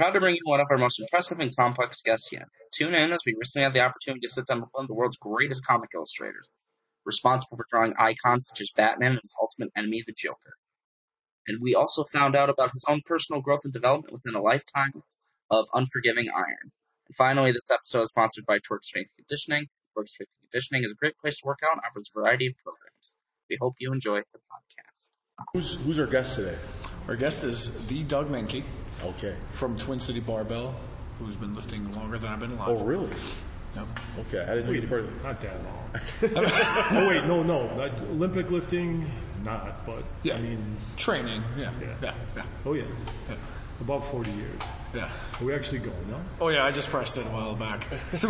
Proud to bring you one of our most impressive and complex guests yet. Tune in as we recently had the opportunity to sit down with one of the world's greatest comic illustrators, responsible for drawing icons such as Batman and his ultimate enemy, the Joker. And we also found out about his own personal growth and development within a lifetime of unforgiving iron. And finally, this episode is sponsored by Torque Strength Conditioning. Torque Strength Conditioning is a great place to work out and offers a variety of programs. We hope you enjoy the podcast. Who's who's our guest today? Our guest is the Doug Mahnke Okay. from Twin City Barbell, who's been lifting longer than I've been alive. Oh, really? Yep. Okay. I didn't know you part of Not that long. oh wait, no, no. Not- Olympic lifting, not. But Yeah. I mean, Training. Yeah. Yeah. Yeah. Yeah. oh yeah, Yeah. about 40 years. Yeah. Are we actually going? No. Oh yeah, I just pressed it a while back. Oh, it's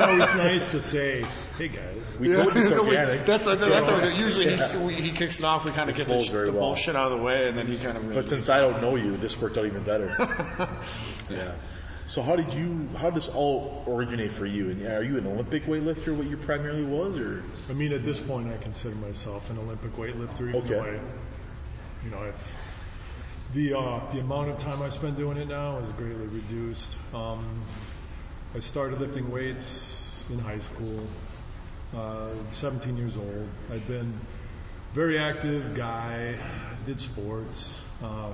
always nice to say, "Hey guys." We told you it's We- organic. that's that's what we do. usually he's, we, he kicks it off. We kind of get the, flows sh- very the well. bullshit out of the way, and then he kind of. Really But since I don't know you, this worked out even better. yeah. So how did you? How did this all originate for you? And are you an Olympic weightlifter? What you primarily was, or I mean, at this point, I consider myself an Olympic weightlifter. Even Okay. though I, you know, I've, the uh, the amount of time I spend doing it now is greatly reduced. Um, I started lifting weights in high school, uh, 17 years old. I'd been very active guy, did sports, uh,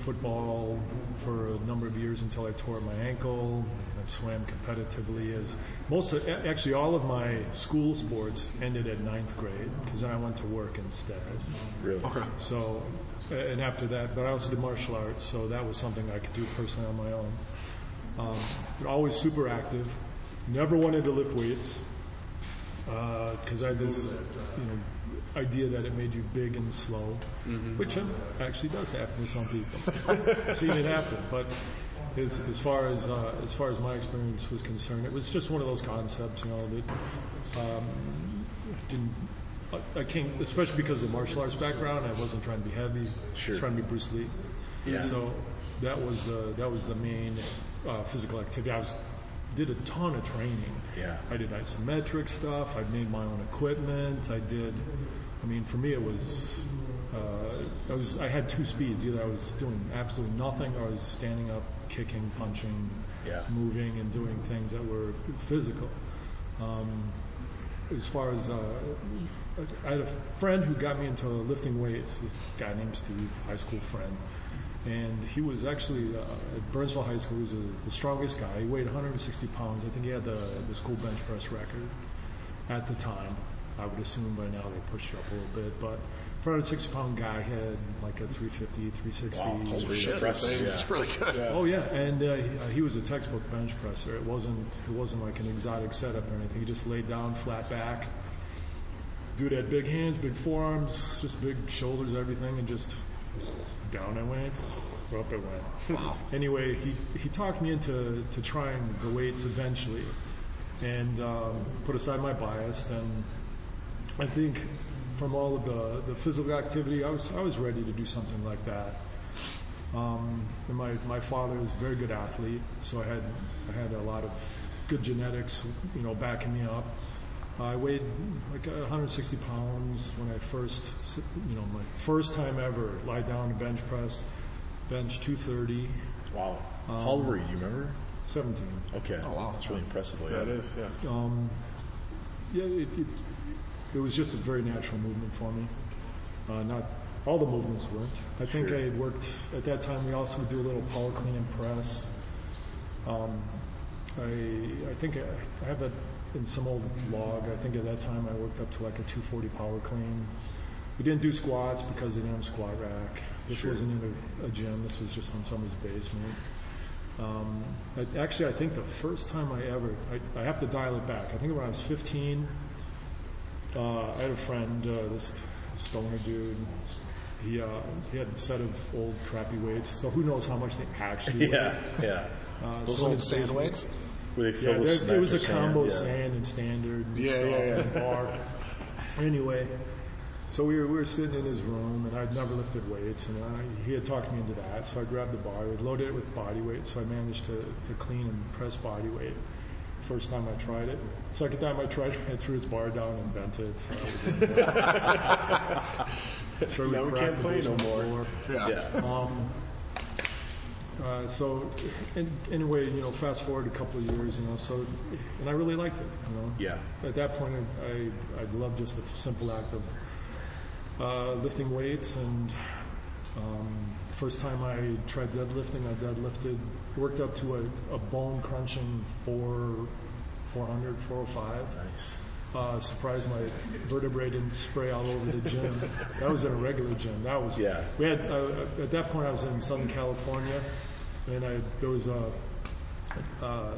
football for a number of years until I tore my ankle. I swam competitively as most of, actually all of my school sports ended at ninth grade because then I went to work instead. really? Okay. So, and after that, but I also did martial arts, so that was something I could do personally on my own. Um, but always super active. Never wanted to lift weights because I had this, you know, idea that it made you big and slow, which um, actually does happen to some people. I've seen it happen, but as, as far as uh, as far as my experience was concerned, it was just one of those concepts, you know, that um, didn't. I- came, especially because of the martial arts background. I wasn't trying to be heavy. I was trying to be Bruce Lee. Yeah. So that was uh, that was the main uh, physical activity. I was did a ton of training. Yeah. I did isometric stuff. I made my own equipment. I did. I mean, for me, it was. Uh, I was. I had two speeds. Either I was doing absolutely nothing, or I was standing up, kicking, punching, Yeah. moving, and doing things that were physical. Um, as far as uh, I had a friend who got me into lifting weights. This guy named Steve, high school friend, and he was actually uh, at Burnsville High School. He was a, the strongest guy. He weighed 160 pounds. I think he had the the school bench press record at the time. I would assume by now they pushed it up a little bit, but for a 160 pound guy, had like a 350, 360. Wow, Holy Shit, impressive, it's, yeah. really good. Oh yeah, and uh, he, uh, he was a textbook bench presser. It wasn't it wasn't like an exotic setup or anything. He just laid down flat back. Dude had big hands, big forearms, just big shoulders, everything, and just down I went, up I went. Wow. anyway, he he talked me into to trying the weights eventually, and um, put aside my bias. And I think from all of the, the physical activity, I was I was ready to do something like that. Um, and my, my father was a very good athlete, so I had I had a lot of good genetics, you know, backing me up. I weighed like 160 pounds when I first, you know, my first time ever lie down and bench press, bench 230, Wow. How old were you? Do you remember? 17. Okay. Oh, wow. That's really impressive. Yeah, it is. Yeah. Um, yeah, it, it, it was just a very natural movement for me. Uh, not all the movements weren't. I think Sure. I had worked at that time. We also would do a little power clean and press. Um, I I think I, I have a in some old log. I think at that time I worked up to like a 240 power clean. We didn't do squats because they didn't have a squat rack. This Sure. wasn't in a, a gym. This was just in somebody's basement. Um, I, actually, I think the first time I ever, I, I have to dial it back. I think when I was 15, uh, I had a friend, uh, this stoner dude. He uh, he had a set of old crappy weights. So who knows how much they actually Yeah, weighed. yeah. Uh, Those so old sand basically- weights? Were they Yeah, filled with there, it was a cement combo sand? sand and standard. and Yeah, stuff yeah, yeah. and bar. Anyway, so we were, we were sitting in his room, and I'd never lifted weights, and I, he had talked me into that. So I grabbed the bar, I loaded it with body weight, so I managed to, to clean and press body weight. First time I tried it. Second time I tried it, I threw his bar down and bent it. So sure Now we can't play no more. floor. Yeah. Yeah. Um, uh, so, in, anyway, you know, fast forward a couple of years, you know, so, and I really liked it, you know. Yeah. At that point, I, I loved just the simple act of uh, lifting weights, and um, first time I tried deadlifting, I deadlifted, worked up to a, a bone crunching four, 400, 405. Nice. Uh, surprised my vertebrae didn't spray all over the gym. that was in a regular gym. That was Yeah. We had uh, at that point I was in Southern California, and I there was a uh,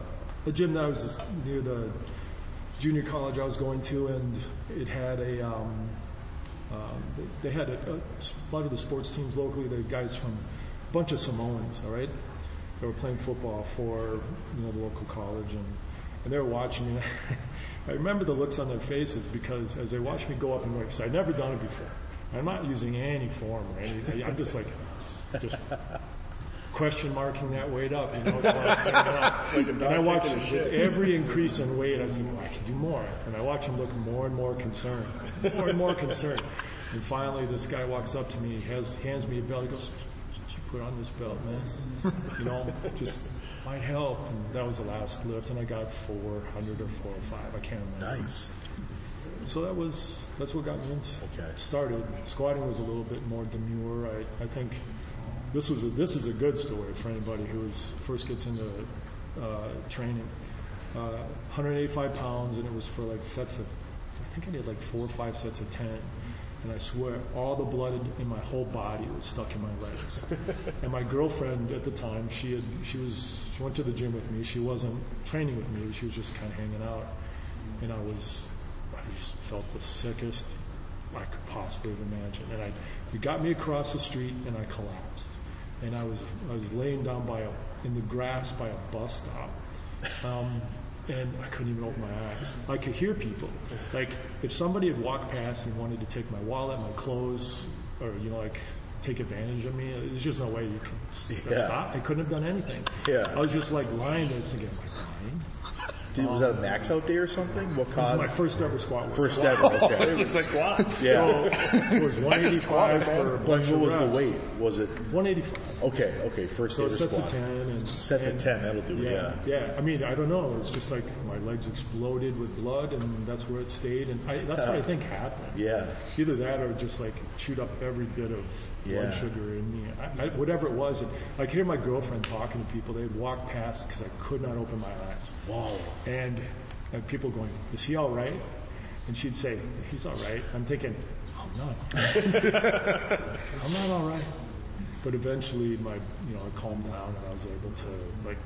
a gym that was near the junior college I was going to, and it had a um, um, they had a, a lot of the sports teams locally. The guys from a bunch of Samoans, all right. They were playing football for you know the local college, and and they were watching me. I remember the looks on their faces because as they watched me go up and weight, because I'd never done it before. I'm not using any form or anything. I'm just like, just question marking that weight up. You know, while I'm standing up. Like and I watched taking a shit. every increase in weight. I was thinking, well, I can do more. And I watch him look more and more concerned, more and more concerned. And finally, this guy walks up to me, he has hands me a belt. He goes, "Did you put on this belt, man? You know, just might help." And that was the last lift, and I got 400 or 405. I can't remember. Nice. So that was that's what got me into Okay. started. Squatting was a little bit more demure. I, I think this was a, this is a good story for anybody who is first gets into uh, training. Uh, 185 pounds, and it was for like sets of I think I did like four or five sets of ten. And I swear, all the blood in, my whole body was stuck in my legs. and my girlfriend at the time, she had, she was, she went to the gym with me. She wasn't training with me. She was just kind of hanging out. And I was, I just felt the sickest I could possibly have imagined. And I, you got me across the street, and I collapsed. And I was, I was laying down by a, in the grass by a bus stop. Um, and I couldn't even open my eyes. I could hear people. Like if somebody had walked past and wanted to take my wallet, my clothes, or you know, like take advantage of me, there's just no way you can Yeah. stop. I couldn't have done anything. Yeah. I was just like lying there thinking, I dying? Did, was that a max out day or something? What This is caused? my first ever squat. workout. First ever. Okay. It was like squats. Yeah. So it was 185 for a What, bunch what of was the reps. weight? Was it 185. okay? Okay, first So day of sets the of squat. 10 and Set to and- ten. That'll do. it, Yeah, Yeah. yeah. I mean, I don't know. It's just like my legs exploded with blood, and that's where it stayed. And I, that's what I uh, think happened. Yeah. Either that, or just like chewed up every bit of Yeah. blood sugar in me. I, I, whatever it was, and I could hear my girlfriend talking to people. They'd walk past because I could not open my eyes. Whoa. And, and people going, "Is he all right?" And she'd say, "He's all right." I'm thinking, "I'm not. I'm not all right." But eventually, my you know, I calmed down and I was able to like,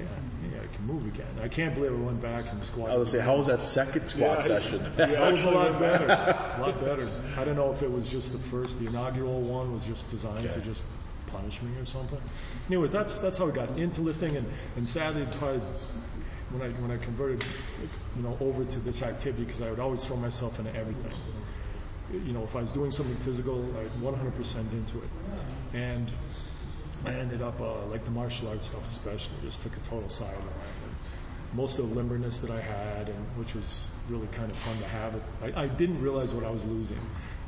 yeah, yeah, I can move again. I can't believe I went back and squatted. I was gonna say, how was that second squat Yeah, session? Yeah, it was a lot better. A lot better. I don't know if it was just the first, the inaugural one was just designed to just punish me or something. Anyway, that's that's how I got into lifting, and and sadly, probably when I when I converted, you know, over to this activity because I would always throw myself into everything. You know, if I was doing something physical, I was 100% into it, and I ended up uh, like the martial arts stuff, especially, just took a total sideline. Most of the limberness that I had, and which was really kind of fun to have it, I, I didn't realize what I was losing.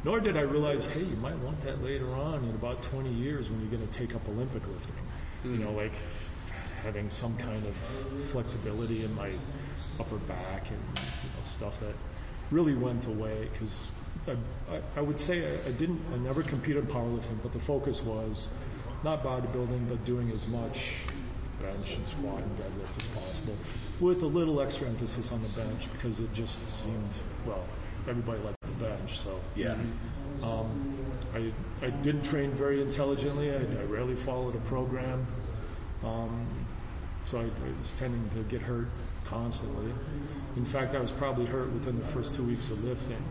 Nor did I realize, hey, you might want that later on in about 20 years when you're going to take up Olympic lifting. You know, like having some kind of flexibility in my upper back and you know, stuff that really went away because I, I, I would say I, I didn't, I never competed in powerlifting, but the focus was not bodybuilding, but doing as much bench and squat and deadlift as possible, with a little extra emphasis on the bench because it just seemed well, everybody liked the bench, so Yeah. um, I, I didn't train very intelligently. I, I rarely followed a program. Um, so I, I was tending to get hurt constantly. In fact, I was probably hurt within the first two weeks of lifting.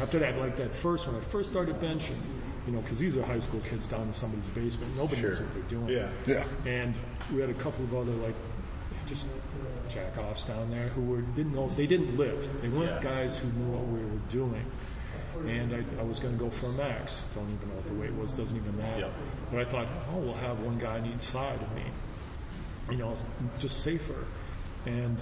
After that, like that first when I first started benching, you know, because these are high school kids down in somebody's basement. Nobody knows Sure. what they're doing. Yeah. Yeah. And we had a couple of other like just jack offs down there who were didn't know they didn't lift. They weren't Yeah. guys who knew what we were doing. And I, I was going to go for a max. Don't even know what the weight was. Doesn't even matter. Yep. But I thought, oh, we'll have one guy on each side of me. You know, just safer. And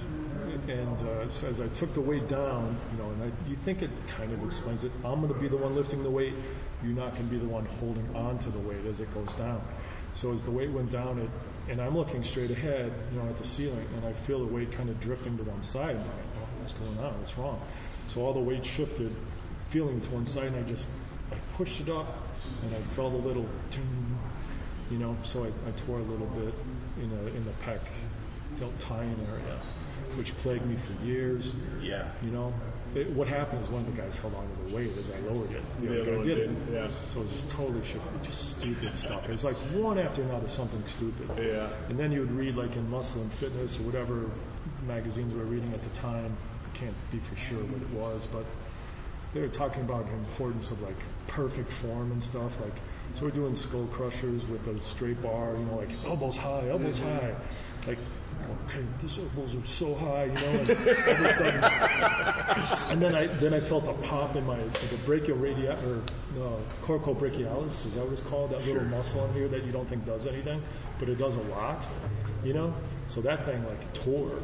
and uh, so as I took the weight down, you know, and I, you think it kind of explains it. I'm going to be the one lifting the weight. You're not going to be the one holding on to the weight as it goes down. So as the weight went down, it, and I'm looking straight ahead, you know, at the ceiling, and I feel the weight kind of drifting to one side. I'm like, oh, what's going on? What's wrong? So all the weight shifted, feeling to one side, and I just I pushed it up, and I felt a little, you know, so I, I tore a little bit in a, in the pec, deltoid area, which plagued me for years. Yeah. You know, it, what happened is one of the guys held on to the weight as I lowered it. The The other didn't. didn't, yeah. So it was just totally shifted, just stupid stuff. It was like one after another, something stupid. Yeah. And then you would read like in Muscle and Fitness or whatever magazines we were reading at the time. I can't be for sure what it was, but they were talking about the importance of like perfect form and stuff. Like, so we're doing skull crushers with a straight bar, you know, like elbows high, elbows mm-hmm. high. Like, okay, these elbows are so high, you know, and all of a sudden, and then I then I felt a pop in my the brachioradial or uh, coracobrachialis. Is that what it's called? That little muscle in here that you don't think does anything, but it does a lot. You know, so that thing like tore,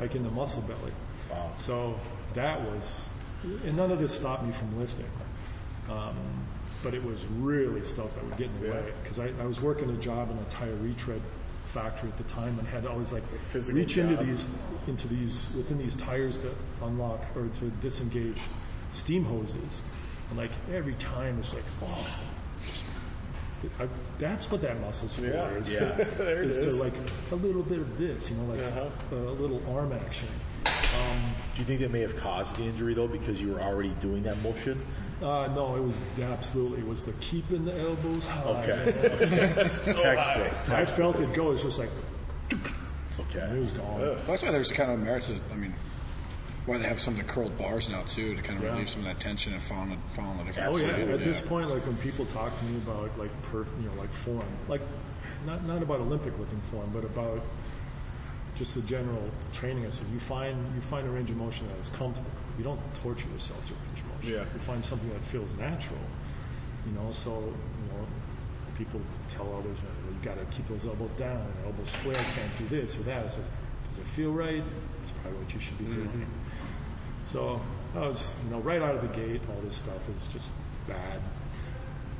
like in the muscle belly. Wow. So that was, and none of this stopped me from lifting. Um, but it was really stuff that would get in the way because I, I was working a job in a tire retread factory at the time and had to always like physical reach into these into these within these tires to unlock or to disengage steam hoses and like every time it's like oh just, I, that's what that muscle's for Yeah, is, yeah. to, There it is is. to like a little bit of this you know like Uh-huh. a little arm action um, Do you think that may have caused the injury though, because you were already doing that motion? Uh, no, it was absolutely it was the keeping the elbows high. Okay. Textbook. I felt it go. It's just like Okay. it was gone. Well, that's why there's kind of merits. To, I mean, why they have some of the curled bars now too to kind of Yeah. relieve some of that tension and fall on, fall on the different. Oh yeah. side. At this point, like when people talk to me about like per, you know, like form, like not not about Olympic looking form, but about just the general training. I said you find you find a range of motion that is comfortable. You don't torture yourself through range of motion. Yeah. You find something that feels natural. You know, so you know, people tell others, you got to keep those elbows down, elbows square, can't do this or that. I says, does it feel right? It's probably what you should be doing. Mm-hmm. So I was, you know, right out of the gate, all this stuff is just bad.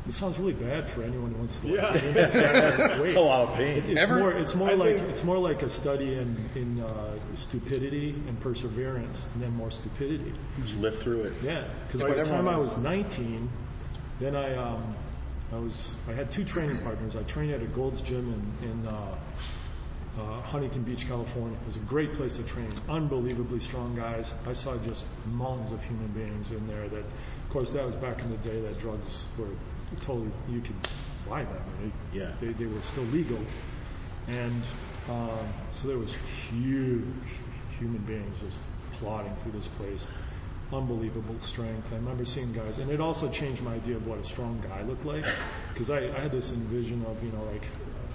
It sounds really bad for anyone who wants to. Like, Yeah. get into that weight. It's a lot of pain. It- it's Ever- more. It's more I like think- it's more like a study in in uh, stupidity and perseverance, and then more stupidity. Just live through it. Yeah, because by the time everyone- I was 19, then I um, I was I had two training partners. I trained at a Gold's Gym in in uh, uh, Huntington Beach, California. It was a great place to train. Unbelievably strong guys. I saw just mountains of human beings in there. That, of course, that was back in the day that drugs were totally you could buy that. They, Yeah. they, they were still legal, and um, so there was huge human beings just plodding through this place. Unbelievable strength. I remember seeing guys, and it also changed my idea of what a strong guy looked like, because I, I had this envision of you know like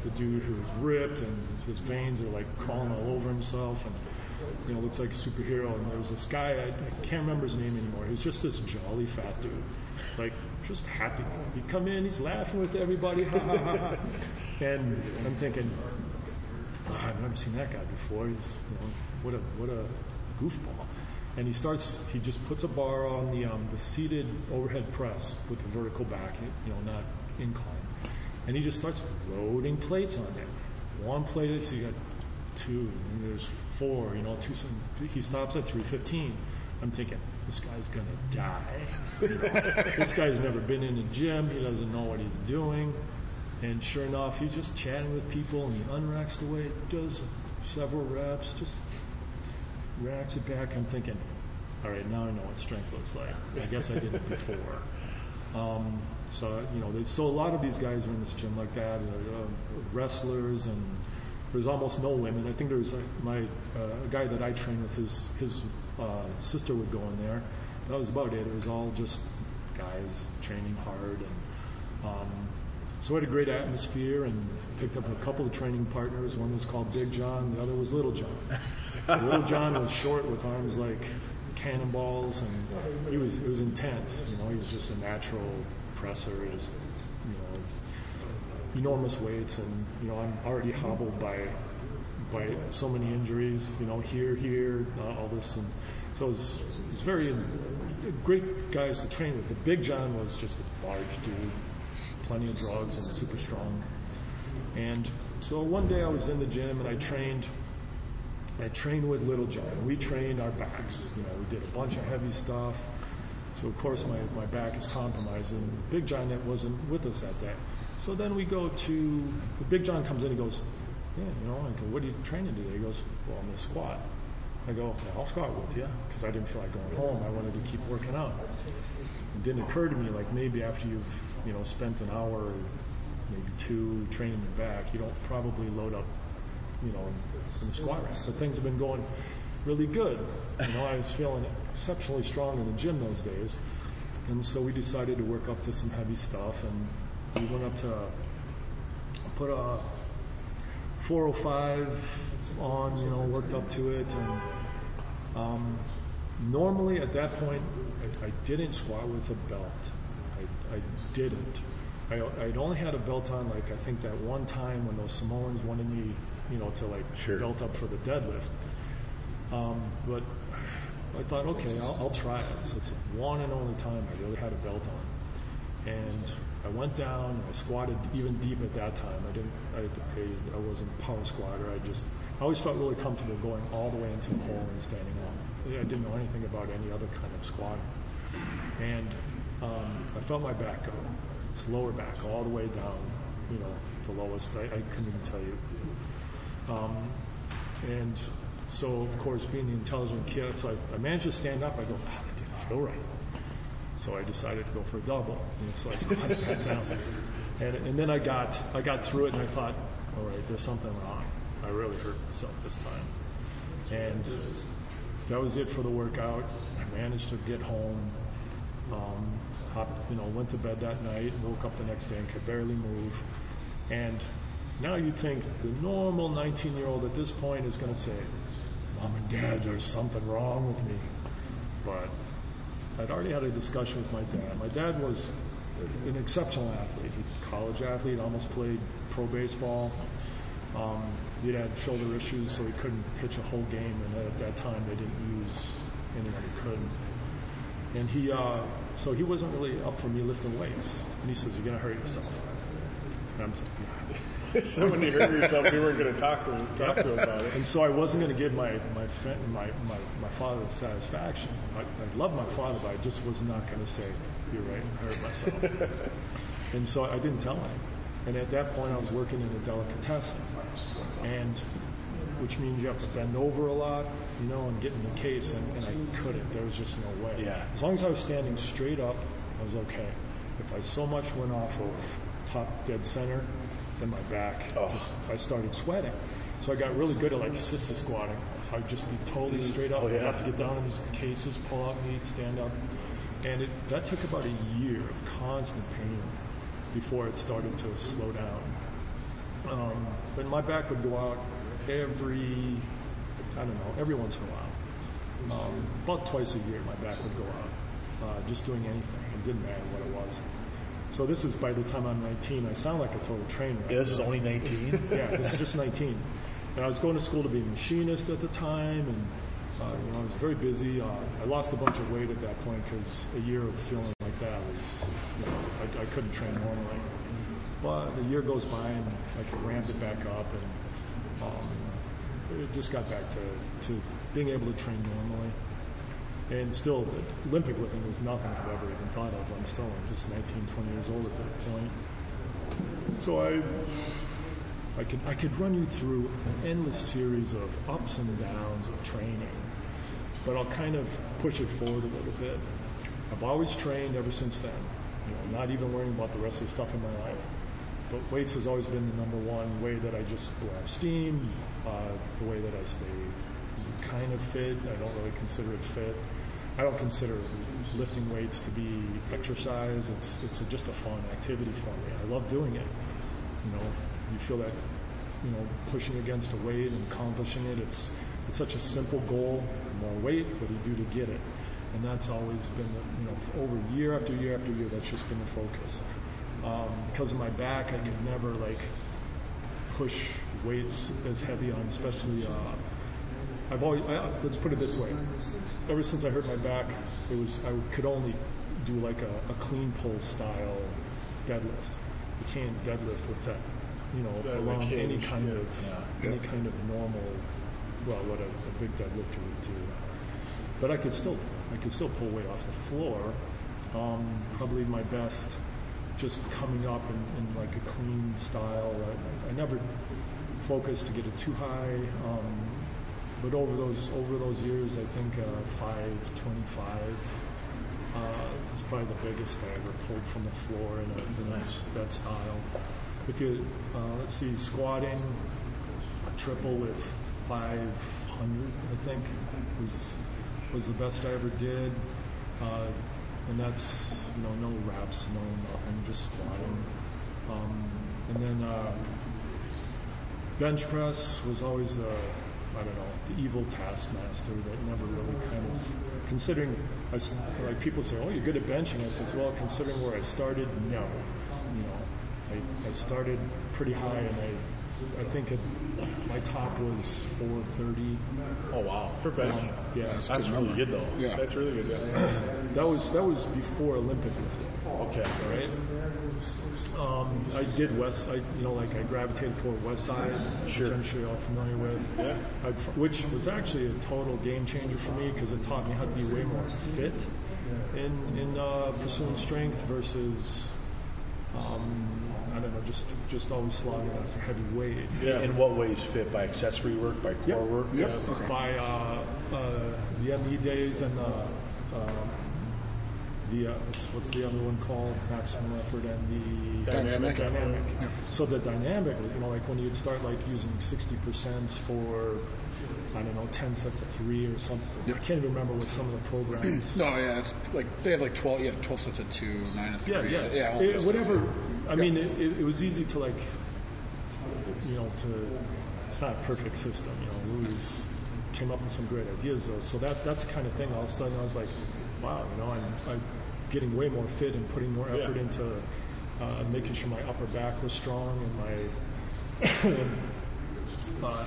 the dude who's ripped and his veins are like crawling all over himself, and you know looks like a superhero. And there was this guy I, I can't remember his name anymore. He was just this jolly fat dude, like just happy. He'd come in, he's laughing with everybody, ha ha ha ha. And I'm thinking, oh, I've never seen that guy before. He's, you know, what a what a goofball. And he starts. He just puts a bar on the um, the seated overhead press with the vertical back, you know, not incline. And he just starts loading plates on there. One plate, so you got two, and there's four. You know, two. some- He stops at 315. I'm thinking, this guy's gonna die. This guy's never been in a gym. He doesn't know what he's doing. And sure enough, he's just chatting with people and he unracks the weight, does several reps, just racks it back. I'm thinking, all right, now I know what strength looks like. I guess I did it before. Um, so you know, so a lot of these guys are in this gym like that, uh, wrestlers, and there's almost no women. I think there's uh, my uh, a guy that I train with. His his uh, sister would go in there. That was about it. It was all just guys training hard, and um, so we had a great atmosphere and picked up a couple of training partners. One was called Big John, the other was Little John. Little John was short with arms like cannonballs, and he was it was intense. You know, he was just a natural presser. Was, you know, enormous weights, and you know, I'm already hobbled by by so many injuries. You know, here, here, uh, all this, and was very great guys to train with. But Big John was just a large dude, plenty of drugs, and super strong. And so one day I was in the gym and I trained I trained with Little John. We trained our backs. You know, we did a bunch of heavy stuff. So of course my, my back is compromised. And Big John wasn't with us that day. So then we go to Big John comes in. He goes, "Yeah, you know." I go, "What are you training today?" He goes, "Well, I'm gonna squat." I go, yeah, "I'll squat with you," because I didn't feel like going home. I wanted to keep working out. It didn't occur to me like maybe after you've you know spent an hour, maybe two training your back, you don't probably load up you know, in the squat rack. But things have been going really good. You know, I was feeling exceptionally strong in the gym those days. And so we decided to work up to some heavy stuff and we went up to put a 405 on, you know, worked up to it. And um, normally at that point, I, I, didn't squat with a belt. I, I didn't. I, I'd only had a belt on like I think that one time when those Samoans wanted me you know, to like sure. belt up for the deadlift. Um, but I thought, okay, I'll, I'll try it. So it's one and only time I really had a belt on. And I went down and I squatted even deep at that time. I didn't, I, I, I wasn't a power squatter. I just, always felt really comfortable going all the way into the hole and standing up. I didn't know anything about any other kind of squatting. And um, I felt my back go. It's lower back all the way down, you know, the lowest. I, I couldn't even tell you um, and so, of course, being the intelligent kid, so I, I managed to stand up. I go, oh, that didn't feel right. So I decided to go for a double. You know, so I squatted back down. And, and then I got, I got through it and I thought, all right, there's something wrong. I really hurt myself this time. And that was it for the workout. I managed to get home. Um, hopped, you know, went to bed that night, woke up the next day and could barely move. And now you think the normal 19 year old at this point is going to say, Mom and Dad, there's something wrong with me. But I'd already had a discussion with my dad. My dad was an exceptional athlete, college athlete, almost played pro baseball. Um, he'd had shoulder issues, so he couldn't pitch a whole game, and at that time they didn't use anyone who couldn't. And he, uh, so he wasn't really up for me lifting weights. And he says, "You're gonna hurt yourself." And I'm saying, so when you hurt yourself, you weren't going to talk to talk to him about it. And so I wasn't going to give my my my my, my father satisfaction. I, I love my father, but I just was not going to say, "You're right, I hurt myself." and so I didn't tell him. And at that point, I was working in a delicatessen, and which means you have to bend over a lot, you know, and get in the case, and, and I couldn't. There was just no way. Yeah. As long as I was standing straight up, I was okay. If I so much went off of top dead center, in my back. Oh. I started sweating. So I got really good at like sister squatting. So I'd just be totally mm. straight up. Oh, yeah. I'd have to get down in these cases, pull out meat, stand up. And it, that took about a year of constant pain before it started to slow down. Um, but my back would go out every, I don't know, every once in a while. Um, about twice a year, my back would go out, uh, just doing anything. It didn't matter what it was. So this is by the time I'm 19. I sound like a total train wreck. Yeah, this is only 19. yeah, this is just 19. And I was going to school to be a machinist at the time, and uh, you know, I was very busy. Uh, I lost a bunch of weight at that point because a year of feeling like that was, you know, I, I couldn't train normally. But the year goes by, and I could ramp it back up, and um, it just got back to, to being able to train normally. And still, the Olympic lifting was nothing I've ever even thought of. I'm still just 19, 20 years old at that point. So I, I could I could run you through an endless series of ups and downs of training, but I'll kind of push it forward a little bit. I've always trained ever since then. You know, not even worrying about the rest of the stuff in my life. But weights has always been the number one way that I just blow off steam, uh, the way that I stay kind of fit. I don't really consider it fit. I don't consider lifting weights to be exercise. It's it's a, just a fun activity for me. I love doing it. You know, you feel that you know pushing against a weight and accomplishing it. It's it's such a simple goal. More weight, what do you do to get it? And that's always been the, you know over year after year after year. That's just been the focus. Um, because of my back, I could never like push weights as heavy on, especially. Uh, I've always I, let's put it this way. Ever since I hurt my back, it was I could only do like a, a clean pull style deadlift. You can't deadlift with that, you know, That along hinge, any kind yeah. of Yeah. any kind of normal, well, what a, a big deadlifter would do. But I could still I could still pull weight off the floor. Um, probably my best just coming up in, in like a clean style. I, I never focused to get it too high. Um, but over those over those years, I think uh, 525 uh, was probably the biggest I ever pulled from the floor in, a, in that, that style. If you uh, let's see, squatting a triple with 500, I think was was the best I ever did. Uh, and that's you know no reps, no nothing, just squatting. Um, and then uh, bench press was always the I don't know the evil taskmaster that never really kind of considering I like people say oh you're good at benching I says well considering where I started no you know I, I started pretty high and I I think it, my top was 430 Oh wow, for bench. yeah That's really good though. Yeah. That's really good. Yeah. that was that was before Olympic lifting Okay. all right? Um, I did West, I, you know, like I gravitated toward West Side, Sure. which I'm sure you're all familiar with. Yeah. I, which was actually a total game changer for me because it taught me how to be way more fit in in uh, pursuing strength versus, um, I don't know, just just always slogging after heavy weight. Yeah. In what ways fit by accessory work, by core Yep. work? Yep. By uh, uh, the ME days and the um, the uh, what's- the other one called? Maximum effort and the Dynamic. Dynamic. So the dynamic, you know, like when you'd start like using sixty percent for I don't know, ten sets of three or something. Yep. I can't even remember what some of the programs. No, yeah, it's like they have like twelve. You have twelve sets of two, nine of three. Yeah, yeah, yeah. It- that stuff. whatever. I mean, it, it, it was easy to like, you know, to. It's not a perfect system, you know. Louie came up with some great ideas though, so that that's the kind of thing. All of a sudden, I was like, wow, you know, I'm, I'm getting way more fit and putting more effort Yeah. into uh, making sure my upper back was strong and my uh,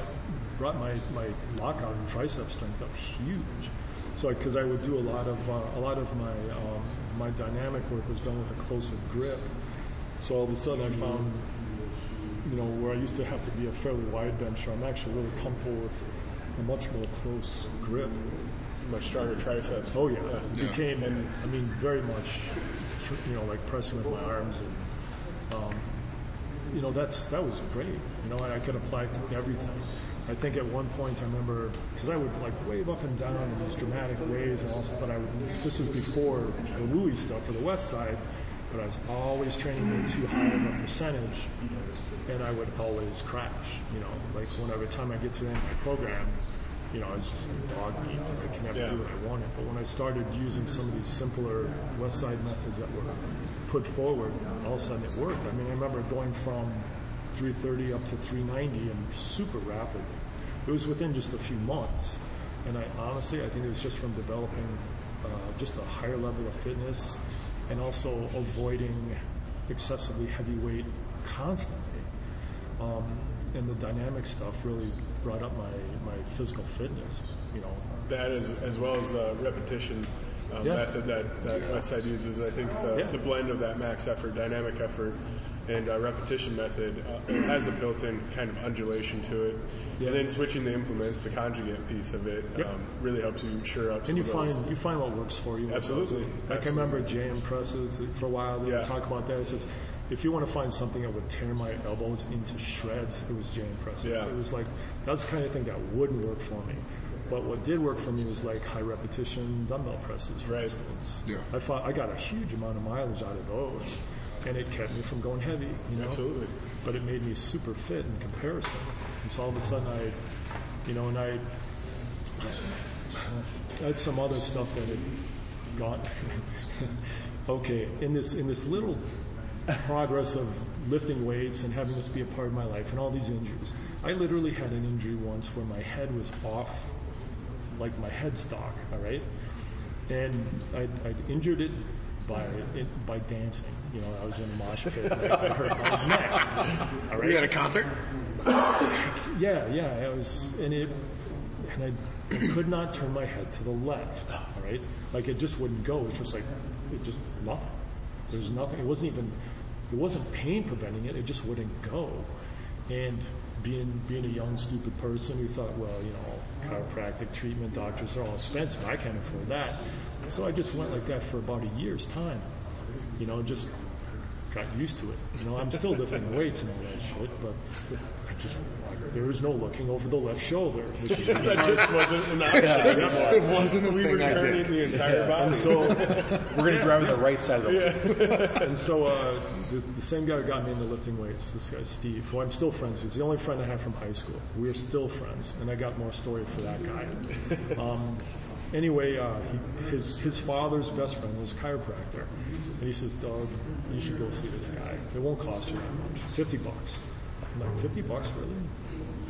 brought my, my lockout and tricep strength up huge. So because I would do a lot of uh, a lot of my um, my dynamic work was done with a closer grip. So all of a sudden I found, you know, where I used to have to be a fairly wide bencher, I'm actually really comfortable with a much more close grip. Much stronger triceps. Oh yeah, Yeah. became, I mean, very much, you know, like pressing with my arms and, um, you know, that's that was great. You know, and I could apply it to everything. I think at one point I remember because I would like wave up and down in these dramatic ways, and also, but I would. This was before the Louie stuff for the West Side, but I was always training at too high of a percentage, and I would always crash. You know, like whenever time I get to the end of my program, you know, I was just dog meat. I can never Yeah. do what I wanted. But when I started using some of these simpler West Side methods that were put forward, all of a sudden it worked. I mean, I remember going from 330 up to 390 and super rapid. It was within just a few months. And I honestly, I think it was just from developing uh, just a higher level of fitness and also avoiding excessively heavy weight constantly. Um, and the dynamic stuff really brought up my, my physical fitness, you know. That is, as well as the repetition uh, Yeah. method that, that Westside uses. I think the, Yeah. the blend of that max effort, dynamic effort, and uh, repetition method uh, has a built-in kind of undulation to it. Yeah. And then switching the implements, the conjugate piece of it, Yep. um, really helps you sure up And you of those. find you find what works for you. Absolutely. Like I remember JM presses for a while. They Yeah. would talk about that. It says if you want to find something that would tear my elbows into shreds, it was JM presses. Yeah. It was like that's the kind of thing that wouldn't work for me. But what did work for me was like high repetition dumbbell presses, for Right. instance. Yeah. I thought I got a huge amount of mileage out of those, and it kept me from going heavy. You know, Absolutely. but it made me super fit in comparison. And so all of a sudden, I, you know, and I, I had some other stuff that had gone. okay, in this in this little progress of lifting weights and having this be a part of my life, and all these injuries, I literally had an injury once where my head was off, like my headstock. All right, and I I injured it by it, by dancing. You know, I was in a mosh pit. And I hurt my neck. All right. You at a concert? Yeah, yeah. I was, and it, and I, I could not turn my head to the left. All right, like it just wouldn't go. It's just like, it just nothing. There's nothing. It wasn't even, it wasn't pain preventing it. It just wouldn't go. And being being a young stupid person who thought, well, you know, chiropractic treatment, doctors are all expensive. I can't afford that. So I just went like that for about a year's time. You know, just got used to it. You know, I'm still lifting weights and all that shit, but just there was no looking over the left shoulder. That just wasn't an option. It wasn't a we thing were turning the entire body. and so, We're going to drive on the right side of the way. and so uh, the, the same guy who got me into lifting weights, this guy Steve, who I'm still friends with. He's the only friend I have from high school. We're still friends, and I got more story for that guy. Um, anyway, uh, he, his his father's best friend was a chiropractor, and he says, "Doug, you should go see this guy. It won't cost you that much. Fifty bucks." Like, 50 bucks, really?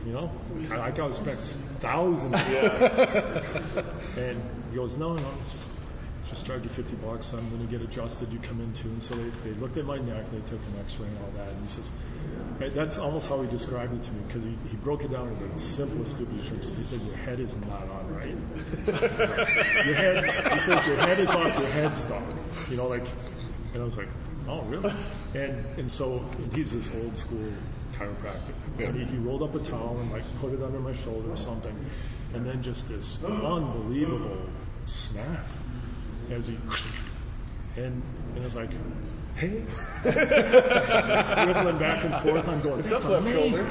You know, I, I got expect thousands. and he goes, no, no, it's just just charge you 50 bucks. I'm going to get adjusted. You come in too. And so they, they looked at my neck. They took an X-ray and all that. And he says, hey, that's almost how he described it to me because he, he broke it down into the simplest, stupidest terms. He said, your head is not on right. your head, he says, your head is off your headstock. You know, like, and I was like, oh, really? And and so and he's this old school chiropractor. And he, he rolled up a towel and like put it under my shoulder or something, and then just this unbelievable snap as he and and I was like, hey, swiveling back and forth. I'm going, that's left amazing. shoulder?"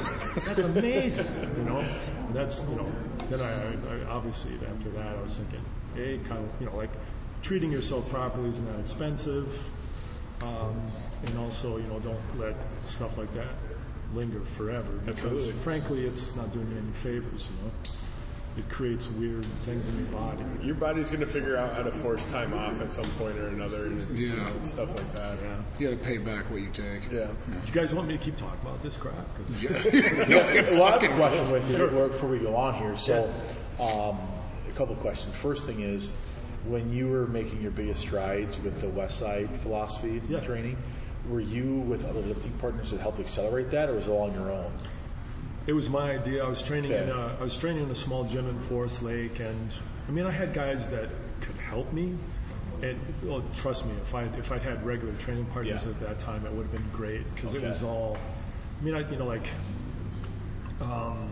That's amazing. You know, and that's you know. Then I, I, I obviously after that I was thinking, hey, kind of you know like treating yourself properly isn't that expensive, um, and also you know don't let stuff like that linger forever because Absolutely. frankly it's not doing you any favors. You know, it creates weird things in your body. Your body's going to figure out how to force time off at some point or another, and you Yeah. know, stuff like that. Yeah. You got to pay back what you take. Yeah. You guys want me to keep talking about this crap? 'Cause- no, it's Well, I have a fucking question with you before- before we go on here. So, um, a couple of questions. First thing is, when you were making your biggest strides with the West Side philosophy Yeah. training, were you with other lifting partners that helped accelerate that, or was it all on your own? It was my idea. I was training in a, I was training in a small gym in Forest Lake, and I mean, I had guys that could help me. And well, trust me, if I if I'd had regular training partners Yeah. at that time, it would have been great because it was all. I mean, I you know like, um,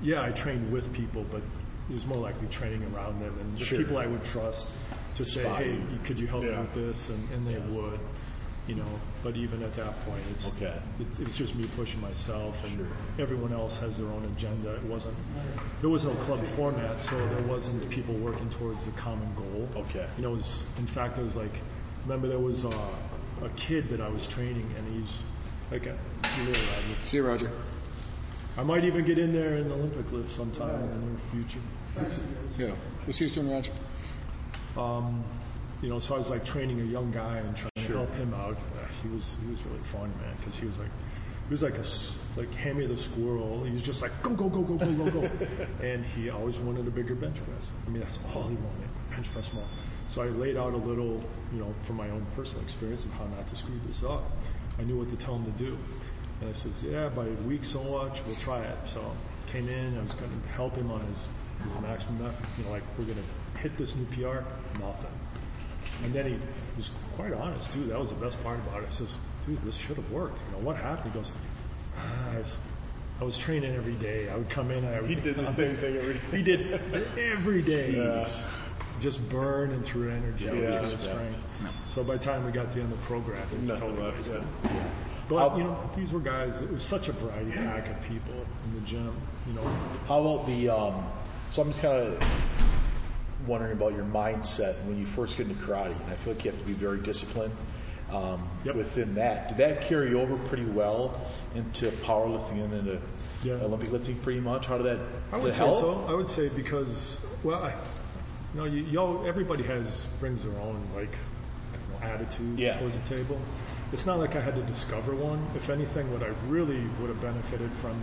yeah, I trained with people, but it was more likely training around them and the people I would trust to say, Spot hey, could you help Yeah. me with this, and, and they would. You know, but even at that point, it's Okay. it's, it's just me pushing myself, and everyone else has their own agenda. It wasn't there was no club format, so there wasn't people working towards the common goal. Okay. You know, it was, in fact, it was like remember there was uh, a kid that I was training, and he's like a really, I, See you, Roger. I might even get in there in the Olympic lift sometime in the near future. Yeah. We'll see you soon, Roger. You know, so I was like training a young guy and trying to help him out. He was he was really fun, man, because he was like he was like a like Hammy the squirrel. He was just like go go go go go go go, and he always wanted a bigger bench press. I mean, that's all he wanted, bench press more. So I laid out a little, you know, from my own personal experience of how not to screw this up. I knew what to tell him to do, and I says, yeah, by week so much, we'll try it. So came in, I was going to help him on his his maximum effort. You know, like we're going to hit this new PR, nothing. And then he was quite honest too. That was the best part about it. He says, "Dude, this should have worked. You know what happened?" He goes, "Ah, I was, I was training every day. I would come in. I would, He did the same thing every day. He did every day. Just burn and through energy, Yeah. through the strength. So by the time we got to the end of the program, it was Nothing totally left, yeah. But you know, these were guys. It was such a variety pack of people in the gym. You know, How about the? Um, so I'm just kind of wondering about your mindset when you first get into karate. And I feel like you have to be very disciplined um, within that. Did that carry over pretty well into powerlifting and into Yeah. Olympic lifting? Pretty much. How did that? I would say help? so. I would say because well, I, you know, you, all, everybody has brings their own like I don't know, attitude Yeah. towards the table. It's not like I had to discover one. If anything, what I really would have benefited from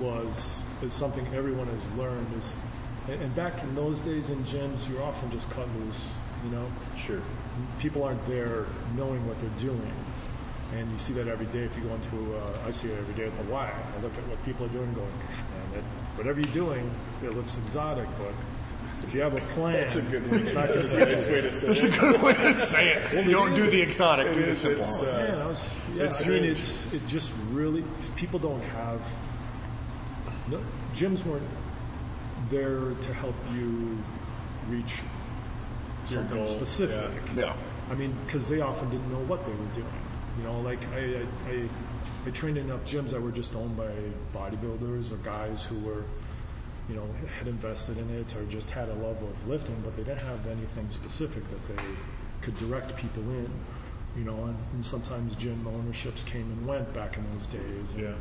was is something everyone has learned is, and and back in those days in gyms, you're often just cut loose. You know, Sure. people aren't there knowing what they're doing. And you see that every day if you go into, uh, I see it every day at the Y. I look at what people are doing going, man, that, whatever you're doing, it looks exotic, but if you have a plan, That's a good way. it's not That's a nice way to say it. That's a good way to say it. You don't do the exotic, do the simple. It's, uh, yeah, I, was, yeah, it's I mean, it's it just really people don't have no, gyms weren't there to help you reach Your something goal, specific. yeah. Yeah. I mean, because they often didn't know what they were doing. You know, like I, I, I, I trained in enough gyms that were just owned by bodybuilders or guys who were, you know, had invested in it or just had a love of lifting, but they didn't have anything specific that they could direct people in. You know, and, and sometimes gym ownerships came and went back in those days. And, Yeah.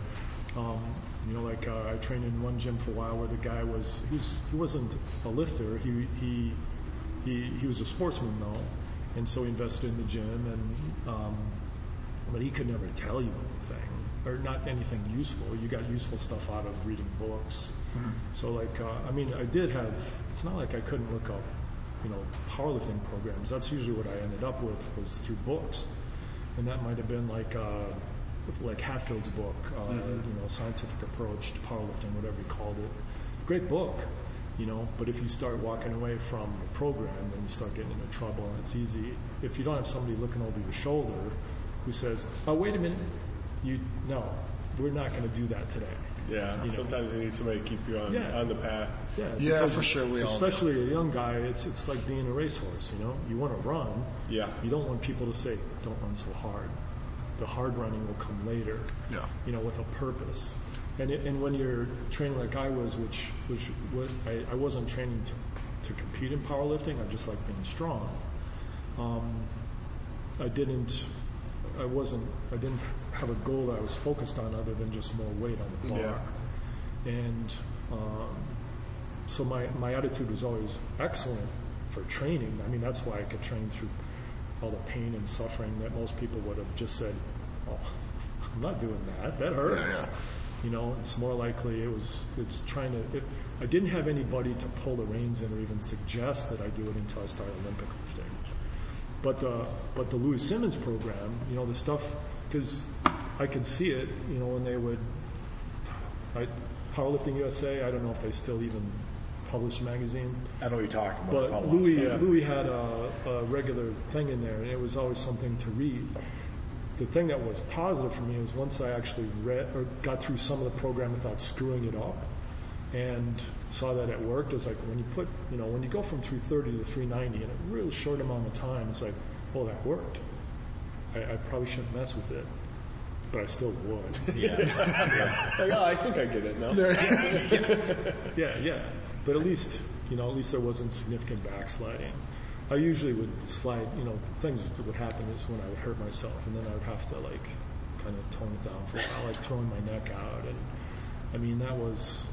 um, you know, like uh, I trained in one gym for a while where the guy was he was he wasn't a lifter. He he he he was a sportsman though, and so he invested in the gym and um, but he could never tell you anything or not anything useful. You got useful stuff out of reading books. So like uh, I mean I did have. It's not like I couldn't look up you know powerlifting programs. That's usually what I ended up with was through books, and that might have been like. Uh, like Hatfield's book, uh, Mhm. you know, scientific approach to powerlifting, whatever he called it. Great book, you know. But if you start walking away from the program, then you start getting into trouble, and it's easy. If you don't have somebody looking over your shoulder who says, "Oh, wait a minute," you no, we're not going to do that today. Yeah, You know? sometimes you need somebody to keep you on, Yeah. on the path. Yeah, Yeah, because for sure, we all Especially a young guy, it's it's like being a racehorse. You know, you want to run. Yeah. You don't want people to say, "Don't run so hard." The hard running will come later. Yeah. You know, with a purpose. And it, and when you're training like I was, which which was, I, I wasn't training to to compete in powerlifting. I just like being strong. Um, I didn't. I wasn't. I didn't have a goal that I was focused on other than just more weight on the bar. Yeah. And um, so my, my attitude was always excellent for training. I mean, that's why I could train through all the pain and suffering that most people would have just said, "Oh, I'm not doing that. That hurts." You know, it's more likely it was. It's trying to. It, I didn't have anybody to pull the reins in or even suggest that I do it until I started Olympic lifting. But the but the Louie Simmons program, you know, the stuff because I could see it. You know, when they would I, Powerlifting USA. I don't know if they still even publish a magazine. I know you're talking about. But Louie, stuff. Louie had a, a regular thing in there, and it was always something to read. The thing that was positive for me was once I actually read or got through some of the program without screwing it up, and saw that it worked. It's like when you put, you know, when you go from 330 to 390 in a real short amount of time, it's like, oh, that worked. I, I probably shouldn't mess with it, but I still would. Yeah. Like, oh, I think I get it now. yeah, yeah. But at least, you know, at least there wasn't significant backsliding. I usually would slide, you know, things that would happen is when I would hurt myself and then I would have to like kind of tone it down for a while, like throwing my neck out. And I mean, that was,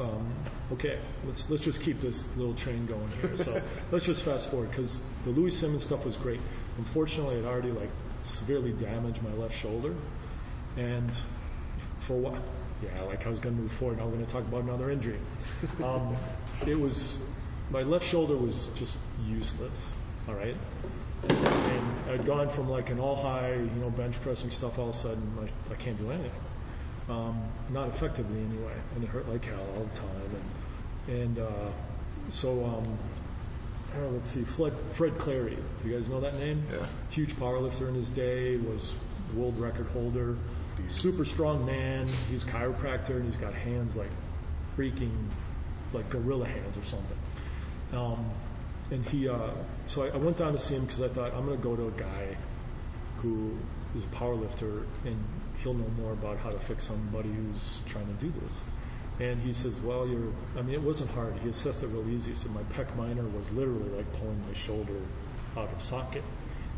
um, okay, let's, let's just keep this little train going here. So let's just fast forward because the Louie Simmons stuff was great. Unfortunately, it already like severely damaged my left shoulder. And for what? Yeah, like I was going to move forward. Now we're going to talk about another injury. Um, it was my left shoulder was just useless. All right, and I'd gone from like an all high, you know, bench pressing stuff. All of a sudden, I, I can't do anything. Um, not effectively anyway, and it hurt like hell all the time. And and uh, so um, know, let's see, Fred, Fred Clary. Do you guys know that name? Yeah. Huge powerlifter in his day, was world record holder, super strong man. He's a chiropractor and he's got hands like freaking, like gorilla hands or something. Um, and he, uh, so I, I went down to see him because I thought I'm going to go to a guy who is a power lifter and he'll know more about how to fix somebody who's trying to do this. And he says, well, you're, I mean, it wasn't hard. He assessed it real easy. So my pec minor was literally like pulling my shoulder out of socket.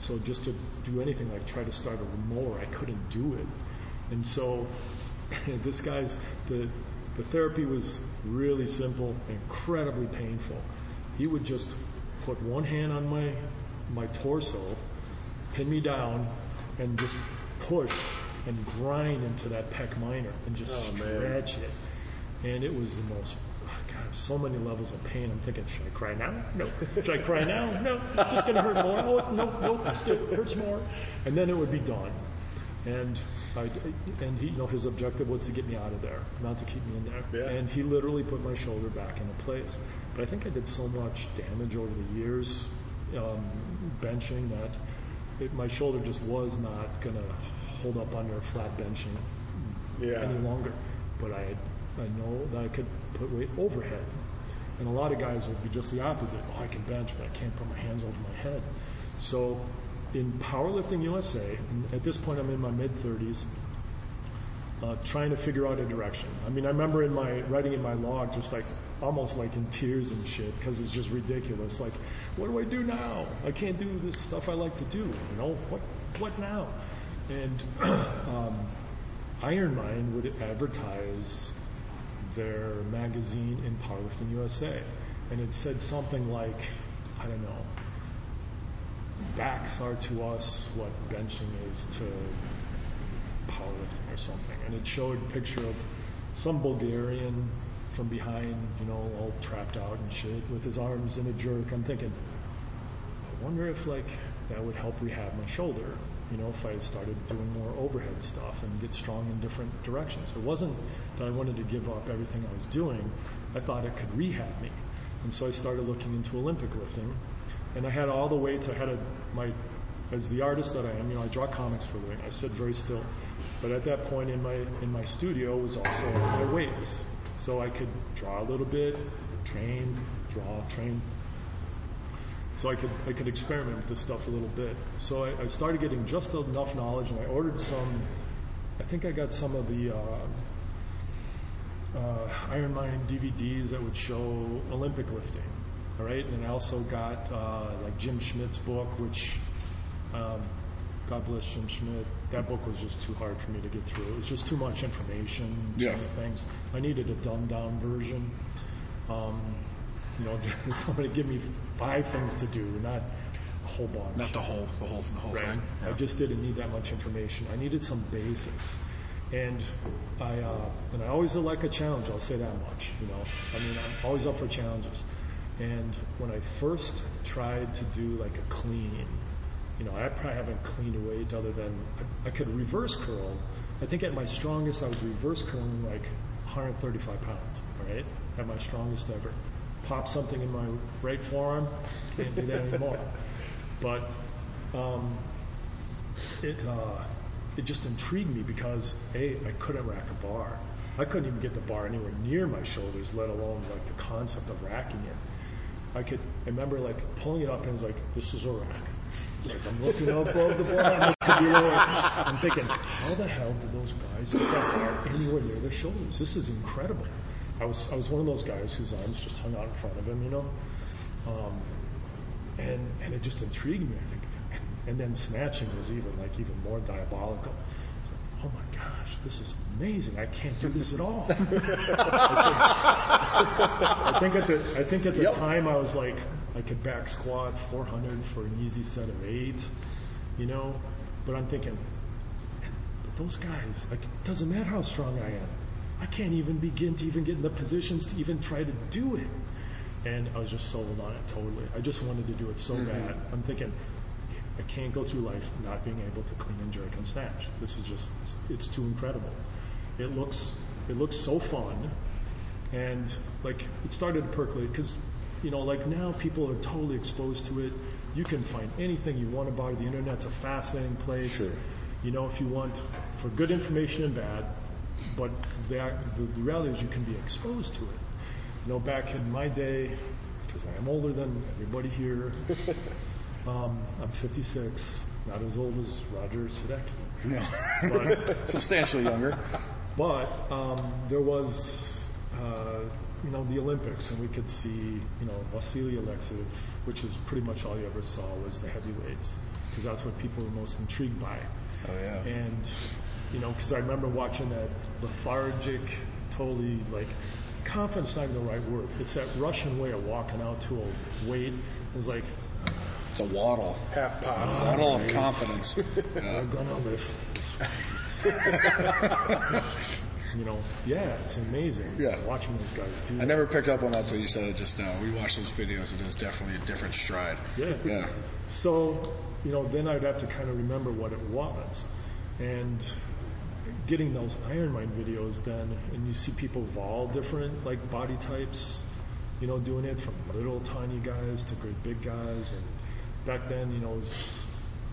So just to do anything, like try to start a mower, I couldn't do it. And so this guy's, the, the therapy was really simple, incredibly painful. He would just put one hand on my, my torso, pin me down, and just push and grind into that pec minor and just Oh, man. stretch it. And it was the most, God, so many levels of pain. I'm thinking, should I cry now? No. Should I cry now? No. It's just going to hurt more. Oh, no, no, still hurts more. And then it would be done. And I, and he, you know, his objective was to get me out of there, not to keep me in there. Yeah. And he literally put my shoulder back into place. But I think I did so much damage over the years, um, benching that it, my shoulder just was not going to hold up under a flat benching Yeah. any longer. But I, I know that I could put weight overhead. And a lot of guys would be just the opposite. Oh, I can bench, but I can't put my hands over my head. So in Powerlifting USA, at this point I'm in my mid 30s, uh, trying to figure out a direction. I mean, I remember in my writing in my log, just like almost like in tears and shit, because it's just ridiculous. Like, what do I do now? I can't do this stuff I like to do. You know, what what now? And um, Iron Mind would advertise their magazine in Powerlifting USA, and it said something like, I don't know, backs are to us what benching is to powerlifting or something. And it showed a picture of some Bulgarian from behind, you know, all trapped out and shit, with his arms in a jerk. I'm thinking, I wonder if like that would help rehab my shoulder. You know, if I had started doing more overhead stuff and get strong in different directions. It wasn't that I wanted to give up everything I was doing. I thought it could rehab me. And so I started looking into Olympic lifting. And I had all the weights. I had a, my, as the artist that I am, you know, I draw comics for a living. I sit very still. But at that point in my, in my studio was also my weights. So I could draw a little bit, train, draw, train, so I could I could experiment with this stuff a little bit. So I, I started getting just enough knowledge, and I ordered some. I think I got some of the uh, uh, Iron Mind DVDs that would show Olympic lifting. All right, and I also got uh, like Jim Schmitz's book, which um, God bless Jim Schmidt. That book was just too hard for me to get through. It was just too much information, too Yeah. many things. I needed a dumbed down version. Um, you know, somebody give me five things to do, not a whole bunch. Not the whole, the whole, the whole Right. thing. I just didn't need that much information. I needed some basics. And I, uh, and I always like a challenge, I'll say that much, you know. I mean, I'm always up for challenges. And when I first tried to do like a clean, you know, I probably haven't cleaned a weight other than I, I could reverse curl. I think at my strongest, I was reverse curling like 135 pounds, right? At my strongest ever. Pop something in my right forearm, can't do that anymore. But um, it uh, it just intrigued me because a I couldn't rack a bar. I couldn't even get the bar anywhere near my shoulders, let alone like the concept of racking it. I could remember like pulling it up and it's like this is a like I'm looking up above the bar. I'm thinking, how the hell did those guys get that bar anywhere near their shoulders? This is incredible. I was I was one of those guys whose arms just hung out in front of him, you know. Um, and and it just intrigued me. I think, and then snatching was even like even more diabolical. It's like, oh my gosh, this is amazing! I can't do this at all. I think at the I think at the time I was like I could back squat 400 for an easy set of eight, you know. But I'm thinking, but those guys, like, it doesn't matter how strong I am. I can't even begin to even get in the positions to even try to do it. And I was just sold on it totally. I just wanted to do it so mm-hmm. bad. I'm thinking, I can't go through life not being able to clean and jerk and snatch. This is just, it's, it's too incredible. It looks, it looks so fun. And like, it started to percolate because, you know, like now people are totally exposed to it. You can find anything you want about it. The internet's a fascinating place. Sure. You know, if you want for good information and bad, but the, the, the reality is you can be exposed to it. You know, back in my day, because I am older than everybody here. um, I'm 56, not as old as Roger Sadecki. No. But- Substantially younger. But um, there was, uh, you know, the Olympics, and we could see, you know, Vasily Alexeyev, which is pretty much all you ever saw was the heavyweights, because that's what people were most intrigued by. Oh, yeah. And, you know, because I remember watching that lethargic, totally like, confidence not even the right word. It's that Russian way of walking out to a weight. It was like, a waddle. Half pot. Waddle of confidence. we're gonna lift. you know, yeah, it's amazing. Yeah. watching those guys do. I never picked up on that until you said it just now. We watched those videos. It is definitely a different stride. Yeah. Yeah. So, you know, then I'd have to kind of remember what it was. And getting those Iron Mind videos then, and you see people of all different, like, body types, you know, doing it from little tiny guys to great big guys. And back then, you know, it was,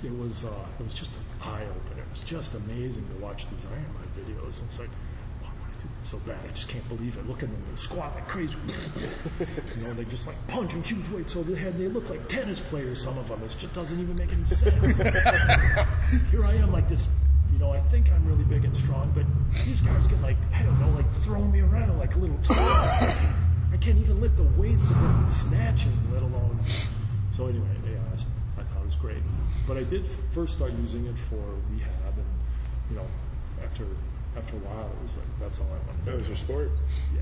it was, uh, it was just an eye opener. It was just amazing to watch these Iron Mind videos. It's like, would I do this so bad? I just can't believe it. Look at them. They squat like crazy. you know, they just like punching huge weights over their head. They look like tennis players, some of them. It just doesn't even make any sense. Here I am like this, you know, I think I'm really big and strong, but these guys get like, I don't know, like throwing me around like a little toy. I can't even lift the weights that they're snatching, let alone. So anyway, yeah, I s- I thought it was great. But I did first start using it for rehab, and you know, after after a while, it was like that's all I wanted. That was your sport?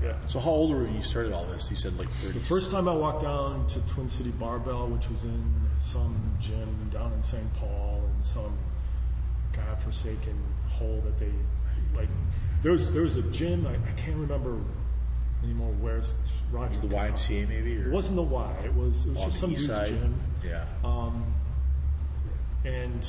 Yeah. So how old were you when you started all this? You said like 30. The first time I walked down to Twin City Barbell, which was in some gym down in St. Paul, and some godforsaken hole that they like. There was there was a gym I, I can't remember anymore. Where's Roger? Was the YMCA maybe? Or It wasn't the Y. It was it was On just the some east side? gym. Yeah. Um, and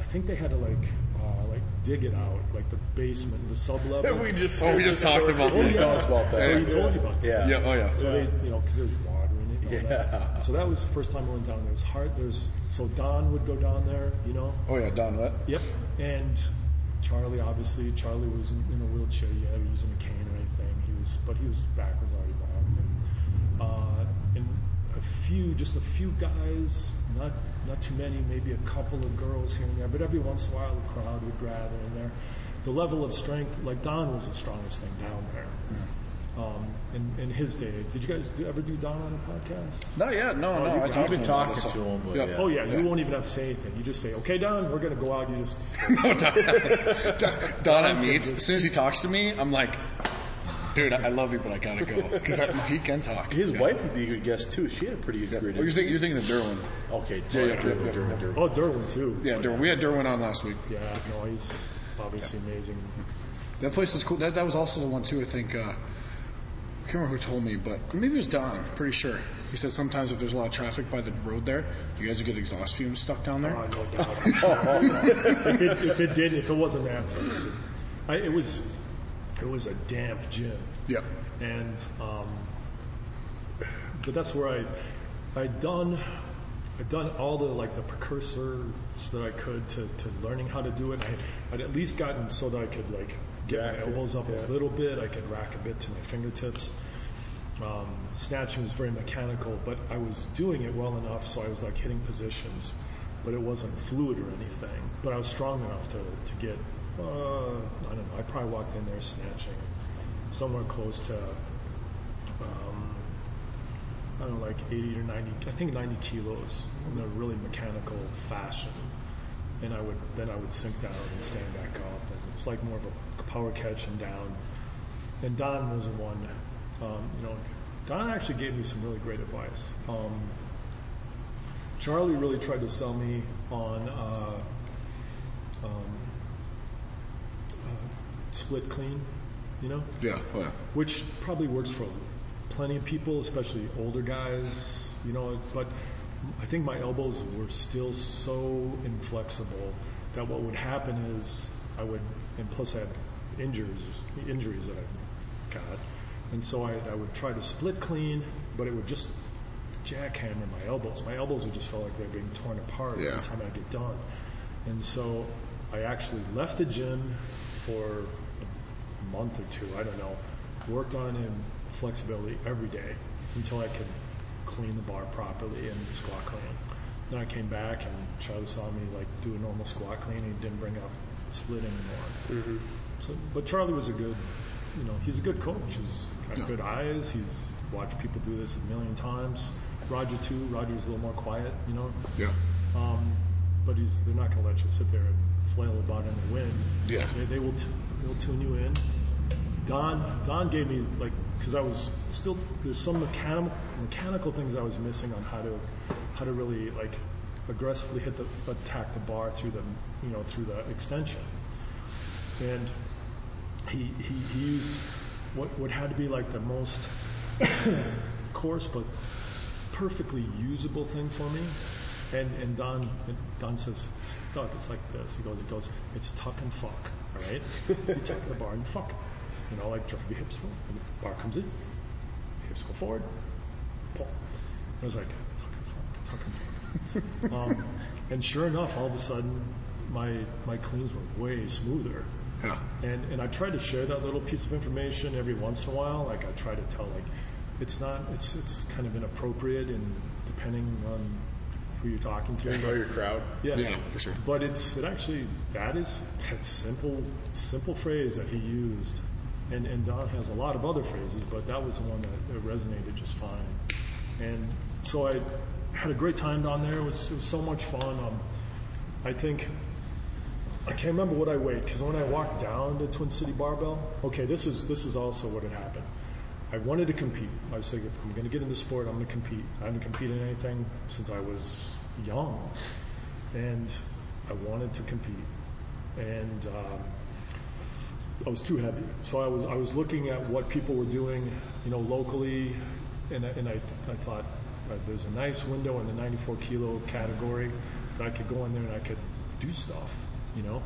I think they had to like uh, like dig it out, like the basement, the sub level. We just- Oh, we just talked about Oh, that. yeah. Tell us about that. So he told you about that. Yeah. Yeah. Oh, yeah. So they, you know, because there's water in it. And all Yeah. That. So that was the first time I went down there. It was hard. There's so Don would go down there, you know. Oh, yeah. Don what? Yep. And Charlie, obviously, Charlie was in, in a wheelchair. Yeah, he was using a cane or anything. He was, but he was back was already bound. And, uh, and a few, just a few guys, not not too many, maybe a couple of girls here and there. But every once in a while, the crowd would gather in there. The level of strength, like Don was the strongest thing down there. Um, in, in his day, did you guys do, ever do Don on a podcast? No, yeah. No, Oh, no. you- I you've been to him about talking to him, but Yeah. yeah. Oh yeah, Yeah. you won't even have to say anything. You just say, "Okay, Don, we're gonna go out." You just No, Don, Don, Don at meets, as soon as he talks to me, I'm like, dude, I love you, but I gotta go. Because he can talk. His Yeah. wife would be a good guest too. She had a pretty good career. Well, you're, didn't thinking, you're thinking of Derwin. Okay, Yeah, yeah, Derwin, yeah, Derwin. Derwin. oh, Derwin too. Yeah, Derwin. We had Derwin on last week. Yeah, no, he's obviously amazing. That place is cool. That, that was also the one too. I think. Uh, I can't remember who told me, but maybe it was Don. Pretty sure. He said sometimes if there's a lot of traffic by the road there, you guys would get exhaust fumes stuck down there. Oh, no doubt. if, it, if it did, if it wasn't that place, I, it was, it was a damp gym. Yeah. And, um, but that's where I, I'd done, I'd done all the like the precursors that I could to, to learning how to do it. I, I'd at least gotten so that I could like get my elbows up a little bit. I could rack a bit to my fingertips. Um, snatching was very mechanical, but I was doing it well enough, so I was like hitting positions, but it wasn't fluid or anything. But I was strong enough to, to get, uh, I don't know, I probably walked in there snatching somewhere close to, um, I don't know, like 80 or 90, I think 90 kilos in a really mechanical fashion. And I would, then I would sink down and stand back up. And it was like more of a power catch and down. And Don was the one, um, you know, Don actually gave me some really great advice. Um, Charlie really tried to sell me on uh, um, split clean, you know? Yeah. Oh, yeah. which probably works for plenty of people, especially older guys, you know, but I think my elbows were still so inflexible that what would happen is I would, and plus I had injuries, injuries that I got, and so I, I would try to split clean, but it would just jackhammer my elbows. My elbows would just feel like they were being torn apart Yeah. every time I get done. And so I actually left the gym for month or two, I don't know, worked on him flexibility every day until I could clean the bar properly and squat clean. Then I came back and Charlie saw me like do a normal squat clean. and He didn't bring up split anymore. Mhm. So, but Charlie was a good, you know, he's a good coach. He's got Yeah. good eyes. He's watched people do this a million times. Roger too. Roger's a little more quiet, you know. Yeah. Um, but he's they're not going to let you sit there and flail about in the wind. Yeah. They, they will t- they'll tune you in. Don Don gave me like because I was still there's some mechanical mechanical things I was missing on how to how to really like aggressively hit the attack the bar through the you know through the extension. And he he, he used what what had to be like the most coarse but perfectly usable thing for me. And and Don Don says, Doug, it's like this. He goes, he goes, it's tuck and fuck, all right? you tuck the bar and fuck. You know, like drive your hips forward. And the bar comes in, hips go forward, pull. I was like, tuck and tuck and um, and sure enough, all of a sudden, my my cleans were way smoother. Yeah. And and I try to share that little piece of information every once in a while. Like I try to tell like it's not it's it's kind of inappropriate and depending on who you're talking to. Know your crowd. Yeah. Yeah, for sure. But it's it actually that is that simple simple phrase that he used. And and Don has a lot of other phrases, but that was the one that resonated just fine. And so I had a great time down there. It was, it was so much fun. Um, I think I can't remember what I weighed because when I walked down to Twin City Barbell, okay, this is this is also what had happened. I wanted to compete. I was thinking, if I'm going to get into sport, I'm going to compete. I haven't competed in anything since I was young, and I wanted to compete. And um, I was too heavy, so I was I was looking at what people were doing, you know, locally, and I, and I, I thought uh, there's a nice window in the 94 kilo category that I could go in there and I could do stuff, you know.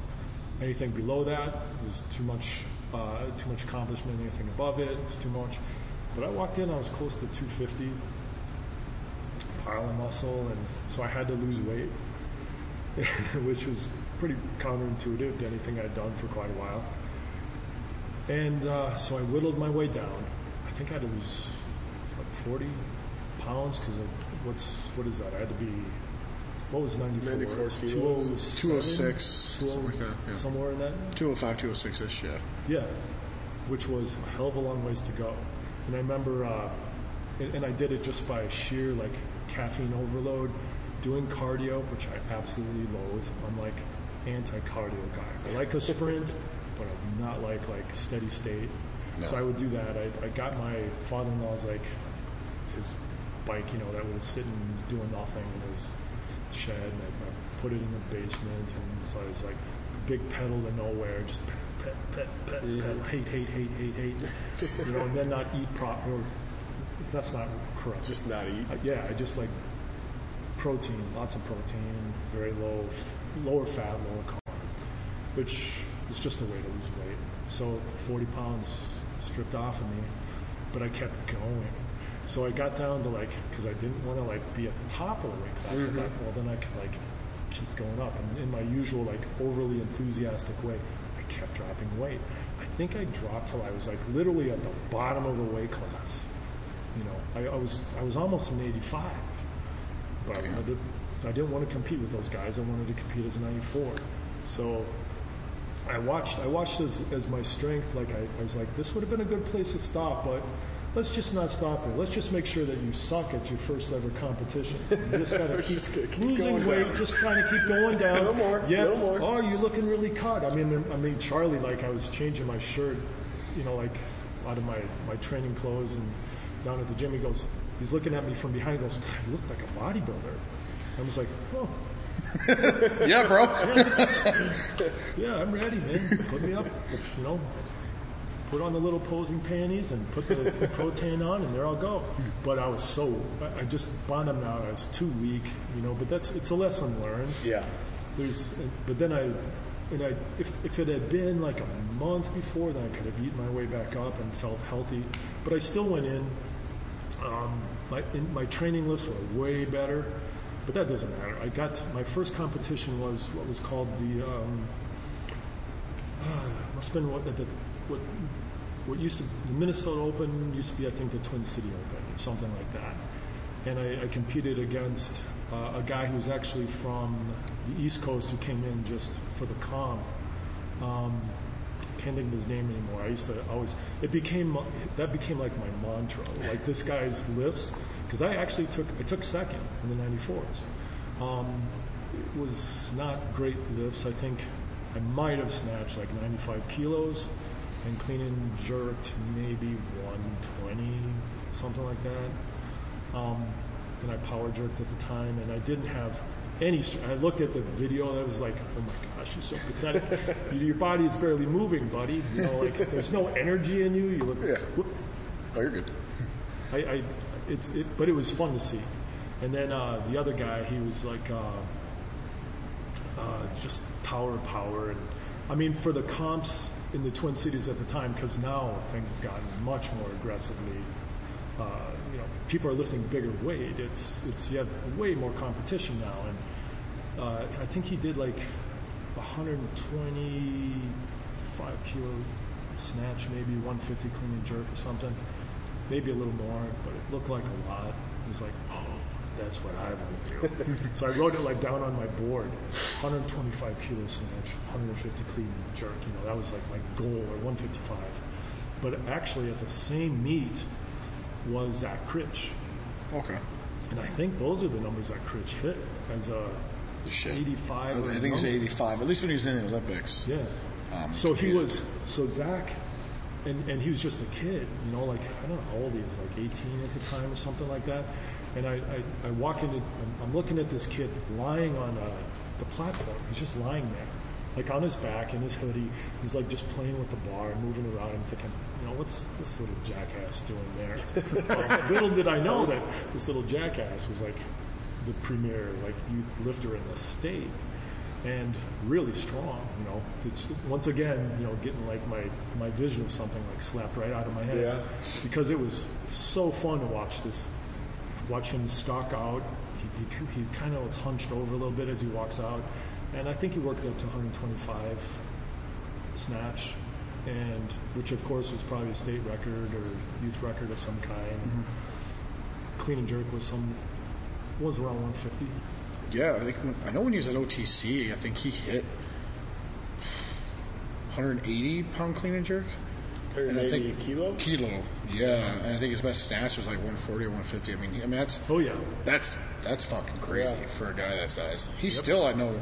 Anything below that was too much, uh, too much accomplishment. Anything above it was too much. But I walked in, I was close to 250, pile of muscle, and so I had to lose weight, which was pretty counterintuitive to anything I'd done for quite a while. And uh, so I whittled my way down. I think I had to lose like 40 pounds because what's what is that? I had to be what was 94? 94 kilos. 206, something like that, yeah. Somewhere in that. 205, 206 ish, yeah. Yeah, which was a hell of a long ways to go. And I remember, uh, and, and I did it just by sheer like caffeine overload, doing cardio, which I absolutely loathe. I'm like anti-cardio guy. I like a sprint, not like like steady state. So I would do that. I, I got my father-in-law's like his bike, you know, that was sitting doing nothing in his shed, and I, I put it in the basement, and so I was like big pedal to nowhere, just pet, pet, pet, pet, pedal, hate, hate, hate, hate, hate, you know, and then not eat proper. That's not correct. Just not eat. Uh, yeah, I just like protein, lots of protein, very low, lower fat, lower carb, which is just a way to lose weight. So 40 pounds stripped off of me, but I kept going. So I got down to like, because I didn't want to like be at the top of the weight class. I thought, well, then I could like keep going up. And in my usual like overly enthusiastic way, I kept dropping weight. I think I dropped till I was like literally at the bottom of the weight class. You know, I, I was I was almost an 85, but I, did, I didn't want to compete with those guys. I wanted to compete as a 94. So I watched I watched as, as my strength. Like I, I was like, this would have been a good place to stop, but let's just not stop there. Let's just make sure that you suck at your first ever competition. You just gotta keep, Just keep losing going weight, down. just trying to keep going down. No more, Yeah. no more. Oh, you're looking really cut. I mean, I mean, Charlie, like I was changing my shirt, you know, like out of my my training clothes and down at the gym. He goes, he's looking at me from behind. He goes, God, you look like a bodybuilder. I was like, oh. Yeah, bro. Yeah, I'm ready, man. Put me up, you know. Put on the little posing panties and put the, the protein on, and there I'll go. But I was so, I I just bottomed out. I was too weak, you know. But that's it's a lesson learned. Yeah. There's, but then I, and I, if, if it had been like a month before, then I could have eaten my way back up and felt healthy. But I still went in. Um, my in, my training lifts were way better, but that doesn't matter. I got my first competition was what was called the um, must have been what the what what used to the Minnesota Open used to be I think the Twin City Open or something like that. and I, I competed against uh, a guy who was actually from the East Coast who came in just for the comp. Um, can't think of his name anymore. I used to always. It became that became like my mantra. Like this guy's lifts, because I actually took I took second in the 94s. Um, it was not great lifts. I think I might have snatched like 95 kilos and clean and jerked maybe 120, something like that. Um, and I power jerked at the time, and I didn't have any. I looked at the video, and I was like, "Oh my gosh, you're so pathetic. Your body is barely moving, buddy. You know, like there's no energy in you. You look. Yeah. Oh, you're good. I, I it's it, but it was fun to see. And then uh, the other guy, he was like uh, uh, just tower power, and I mean for the comps in the Twin Cities at the time, because now things have gotten much more aggressively. Uh, you know, people are lifting bigger weight. It's it's you have way more competition now, and uh, I think he did like 125 kilo snatch, maybe 150 clean and jerk or something maybe a little more, but it looked like a lot. It was like, oh, that's what I want to do. so I wrote it like down on my board: 125 kilo snatch, 150 clean and jerk. You know, that was like my goal, or 155. But actually, at the same meet was Zach Krych, Okay. and I think those are the numbers that Krych hit as a Shit. 85. I think it was 85, at least when he was in the Olympics. Yeah. Um, so he was, so Zach, and, and he was just a kid, you know, like, I don't know how old he was, like 18 at the time or something like that. And I, I, I walk into, I'm, I'm looking at this kid lying on uh, the platform. He's just lying there, like on his back in his hoodie. He's like just playing with the bar and moving around. I'm thinking, you know, what's this little jackass doing there? Um, little did I know that this little jackass was like the premier like youth lifter in the state and really strong. You know, It's- once again, you know, getting like my my vision of something like slapped right out of my head Yeah. because it was so fun to watch this, watch him stalk out. He, he, he kind of was hunched over a little bit as he walks out, and I think he worked up to 125 snatch, and which of course was probably a state record or youth record of some kind. Mm-hmm. Clean and jerk was some was around 150. Yeah, I think when, I know when he was at OTC, I think he hit 180 pound clean and jerk. And I 180 think kilo? Kilo, yeah. And I think his best snatch was like 140 or 150. I mean, I mean that's oh yeah, that's that's fucking crazy Yeah. for a guy that size. He's still, I know,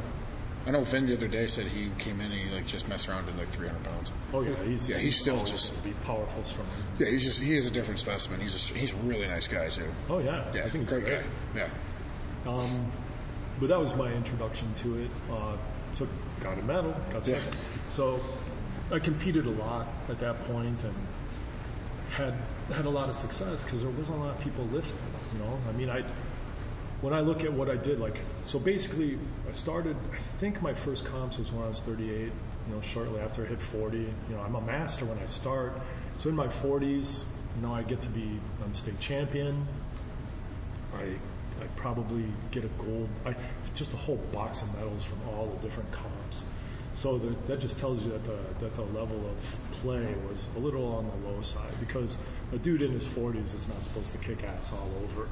I know. Vin the other day said he came in and he like just messed around in like 300 pounds. Oh yeah, he's Yeah, he's still just- be powerful, strong. Yeah, he's just he is a different specimen. He's a, he's a really nice guy too. Oh yeah, Yeah, I think great great. guy. Yeah. Um, but that was my introduction to it. Uh, took got a medal, got Yeah. So I competed a lot at that point and had had a lot of success because there wasn't a lot of people lifting. You know, I mean, I when I look at what I did, like so basically, I started. I think my first comps was when I was 38. You know, shortly after I hit 40. You know, I'm a master when I start. So in my 40s, you know, I get to be um, state champion. I probably get a gold, I, just a whole box of medals from all the different comps. So that, that just tells you that the that the level of play was a little on the low side because a dude in his 40s is not supposed to kick ass all over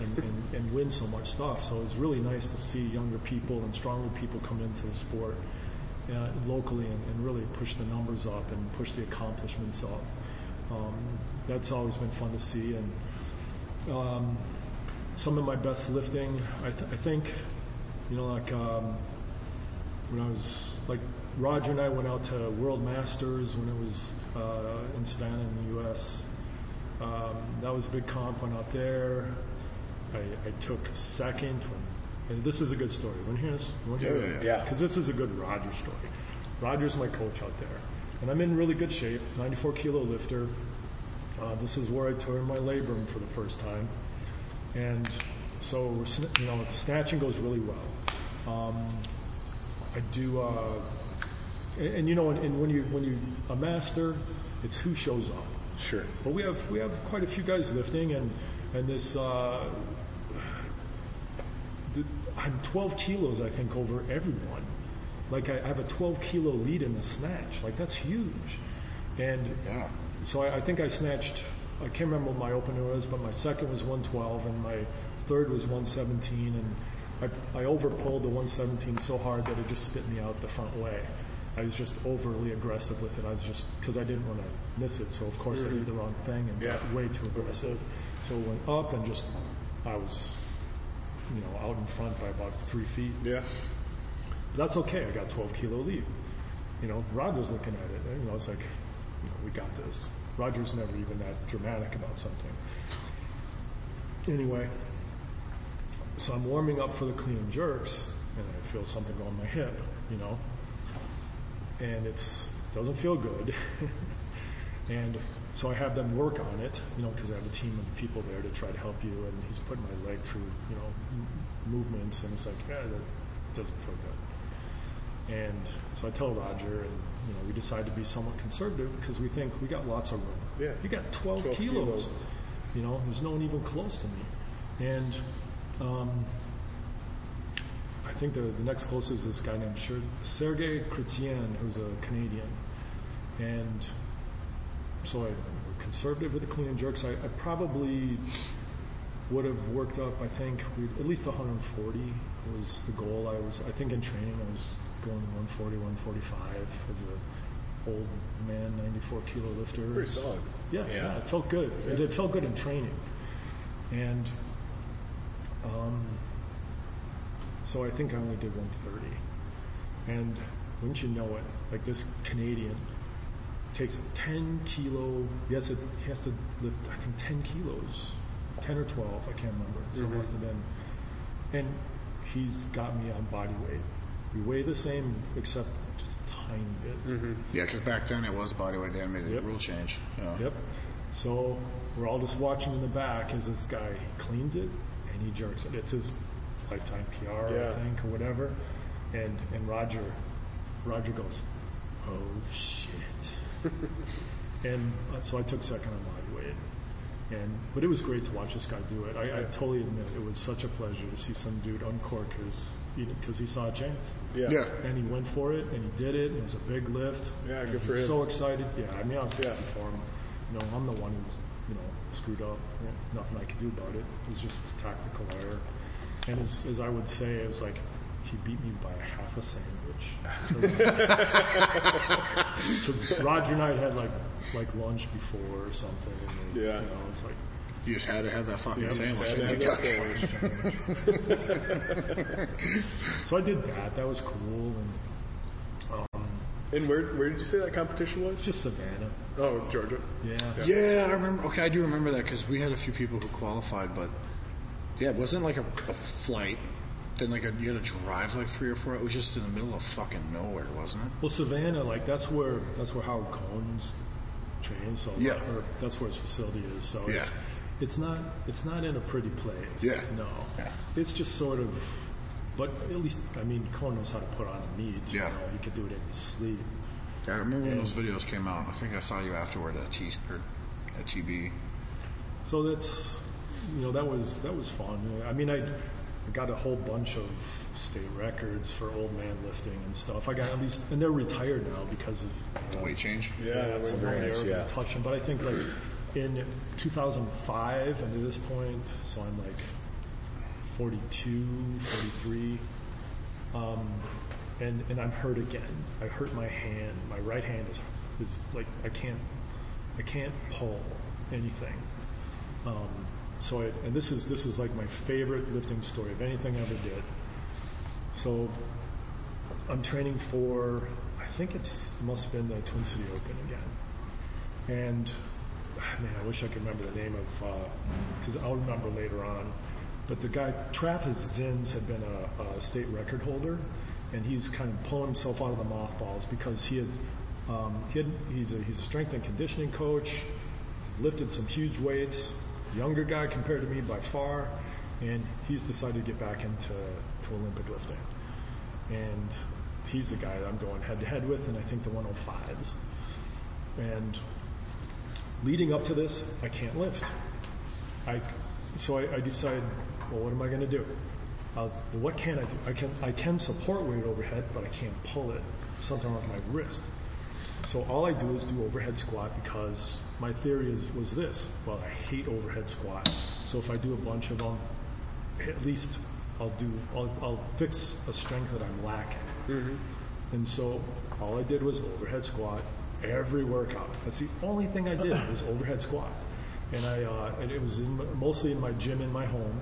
and, and, and win so much stuff. So it's really nice to see younger people and stronger people come into the sport uh, locally and, and really push the numbers up and push the accomplishments up. Um, that's always been fun to see and. Um, some of my best lifting, I, th- I think, you know, like um, when I was like Roger and I went out to World Masters when it was uh, in Savannah in the U.S. Um, that was a big comp. Went out there. I, I took second. When, and this is a good story. Want to hear this? You want to hear Yeah, it? yeah, yeah. Because this is a good Roger story. Roger's my coach out there, and I'm in really good shape. 94 kilo lifter. Uh, this is where I tore my labrum for the first time and so you know snatching goes really well. Um, I do, uh, and, and you know, and, and when you when you a master, it's who shows up. Sure. But we have we have quite a few guys lifting, and and this uh, the, I'm 12 kilos I think over everyone. Like I, I have a 12 kilo lead in the snatch. Like that's huge, and Yeah. so I, I think I snatched. I can't remember what my opener was, but my second was 112, and my third was 117, and I, I overpulled the 117 so hard that it just spit me out the front way. I was just overly aggressive with it. I was just because I didn't want to miss it, so of course I did the wrong thing and got way too aggressive. So it went up and just I was, you know, out in front by about three feet. Yeah. But that's okay. I got 12 kilo lead. You know, Roger's looking at it. and, You know, it's like, you know, we got this. Roger's never even that dramatic about something. Anyway, so I'm warming up for the clean and jerks, and I feel something on my hip, you know, and it's doesn't feel good. and so I have them work on it, you know, because I have a team of people there to try to help you, and he's putting my leg through, you know, m- movements, and it's like, yeah, that doesn't feel good. And so I tell Roger, and you know, we decide to be somewhat conservative because we think we got lots of room. Yeah. You got 12, 12 kilos. kilos. You know, there's no one even close to me. And um, I think the, the next closest is this guy named Ser- Sergei Chrétien, who's a Canadian. And so I, we're conservative with the clean and jerks. I, I probably would have worked up, I think, at least 140 was the goal. I was, I think in training I was going 140, 145 as a old man, 94 kilo lifter. Pretty solid. Yeah, Yeah. yeah, it felt good. It, it felt good in training. And um, so I think I only did 130. And wouldn't you know it, like this Canadian takes 10 kilo, he has to, he has to lift, I think 10 kilos, 10 or 12, I can't remember. So it must have been. And he's got me on body weight. We weigh the same except just a tiny bit. Yeah, because back then it was bodyweight. They had made the Yep. rule change. Yeah. Yep. So we're all just watching in the back as this guy cleans it and he jerks it. It's his lifetime PR, Yeah. I think, or whatever. And and Roger, Roger goes, "Oh shit!" and uh, so I took second on body weight. And but it was great to watch this guy do it. I, I totally admit it was such a pleasure to see some dude uncork his because he saw a chance. Yeah. Yeah. And he went for it, and he did it. and It was a big lift. Yeah, good for he was him. So excited. Yeah, I mean, I was happy Yeah. for him. You know, I'm the one who's, you know, screwed up. Yeah, Nothing I could do about it. It was just a tactical error. And as, as I would say, it was like he beat me by half a sandwich. 'Cause Roger and I had like like lunch before or something. And they, Yeah. You know, it's like You just had to have that fucking Yeah, sandwich. Had to didn't have you? that sandwich. so I did that. That was cool. And um, And where where did you say that competition was? just Savannah. Oh, Georgia. Yeah. Yeah, I remember. Okay, I do remember that because we had a few people who qualified, but yeah, it wasn't like a, a flight. Then like a, you had to drive like three or four. It was just in the middle of fucking nowhere, wasn't it? Well, Savannah, like that's where that's where Howard Cohen's trained. So Yeah. or that's where his facility is. So Yeah. it's it's not it's not in a pretty place. Yeah. No. Yeah. It's just sort of. But at least I mean, Cohen knows how to put on a meet. You Yeah. know, he could do it in his sleep. Yeah, I remember when those videos came out. I think I saw you afterward at T or at TB. So that's you know that was that was fun. I mean, I, I got a whole bunch of state records for old man lifting and stuff. I got at least, and they're retired now because of The weight change. Yeah, so very nobody nice, ever yeah. touch them. But I think like in 2005 and to this point, so I'm like 42, 43, um, and and I'm hurt again. I hurt my hand. My right hand is is like I can't I can't pull anything. Um, so I, and this is this is like my favorite lifting story of anything I ever did. So I'm training for I think it's must have been the Twin City Open again, and man, I wish I could remember the name of because I'll remember later on. But the guy Travis Zins had been a, a state record holder, and he's kind of pulling himself out of the mothballs because he had um, he had he's a he's a strength and conditioning coach, lifted some huge weights, younger guy compared to me by far, and he's decided to get back into to Olympic lifting. And he's the guy that I'm going head to head with, and I think the 105s. And leading up to this, I can't lift. I, so I, I decided, well, what am I going to do? Uh, what can I do? I can I can support weight overhead, but I can't pull it. Something with my wrist. So all I do is do overhead squat because my theory is was this. Well, I hate overhead squat. So if I do a bunch of them, at least I'll do, I'll, I'll fix a strength that I'm lacking. Mm-hmm. And so all I did was overhead squat every workout. That's the only thing I did was overhead squat. And I, uh, and it was in, mostly in my gym in my home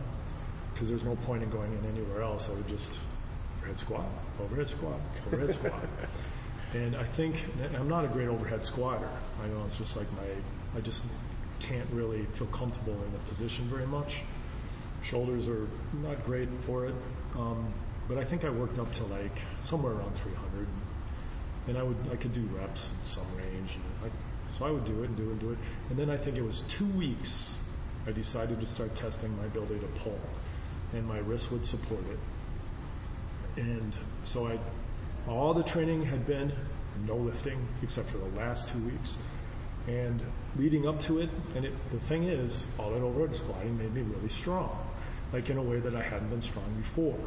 because there's no point in going in anywhere else. I would just overhead squat, overhead squat, overhead squat. And I think that I'm not a great overhead squatter. I know it's just like my, I just can't really feel comfortable in the position very much. Shoulders are not great for it. Um, but I think I worked up to like somewhere around 300. And I would, I could do reps in some range. I, so I would do it and do it and do it. And then I think it was two weeks I decided to start testing my ability to pull. And my wrist would support it. And so I, all the training had been no lifting except for the last two weeks. And leading up to it, and it, the thing is, all that overhead squatting made me really strong, like in a way that I hadn't been strong before.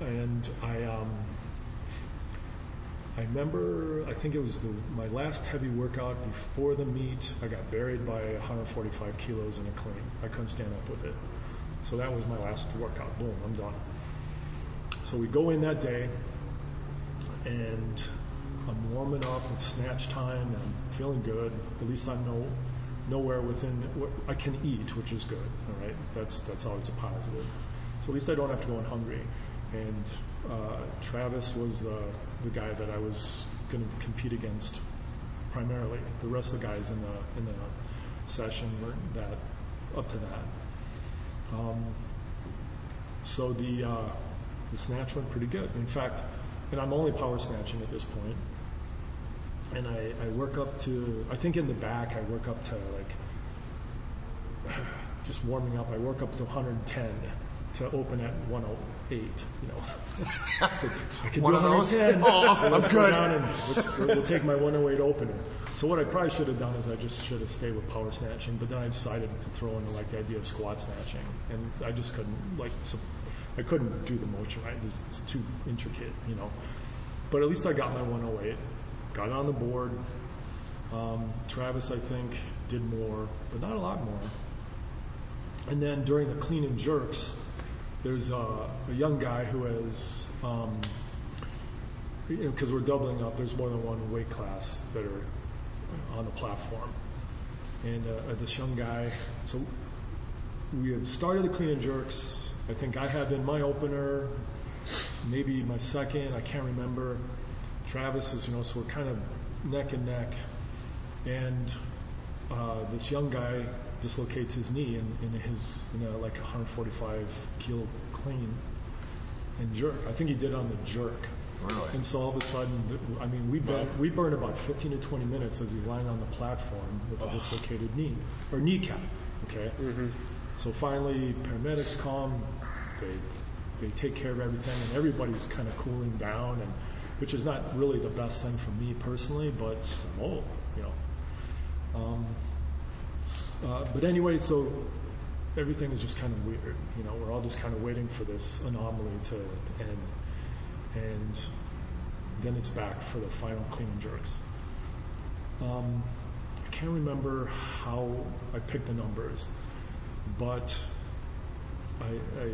And I, um, I remember, I think it was the, my last heavy workout before the meet. I got buried by 145 kilos in a clean. I couldn't stand up with it. So that was my last workout. Boom, I'm done. So we go in that day, and I'm warming up. It's snatch time, and I'm feeling good. At least I'm no, nowhere within. I can eat, which is good. All right, that's that's always a positive. So at least I don't have to go in hungry. And uh, Travis was the the guy that I was going to compete against primarily. The rest of the guys in the in the session weren't that up to that. Um, so the uh, the snatch went pretty good. In fact, and I'm only power snatching at this point. And I, I work up to, I think in the back, I work up to like, just warming up, I work up to 110 to open at 108, you know. So I could One do of those? 110. Oh, let's I'm go good. down and we'll, we'll take my 108 opener. So what I probably should have done is I just should have stayed with power snatching, but then I decided to throw in like the idea of squat snatching, and I just couldn't like so I couldn't do the motion right. It's too intricate, you know. But at least I got my 108, got it on the board. Um, Travis, I think, did more, but not a lot more. And then during the clean and jerks, there's a, a young guy who has, um, because we're doubling up, there's more than one weight class that are on the platform. And uh, this young guy, so we had started the clean and jerks. I think I had been my opener, maybe my second, I can't remember. Travis is, you know, so we're kind of neck and neck. And uh, this young guy dislocates his knee in, in his, you know, like 145 kilo clean and jerk. I think he did on the jerk. Really? And so all of a sudden, I mean, we burn, we burn about 15 to 20 minutes as he's lying on the platform with a dislocated knee or kneecap. Okay. So finally, paramedics come. They they take care of everything, and everybody's kind of cooling down, and which is not really the best thing for me personally, but I'm old, you know. Um, uh, but anyway, so everything is just kind of weird. You know, we're all just kind of waiting for this anomaly to, to end, and then it's back for the final clean and jerks. Um, I can't remember how I picked the numbers, but I, I,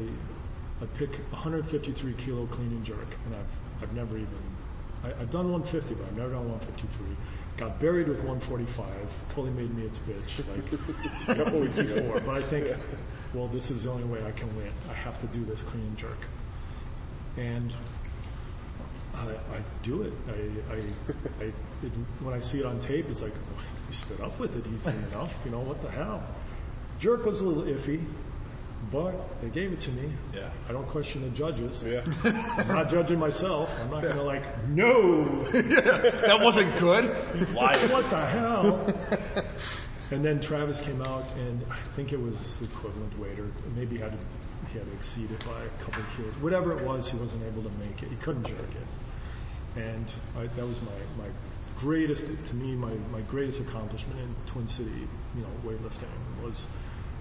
I pick 153 kilo clean and jerk, and I've, I've never even, I, I've done 150, but I've never done 153. Got buried with 145, totally made me its bitch like a couple weeks before. But I think, well, this is the only way I can win. I have to do this clean and jerk. And I, I do it. I, I, it, when I see it on tape, it's like, he stood up with it easily enough. You know, what the hell? Jerk was a little iffy, but they gave it to me. Yeah. I don't question the judges. Yeah. I'm not judging myself. I'm not going to like, no. that wasn't good. What the hell? and then Travis came out, and I think it was equivalent weight, or maybe he had to, he had to exceed it by a couple of kilos. Whatever it was, he wasn't able to make it. He couldn't jerk it. And I, that was my, my greatest, to me, my, my greatest accomplishment in Twin City, you know, weightlifting was,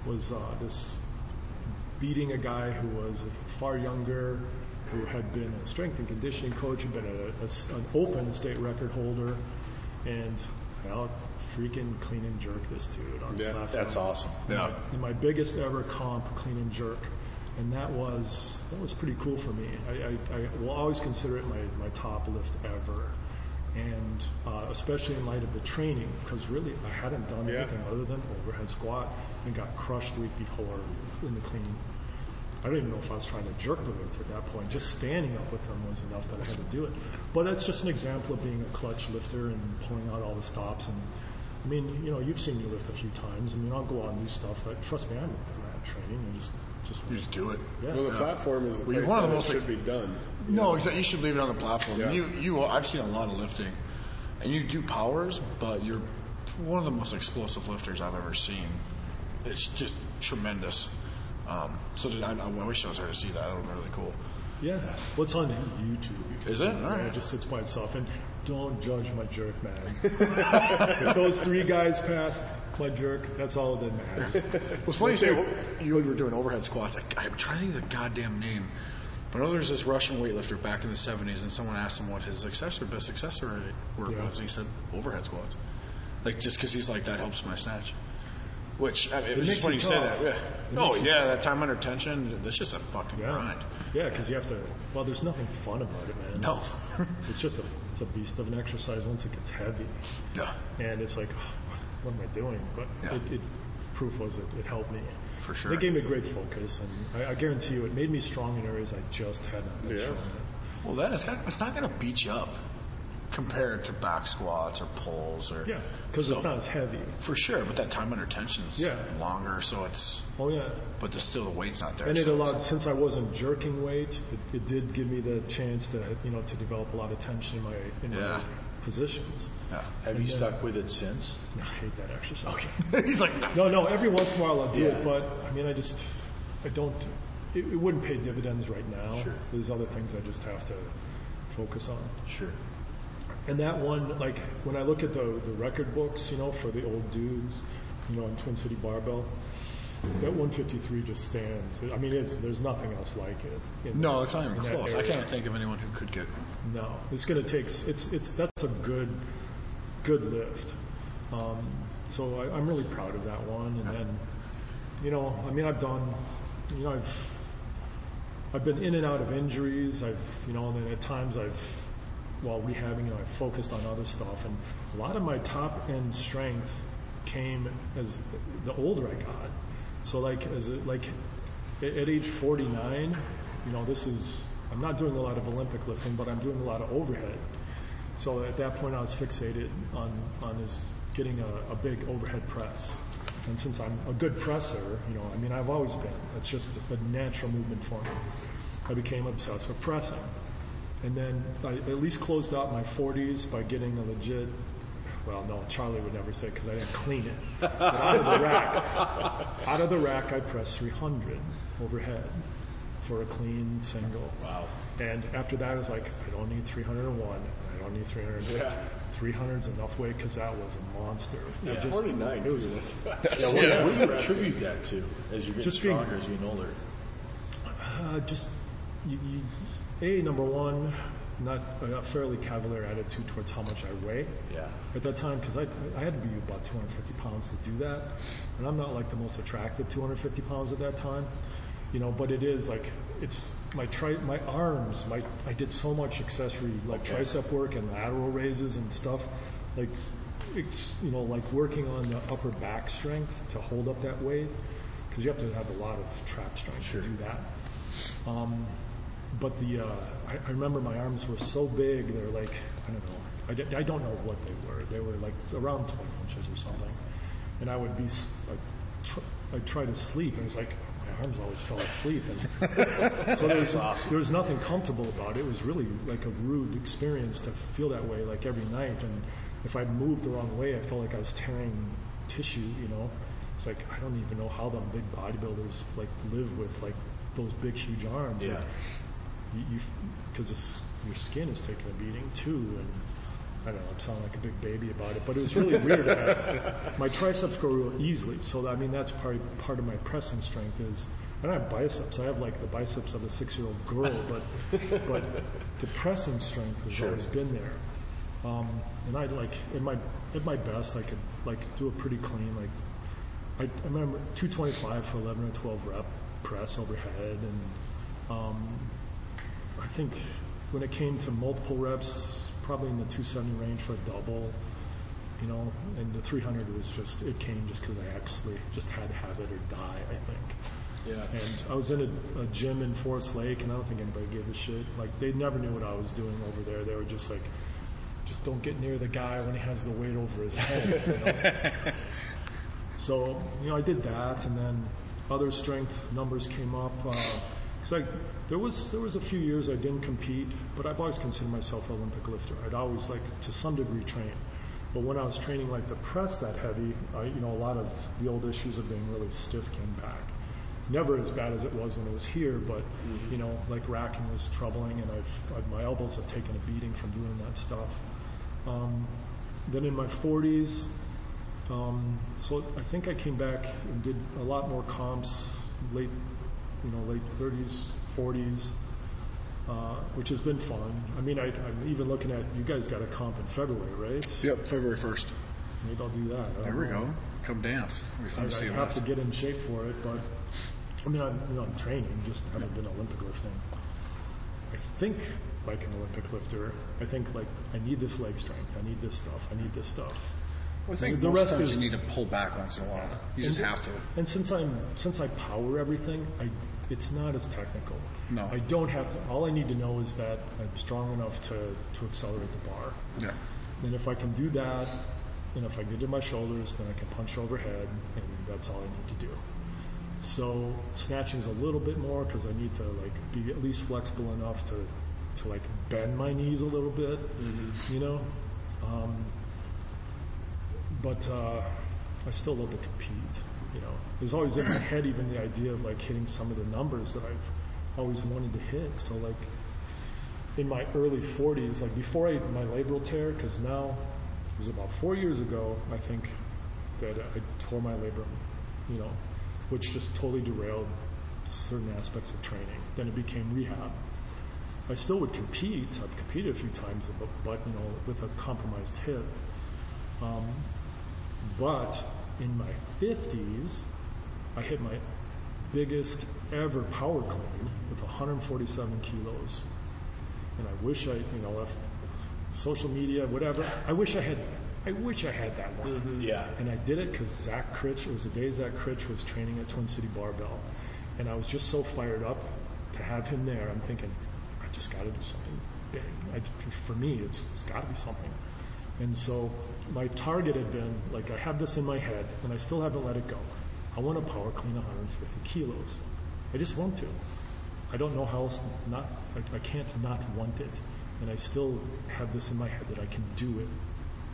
was uh, this beating a guy who was far younger, who had been a strength and conditioning coach, had been a, a s- an open state record holder, and I'll freaking clean and jerk this dude on the Yeah, platform. that's awesome. Yeah. In my biggest ever comp, clean and jerk, and that was that was pretty cool for me. I, I, I will always consider it my, my top lift ever, and uh, especially in light of the training, because really I hadn't done Yeah. anything other than overhead squat and got crushed the week before in the clean. I don't even know if I was trying to jerk the weights at that point. Just standing up with them was enough that I had to do it. But that's just an example of being a clutch lifter and pulling out all the stops. And I mean, you know, you've seen me lift a few times. I mean, I'll go out and do stuff. That, trust me, I'm not training. I just, just, You just do it. Yeah. Well, the platform is the Well, you're place one of that the it most, should like- be done. No, exactly. You should leave it on the platform. Yeah. You, you, I've seen a lot of lifting, and you do powers, but you're one of the most explosive lifters I've ever seen. It's just tremendous. Um, so did, I, I wish I was there to see that. That would be really cool. Yeah. What's on YouTube? Is it? All right. It just sits by itself. And don't judge my jerk, man. if those three guys pass my jerk, that's all that matters. Well, it's funny you say you were doing overhead squats. I, I'm trying to think of the goddamn name. But I know there's this Russian weightlifter back in the 70s, and someone asked him what his accessory, best accessory work Yeah. was, and he said overhead squats. Like, just because he's like, that helps my snatch. Which, I mean, it, was just funny you say that. Yeah. Oh, yeah, that time under tension, that's just a fucking Yeah. grind. Yeah, because you have to. Well, there's nothing fun about it, man. No. It's, just a it's a beast of an exercise once it gets heavy, Yeah. and it's like, what am I doing? But Yeah. it, it proof was it, it helped me. For sure. It gave me great focus, and I, I guarantee you, it made me strong in areas I just had not been Yeah. strong in. Well, then it's, got, it's not going to beat you up compared to back squats or pulls or. Yeah, because So- it's not as heavy. For sure, but that time under tension is Yeah. longer, so it's. Oh yeah. But the, still, the weight's not there. And it so allowed, since I wasn't jerking weight, it, it did give me the chance to, you know, to develop a lot of tension in my in Yeah. my positions. Yeah. Have And you then- stuck with it since? No, I hate that exercise. He's like, No, no. Every once in a while I'll do Yeah. it, but I mean, I just, I don't. It, it wouldn't pay dividends right now. Sure. There's other things I just have to focus on. Sure. And that one, like when I look at the the record books, you know, for the old dudes, you know, on Twin City Barbell, that 153 just stands. I mean, it's there's nothing else like it. No, it's not even close. I can't think of anyone who could get. No, it's going to take. It's it's that's a good good lift. Um, so I, I'm really proud of that one. And then, you know, I mean, I've done. You know, I've I've been in and out of injuries. I've you know, and then at times I've while rehabbing, know, I've focused on other stuff. And a lot of my top end strength came as the older I got. So like as like at, at age 49, you know, this is I'm not doing a lot of Olympic lifting, but I'm doing a lot of overhead. So at that point, I was fixated on on is getting a, a big overhead press. And since I'm a good presser, you know, I mean, I've always been. It's just a natural movement for me. I became obsessed with pressing. And then I at least closed out my 40s by getting a legit, well, no, Charlie would never say because I didn't clean it. But out of the rack, out of the rack, I pressed 300 overhead for a clean single. Wow. And after that, I was like, I don't need 301. I don't need 300. Yeah. 300's enough weight because that was a monster. Yeah, It just- 49 it was- too. That's, Yeah, that's what, what do you attribute that to as you get Just being- stronger, as you get older? Uh, just you, you, a number one, not a fairly cavalier attitude towards how much I weigh. Yeah. At that time, because I, I had to be about 250 pounds to do that, and I'm not like the most attractive 250 pounds at that time, you know. But it is like it's my tri- my arms, my I did so much accessory like tricep work and lateral raises and stuff, like it's you know like working on the upper back strength to hold up that weight because you have to have a lot of trap strength to do that. Um, but the uh, I, I remember my arms were so big they're like I don't know. I, I don't know what they were. They were like around 20 inches or something. And I would be like tr- I'd try to sleep and it was like my arms always fell asleep and so there was, there was nothing comfortable about it. It was really like a rude experience to feel that way like every night. And if I moved the wrong way I felt like I was tearing tissue you know? It's like I don't even know how them big bodybuilders like live with like those big huge arms. Yeah. Like, because your skin is taking a beating too, and I don't know. I'm sounding like a big baby about it, but it was really weird. My triceps grow real easily, so I mean that's part part of my pressing strength is. I don't have biceps. I have like the biceps of a six-year-old girl, but but the pressing strength has always been there. Um, and I like at my at my best, I could like do a pretty clean like I, I remember 225 for 11 or 12 rep press overhead, and um, I think when it came to multiple reps, probably in the 270 range for a double, you know, and the 300 was just it came just because I actually just had to have it or die. I think. Yeah. And I was in a, a gym in Forest Lake, and I don't think anybody gave a shit. Like they never knew what I was doing over there. They were just like, just don't get near the guy when he has the weight over his head. You know? so you know, I did that, and then other strength numbers came up. Uh, because I there was there was a few years I didn't compete, but I've always considered myself an Olympic lifter. I'd always like to some degree train. But when I was training like the press that heavy, I, you know, a lot of the old issues of being really stiff came back never as bad as it was when it was here, but Mm-hmm. you know, like racking was troubling, and I've, I've my elbows have taken a beating from doing that stuff. Um, then in my 40s, um, so I think I came back and did a lot more comps, late, you know, late 30s, 40s, uh, which has been fun. I mean, I, I'm even looking at you guys got a comp in February, right? Yep, February 1st. Maybe I'll do that. There we know. go. Come dance. It'll be fun I, to see I have to get in shape for it, but I mean, I'm, you know, I'm training, just haven't been Olympic lifting. I think like an Olympic lifter, I think like I need this leg strength, I need this stuff, I need this stuff. Well, I think the most rest is you need to pull back once in a while. You just have to. And since I'm since I power everything, I it's not as technical. No. I don't have to. All I need to know is that I'm strong enough to to accelerate the bar. Yeah. And if I can do that, and if I get to my shoulders, then I can punch overhead, and that's all I need to do. So snatching is a little bit more because I need to like be at least flexible enough to to like bend my knees a little bit, you know. Um, but uh, I still love to compete. Know, there's always in my head even the idea of like hitting some of the numbers that I've always wanted to hit. So like in my early 40s, like before I my labral tear, because now it was about four years ago, I think that I tore my labrum. You know, which just totally derailed certain aspects of training. Then it became rehab. I still would compete. I've competed a few times, but, but you know, with a compromised hip. Um, but in my 50s, I hit my biggest ever power clean with 147 kilos. And I wish I, you know, if social media, whatever, I wish I had, I wish I had that one. Mm-hmm. Yeah. And I did it because Zach Krych, it was the day Zach Krych was training at Twin City Barbell. And I was just so fired up to have him there. I'm thinking, I just got to do something big. I, for me, it's, it's got to be something. And so my target had been like, I have this in my head, and I still haven't let it go. I want to power clean 150 kilos. I just want to. I don't know how else not. I, I can't not want it, and I still have this in my head that I can do it.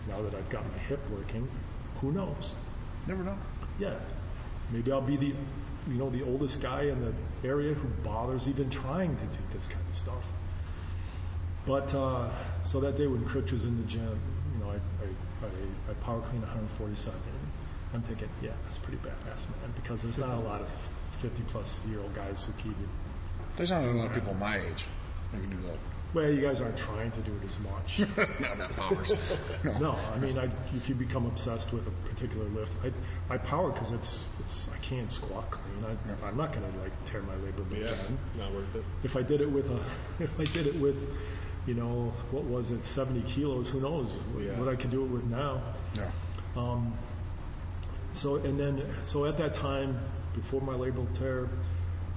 Now that I've got my hip working, who knows? Never know. Yeah, maybe I'll be the, you know, the oldest guy in the area who bothers even trying to do this kind of stuff. But uh, so that day when Krych was in the gym, you know, I, I, I, I power clean 147. I'm thinking, yeah, that's pretty badass, man, because there's not a lot of 50 plus year old guys who keep it. There's not a lot of people my age who can do that. Well, you guys aren't trying to do it as much. no, Not powers. No. No, I mean, I, if you become obsessed with a particular lift, I, I power because it's, it's, I can't squat clean. I, I'm not going to like tear my labor bone down. not worth it. If I did it with a, if I did it with, you know, what was it, 70 kilos? Who knows Yeah. what I could do it with now? Yeah. Um, so and then so at that time before my labral tear,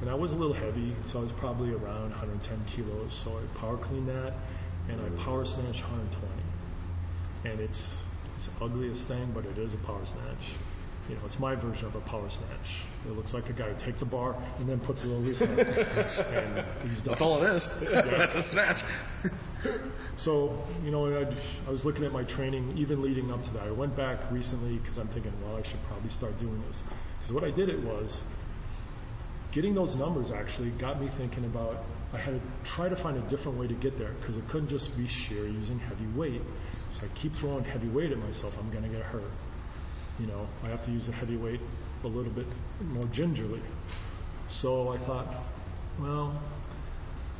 and I was a little heavy, so I was probably around 110 kilos. So I power clean that, and I power snatch 120. And it's it's the ugliest thing, but it is a power snatch. You know, it's my version of a power snatch. It looks like a guy who takes a bar and then puts it over his head, and he's done. That's all it is. That's a snatch. So, you know, I, I was looking at my training even leading up to that. I went back recently because I'm thinking, well, I should probably start doing this. Because what I did it was getting those numbers actually got me thinking about I had to try to find a different way to get there because it couldn't just be sheer using heavy weight. So I keep throwing heavy weight at myself, I'm going to get hurt. You know, I have to use the heavy weight a little bit more gingerly. So I thought, well,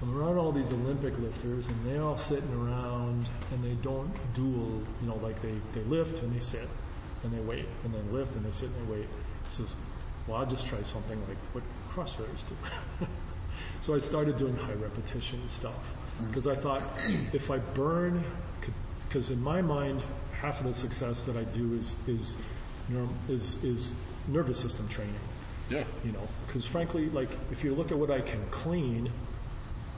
I'm around all these Olympic lifters and they're all sitting around and they don't dual, you know, like they, they lift and they sit and they wait and then lift and they sit and they wait. He says, well, I'll just try something like what CrossFitters do. so I started doing high repetition stuff because I thought if I burn, because in my mind, half of the success that I do is is is, is nervous system training. Yeah. You know, because frankly, like if you look at what I can clean,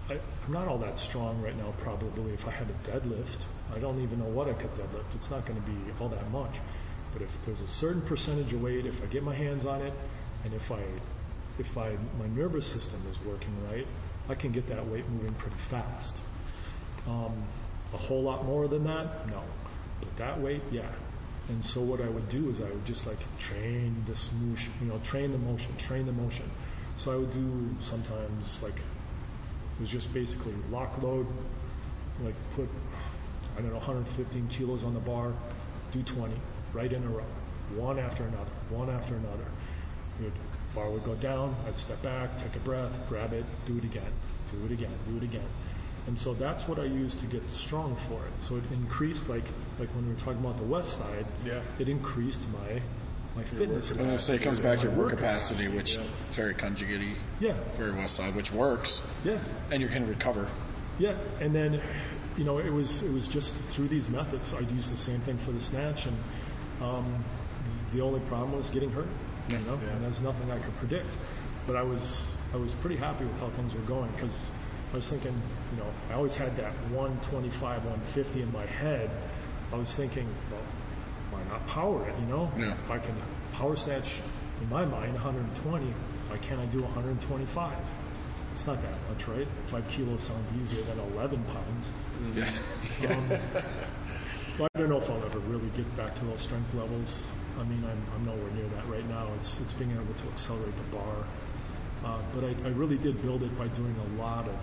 I, I'm not all that strong right now. Probably if I had a deadlift, I don't even know what I could deadlift. It's not going to be all that much. But if there's a certain percentage of weight, if I get my hands on it, and if I if I my nervous system is working right, I can get that weight moving pretty fast. Um, a whole lot more than that, no. But that weight, yeah. And so what I would do is I would just like train this motion, you know, train the motion, train the motion. So I would do sometimes like it was just basically lock load, like put I don't know 115 kilos on the bar, do 20 right in a row, one after another, one after another. Good. Bar would go down, I'd step back, take a breath, grab it, do it again, do it again, do it again. And so that's what I used to get strong for it. So it increased like like when we were talking about the west side, Yeah. it increased my my fitness. I'm going to say it comes back to your work capacity, which is very conjugate Yeah. very west side, which works. Yeah. And you can recover. Yeah, and then, you know, it was it was just through these methods. I'd use the same thing for the snatch, and um, the only problem was getting hurt. You know, and there's nothing I could predict. But I was I was pretty happy with how things were going because I was thinking, you know, I always had that 125, 150 in my head. I was thinking, well, why not power it? You know, Yeah. if I can power snatch in my mind 120, why can't I do 125? It's not that much, right? Five kilos sounds easier than 11 pounds. Yeah. Um, but I don't know if I'll ever really get back to those strength levels. I mean, I'm, I'm nowhere near that right now. It's, it's being able to accelerate the bar. Uh, but I, I really did build it by doing a lot of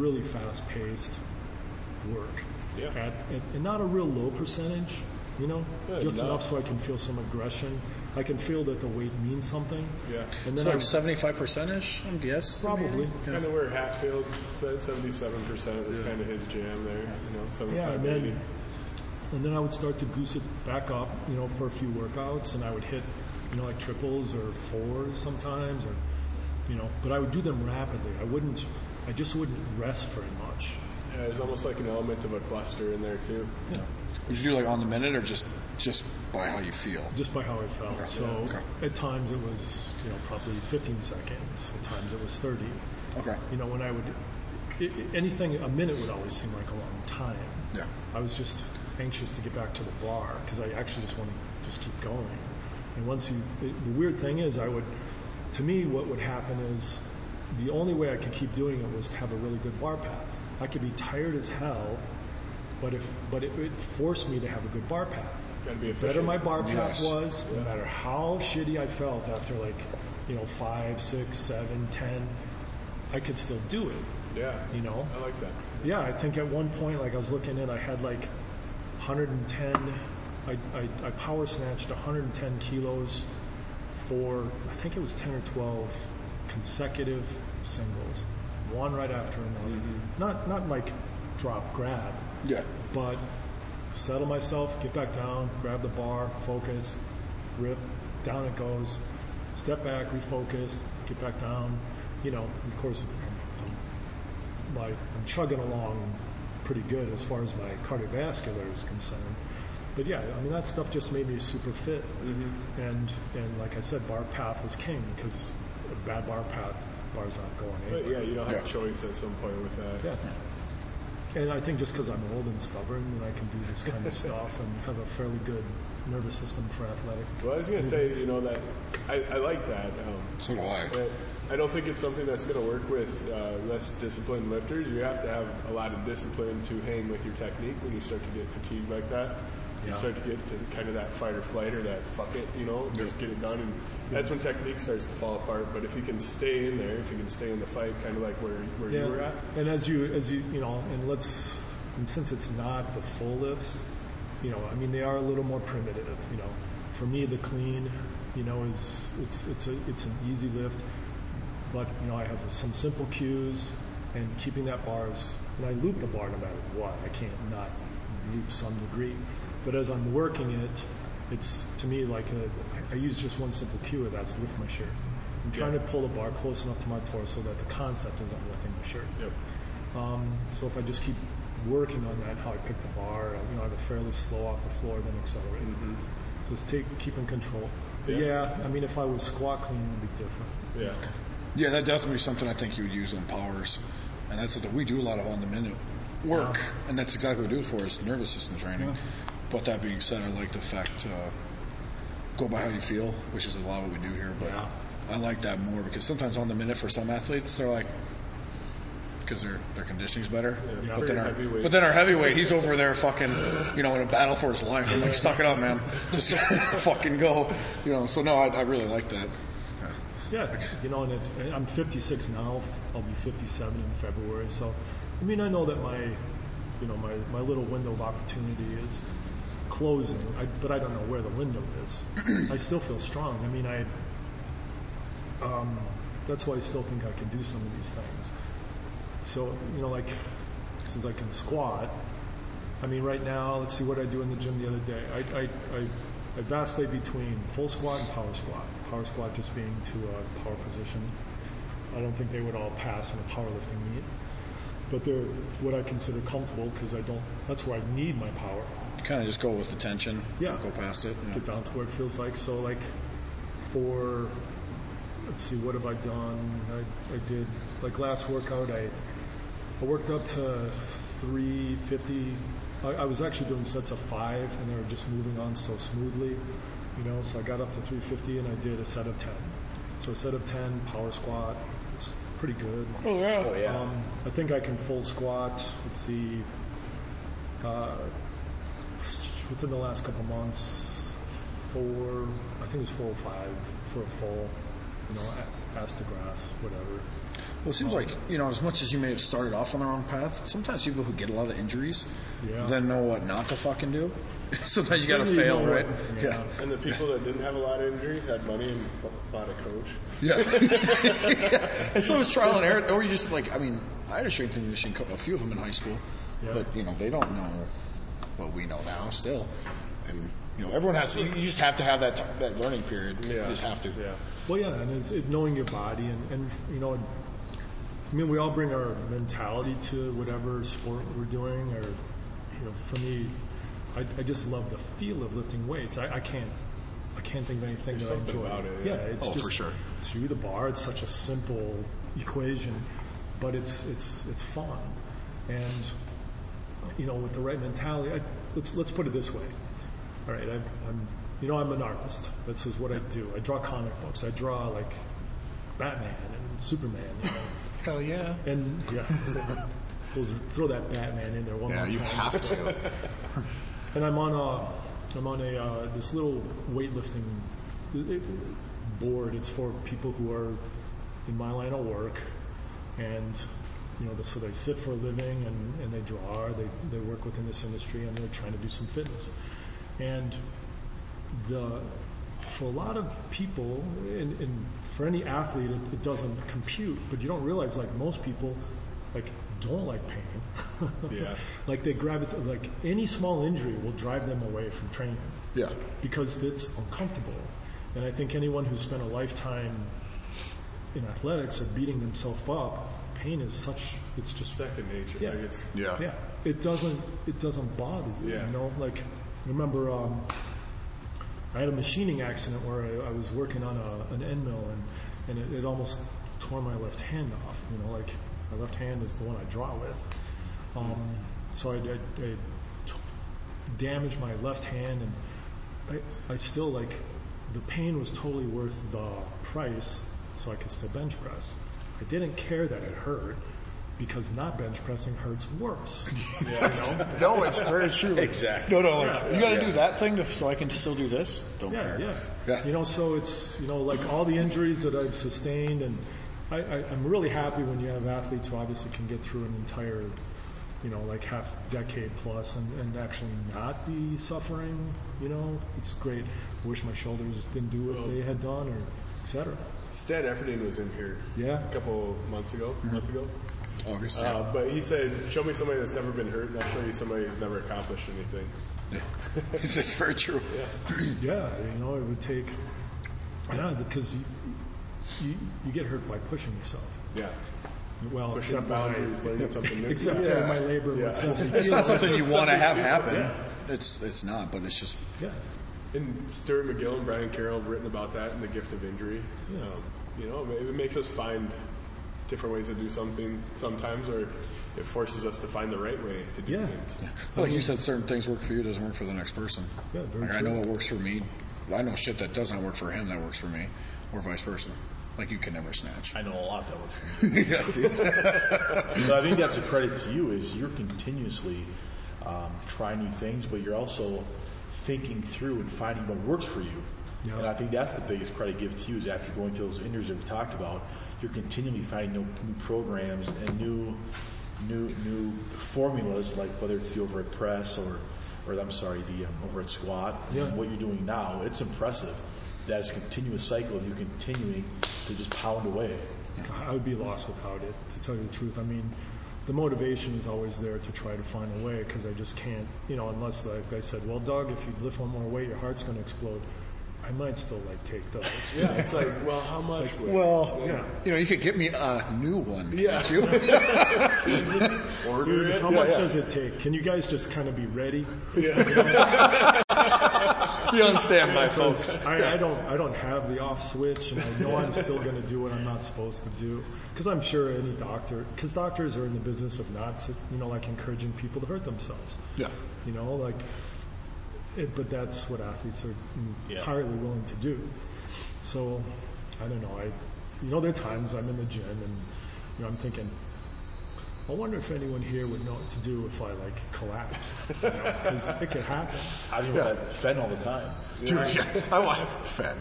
really fast paced work. Yeah. At, at, and not a real low percentage, you know, Yeah, just enough. enough so I can feel some aggression. I can feel that the weight means something. Yeah. And It's then like I, 75 percent-ish, I'm guessing. Probably. It's kind of where Hatfield said 77% was kind of his jam there. You know, 75, Yeah, and then, and then I would start to goose it back up, you know, for a few workouts, and I would hit, you know, like triples or fours sometimes, or, you know, but I would do them rapidly. I wouldn't, I just wouldn't rest very much. Yeah, there's almost like an element of a cluster in there too. Yeah. Would you do like on the minute or just just by how you feel? Just by how I felt. Okay. So Okay. at times it was, you know, probably 15 seconds. At times it was 30. Okay. You know, when I would, i i anything, a minute would always seem like a long time. Yeah. I was just anxious to get back to the bar because I actually just want to just keep going. And once you, the, the weird thing is, I would, to me, what would happen is the only way I could keep doing it was to have a really good bar path. I could be tired as hell, but if, but it would force me to have a good bar path. Gotta be The better my bar path Yes. was, no matter how shitty I felt after like, you know, five, six, seven, ten, I could still do it. Yeah. You know? I like that. Yeah, I think at one point, like I was looking at, I had like 110. I, I, I power snatched 110 kilos for I think it was 10 or 12 consecutive singles, one right after another. Mm-hmm. Not not like drop grab, Yeah. but settle myself, get back down, grab the bar, focus, rip, down it goes, step back, refocus, get back down. You know, of course, I'm, I'm, my, I'm chugging along pretty good as far as my cardiovascular is concerned. But yeah, I mean that stuff just made me super fit, and and like I said, bar path was king because a bad bar path, bars not going Anywhere. But yeah, you don't have Yeah. a choice at some point with that. Yeah. And I think just because I'm old and stubborn, and I can do this kind of stuff and have a fairly good nervous system for athletic. Well, I was gonna say, you know, that I, I like that. Um, So do I. but I don't think it's something that's going to work with uh, less disciplined lifters. You have to have a lot of discipline to hang with your technique when you start to get fatigued like that. You Yeah. start to get to kind of that fight or flight or that fuck it, you know, just get it done. And that's when technique starts to fall apart. But if you can stay in there, if you can stay in the fight, kind of like where, where you were at, And as you, as you, you know, and let's, and since it's not the full lifts, you know, I mean, they are a little more primitive. You know, for me, the clean, you know, is it's it's a it's an easy lift, but you know, I have some simple cues, and keeping that bar is, and I loop the bar no matter what. I can't not loop some degree, but as I'm working it, it's to me like a, I use just one simple cue, and that's lift my shirt. I'm trying to pull the bar close enough to my torso that the concept isn't lifting my shirt. Um, so if I just keep working on that, how I pick the bar, you know, I have a fairly slow off the floor, then accelerate. Just take keep in control. But Yeah. yeah, I mean, if I was squat clean, it would be different. Yeah. Yeah, that definitely something I think you would use on powers, and that's something we do a lot of on the minute work, and that's exactly what we do it for is nervous system training. But that being said, I like the fact uh, go by how you feel, which is a lot of what we do here. But I like that more because sometimes on the minute for some athletes, they're like. Because their their conditioning's better, Yeah. but then our heavyweight. but then our heavyweight, he's over there fucking, you know, in a battle for his life. I'm like, suck it up, man, just fucking go, you know. So no, I, I really like that. Yeah, you know, and it, I'm 56 now. I'll be 57 in February. So, I mean, I know that my, you know, my, my little window of opportunity is closing, I, but I don't know where the window is. I still feel strong. I mean, I, um, that's why I still think I can do some of these things. So, you know, like, since I can squat, I mean, right now, let's see what I do in the gym the other day. I, I, I, I vacillate between full squat and power squat. Power squat just being to a power position. I don't think they would all pass in a powerlifting meet, but they're what I consider comfortable because I don't. That's where I need my power. Kind of just go with the tension. Yeah. Go past it. yeah. Get down to where it feels like. So, like, for let's see, what have I done? I, I did like last workout. I I worked up to 350. I, I was actually doing sets of five, and they were just moving on so smoothly, you know. So I got up to 350, and I did a set of 10. So a set of 10 power squat. It's pretty good. Oh, yeah. Oh, yeah. Um, I think I can full squat. Let's see. Uh, within the last couple months, four. I think it was four or five for a full. You know, a- ass to grass, whatever. Well, it seems like, you know, as much as you may have started off on the wrong path, sometimes people who get a lot of injuries Yeah. then know what not to fucking do. sometimes you gotta Certainly fail, know right? what- Yeah. And the people that didn't have a lot of injuries had money and bought a coach. Yeah. and so it's trial and error, or you just like, I mean, I had a strength and conditioning, co- a few of them in high school, but, you know, they don't know what we know now still. And, you know, everyone has, you you just have to have that, t- that learning period. You just have to. Yeah. Well, yeah, and it's, it's knowing your body, and, and you know, I mean, we all bring our mentality to whatever sport we're doing, or you know, for me, I, I just love the feel of lifting weights. I, I can't, I can't think of anything There's that I enjoy. about it, Yeah, yeah. it's Oh, just, for sure. Through the bar, it's such a simple equation, but it's it's it's fun, and you know, with the right mentality, I, let's let's put it this way. All right, I, I'm, you know, I'm an artist. This is what I do. I draw comic books. I draw like Batman and Superman. You know? Hell yeah. And yeah, those, throw that Batman in there one Yeah, more you time. have to. and I'm on a, I'm on a uh, this little weightlifting board. It's for people who are in my line of work, and you know, so they sit for a living and, and they draw. They they work within this industry and they're trying to do some fitness, and the for a lot of people and, and for any athlete it, it doesn't compute but you don't realize like most people like don't like pain Yeah. like they gravitate like any small injury will drive them away from training Yeah. because it's uncomfortable and i think anyone who's spent a lifetime in athletics or beating themselves up pain is such it's just Second nature. yeah Like it's, Yeah. yeah it doesn't it doesn't bother you Yeah. you know like remember um, I had a machining accident where I, I was working on a, an end mill and, and it, it almost tore my left hand off. You know, like my left hand is the one I draw with. Um, so I, I, I t- damaged my left hand and I, I still like the pain was totally worth the price so I could still bench press. I didn't care that it hurt because not bench pressing hurts worse. Yeah. no, it's very true. Exactly. No, no, like, Yeah, you gotta yeah. do that thing to, so I can still do this? Don't yeah, care. yeah, Yeah. You know, so it's you know like all the injuries that I've sustained, and I, I, I'm really happy when you have athletes who obviously can get through an entire, you know, like half decade plus, and, and actually not be suffering. You know, it's great. I Wish my shoulders didn't do what they had done, or etc. Stan Efferding was in here Yeah. a couple months ago, a month ago. August, Uh, but he said, "Show me somebody that's never been hurt, and I'll show you somebody who's never accomplished anything." it's very true. yeah, you know, it would take, yeah, because you, you, you get hurt by pushing yourself. Yeah. Well, Push some boundaries, learning something new. Except Yeah. my labor Yeah. It's not something you want to have Yeah. happen. It's it's not, but it's just Yeah. And Stuart McGill and Brian Carroll have written about that in The Gift of Injury. Yeah. Um, you know, it makes us find different ways to do something sometimes, or it forces us to find the right way to do Yeah. things. like you said, certain things work for you doesn't work for the next person. Yeah, very like I know what works for me. I know shit that does not work for him that works for me, or vice versa. Like you can never snatch. I know a lot that works for you. yes. so I think that's a credit to you is you're continuously um, trying new things, but you're also thinking through and finding what works for you. Yeah. And I think that's the biggest credit give to you is after going through those interviews that we talked about, you're continually finding new, new programs and new, new, new formulas, like whether it's the overhead press or, or I'm sorry, the um, overhead squat. Yeah. And what you're doing now, it's impressive. That is a continuous cycle of you continuing to just pound away. I would be lost without it, to tell you the truth. I mean, the motivation is always there to try to find a way because I just can't, you know, unless, like I said, well, Doug, if you lift one more weight, your heart's going to explode. I might still like take those. Yeah, it's like, well, how much? weight? Well, Yeah. you know, you could get me a new one. Yeah. can't you? order Dude, it. how much does it take? Can you guys just kind of be ready? Yeah. Be on standby, folks. I, I don't, I don't have the off switch, and I know I'm still going to do what I'm not supposed to do. Because I'm sure any doctor, because doctors are in the business of not, you know, like encouraging people to hurt themselves. Yeah. You know, like, it, but that's what athletes are Yeah. entirely willing to do. So, I don't know. I, you know, there are times I'm in the gym and, you know, I'm thinking, I wonder if anyone here would know what to do if I like collapsed. You know, 'cause it could happen. I deal with that Fen all the time. Dude, yeah. I want Fen.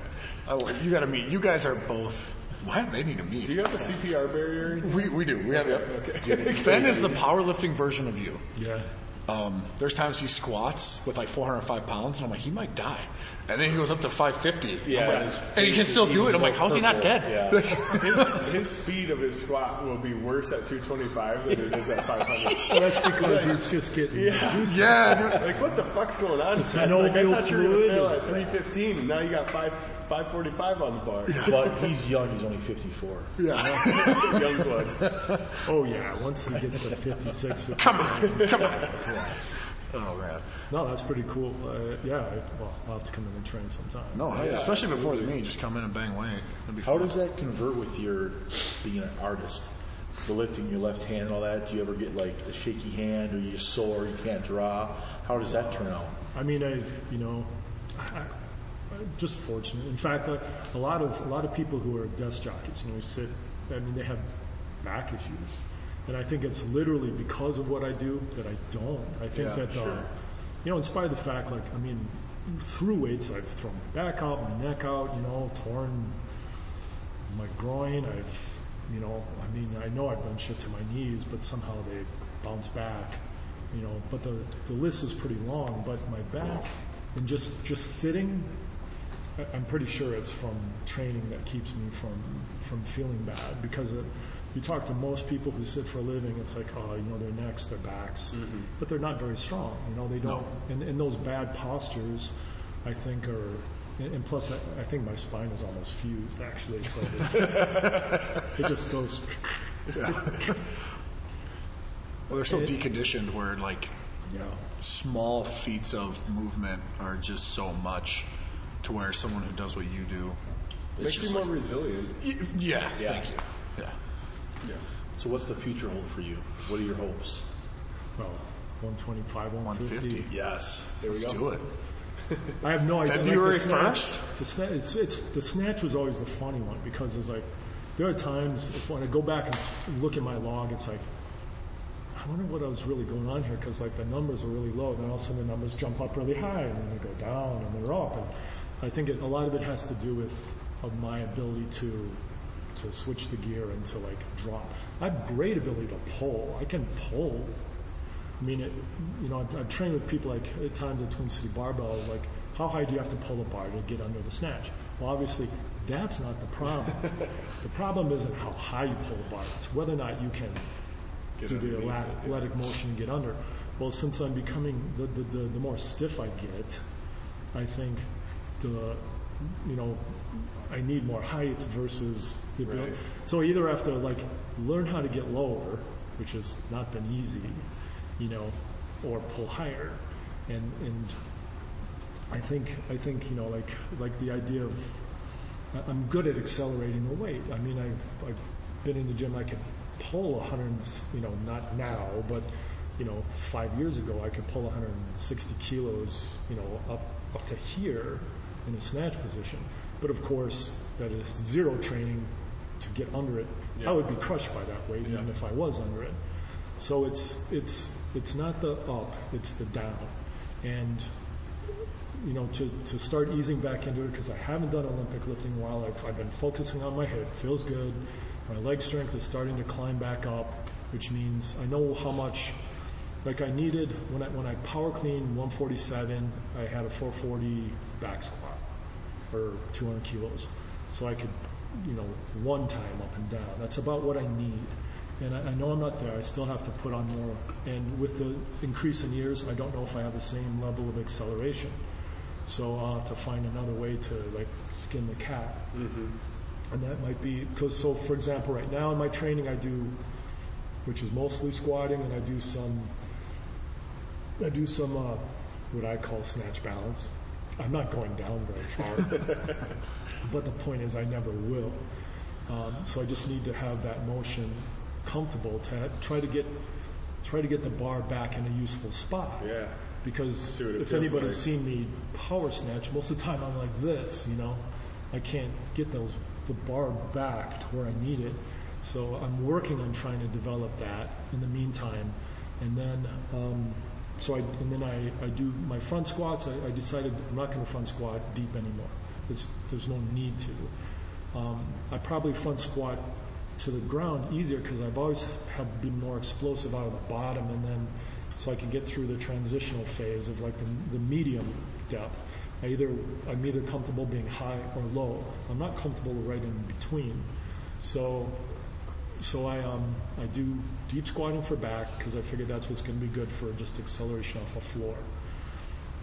I want, you got to meet. You guys are both. Why do they need to meet? Do you have a CPR barrier? We, we do. We have. Okay. Fen is the powerlifting version of you. Yeah. Um, there's times he squats with like 405 pounds, and I'm like, he might die. And then he goes up to 550. Yeah, like- his and he can still do it. I'm like, more how's he not dead? Yeah. His, his speed of his squat will be worse at 225 than it is at 500. Well, that's because he's just getting Yeah. juicy. Yeah, dude. Like, what the fuck's going on? Like, I thought you were going to fail at 315, and now you got 5, 545 on the bar. But he's young, he's only 54. Yeah. Young blood. Oh yeah, once he gets to 56, 57. Come on, come on. Oh man. No, that's pretty cool. Uh, yeah, I, well, I'll have to come in and train sometime. No, yeah, especially before the meet, just come in and bang weight. Be How does that convert with your being an artist? The lifting your left hand and all that. Do you ever get like a shaky hand or you sore, you can't draw? How does that turn out? I mean, I, you know, I, I'm just fortunate. In fact, uh, a lot of a lot of people who are desk jockeys, you know, sit. I mean, they have back issues, and I think it's literally because of what I do that I don't. I think Yeah, that, uh, you know, in spite of the fact, like, I mean, through weights, I've thrown my back out, my neck out, you know, torn my groin. I've, you know, I mean, I know I've done shit to my knees, but somehow they bounce back. You know, but the the list is pretty long. But my back and just just sitting, I'm pretty sure it's from training that keeps me from from feeling bad because it, you talk to most people who sit for a living, it's like, oh, you know, their necks, their backs, mm-hmm. but they're not very strong. You know, they don't. And, and those bad postures, I think, are. And plus, I, I think my spine is almost fused, actually. So it, it just goes. Well, they're so It- deconditioned where like Yeah. small feats of movement are just so much to where someone who does what you do it's Makes you more like- resilient. Y- yeah, Yeah. thank you. Yeah. Yeah. So what's the future hold for you? What are your hopes? Well, 125, 150. 150. Yes. There Let's go. do it. I have no idea. February Like the snatch- 1st? The snatch, it's, it's, the snatch was always the funny one because it's like, there are times if when I go back and look at my log, it's like, I wonder what was really going on here because like the numbers are really low, then all of a sudden the numbers jump up really high and then they go down and they're up. And I think it, a lot of it has to do with of my ability to to switch the gear and to like drop. I have great ability to pull. I can pull. I mean, it, you know, I've, I've trained with people like at times at Twin City Barbell, like how high do you have to pull a bar to get under the snatch? Well, obviously, that's not the problem. the problem isn't how high you pull a bar; it's whether or not you can Get do the it, yeah. athletic motion and get under. Well, since I'm becoming the, the, the, the more stiff I get, I think the uh, you know, I need more height versus the ability. Right. So I either have to like learn how to get lower, which has not been easy, you know, or pull higher, and and I think I think you know like like the idea of I'm good at accelerating the weight. I mean I've I've been in the gym. I could pull 100, you know, not now, but you know, five years ago I could pull 160 kilos, you know, up up to here in a snatch position. But of course, that is zero training to get under it. Yeah. I would be crushed by that weight even if I was under it. So it's it's it's not the up, it's the down, and you know to, to start easing back into it because I haven't done Olympic lifting in a while. I've, I've been focusing on my hip, feels good. My leg strength is starting to climb back up, which means I know how much. Like I needed when I when I power clean 147, I had a 440 back squat or 200 kilos, so I could you know one time up and down. That's about what I need. And I, I know I'm not there. I still have to put on more. And with the increase in years, I don't know if I have the same level of acceleration. So I'll have to find another way to like skin the cat. And that might be because so for example, right now in my training I do, which is mostly squatting, and I do some. I do some uh, what I call snatch balance. I'm not going down very far, but the point is I never will. Um, so I just need to have that motion comfortable to try to get try to get the bar back in a useful spot. Yeah. Because See what it if anybody's like. seen me power snatch, most of the time I'm like this, you know. I can't get those the bar back to where I need it. So I'm working on trying to develop that in the meantime. And then um, so I and then I, I do my front squats. I, I decided I'm not going to front squat deep anymore. There's, there's no need to. Um, I probably front squat to the ground easier because I've always have been more explosive out of the bottom, and then so I can get through the transitional phase of like the, the medium depth. I either I'm either comfortable being high or low. I'm not comfortable right in between. So so I um I do deep squatting for back because I figured that's what's going to be good for just acceleration off the floor.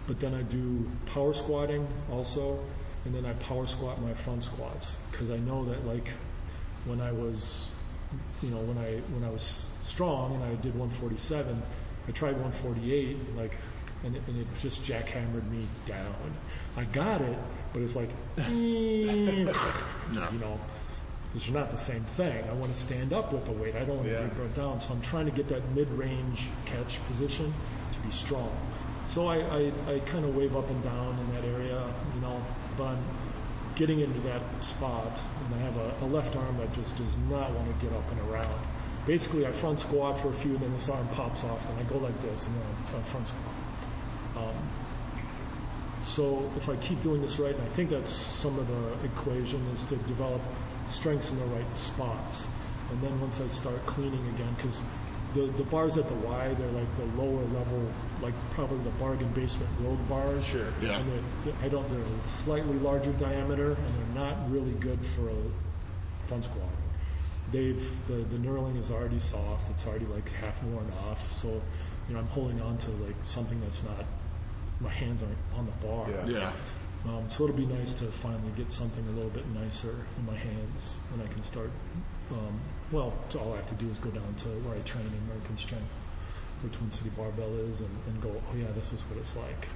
But then I do power squatting also, and then I power squat my front squats because I know that like when I was, you know, when I when I was strong and I did 147, I tried 148 like, and it, and it just jackhammered me down. I got it, but it's like, you know, because you're not the same thing. I want to stand up with the weight. I don't want to be brought down. So I'm trying to get that mid-range catch position to be strong. So I, I, I kind of wave up and down in that area, you know, but I'm getting into that spot, and I have a, a left arm that just does not want to get up and around. Basically, I front squat for a few, and then this arm pops off, and I go like this, and then I I front squat. Um, so if I keep doing this right, and I think that's some of the equation is to develop strengths in the right spots. And then once I start cleaning again, because the, the bars at the Y, they're like the lower level, like probably the bargain basement road bars. Sure. Yeah. And they're, I don't, they're slightly larger diameter, and they're not really good for a front squat. They've, the, the knurling is already soft, it's already like half worn off, so, you know, I'm holding on to like something that's not, my hands aren't on the bar. Yeah. Um, so it'll be nice to finally get something a little bit nicer in my hands when I can start. Um, well, so all I have to do is go down to where I train in American Strength, where Twin City Barbell is, and, and go, oh yeah, this is what it's like.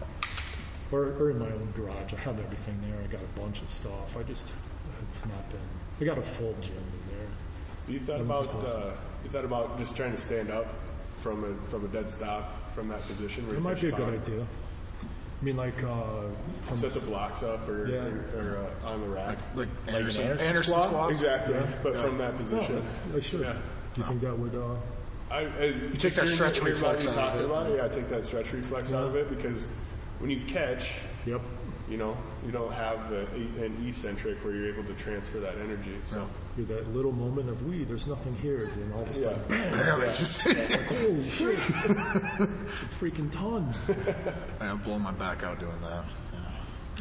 Or, or in my own garage, I have everything there. I got a bunch of stuff. I just have not been. I got a full gym in there. You thought about just uh, you thought about just trying to stand up from a from a dead stop from that position. you might be a good idea. I mean, like uh, from Set the blocks up or, Yeah. or, or uh, on the rack. Like an Anderson, Anderson Anderson squat? squat? Exactly, Yeah. but Yeah. from that position. I should. Yeah. Do you think that would? Uh, I, I, you take that stretch reflex out of it. About it, yeah, take that stretch reflex out of it because when you catch, yep. You know, you don't have the, an eccentric where you're able to transfer that energy. So You're that little moment of we. There's nothing here. Then all of a yeah, sudden, bam! Damn it, just- Holy shit! a freaking ton. I'm blowing my back out doing that.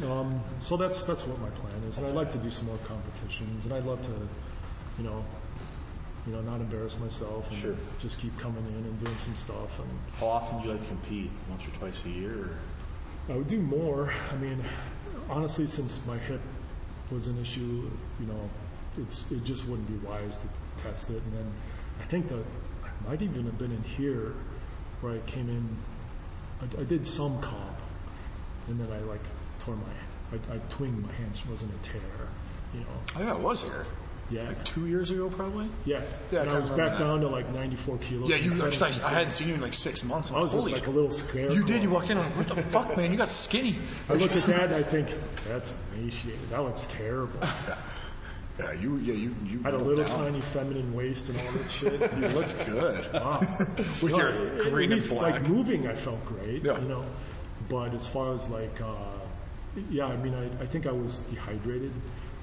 Um, so that's that's what my plan is, and I'd like to do some more competitions, and I'd love to, you know, you know, not embarrass myself, and Sure. just keep coming in and doing some stuff. And How often do you like to compete? Once or twice a year? Or? I would do more. I mean, honestly, since my hip was an issue, you know, it's it just wouldn't be wise to test it. And then I think that I might even have been in here where I came in. I, I did some comp, and then I like tore my. I, I twinged my hand. It wasn't a tear, you know. I think that was here. Yeah. Like two years ago, probably. Yeah. Yeah, I and I can was back that. down to like 94 kilos. Yeah, you. of I hadn't seen you in like six months. I'm I was like, Holy, like a little scared. you did. You walked in. I'm like, what the fuck, man? You got skinny. I look at that and I think that's emaciated. That looks terrible. Yeah, you. Yeah, you. You had a little down. tiny feminine waist and all that shit. You looked good. Wow. With No, your at- at green and black. Like moving, I felt great. Yeah. You know, but as far as like, uh, yeah, I mean, I, I think I was dehydrated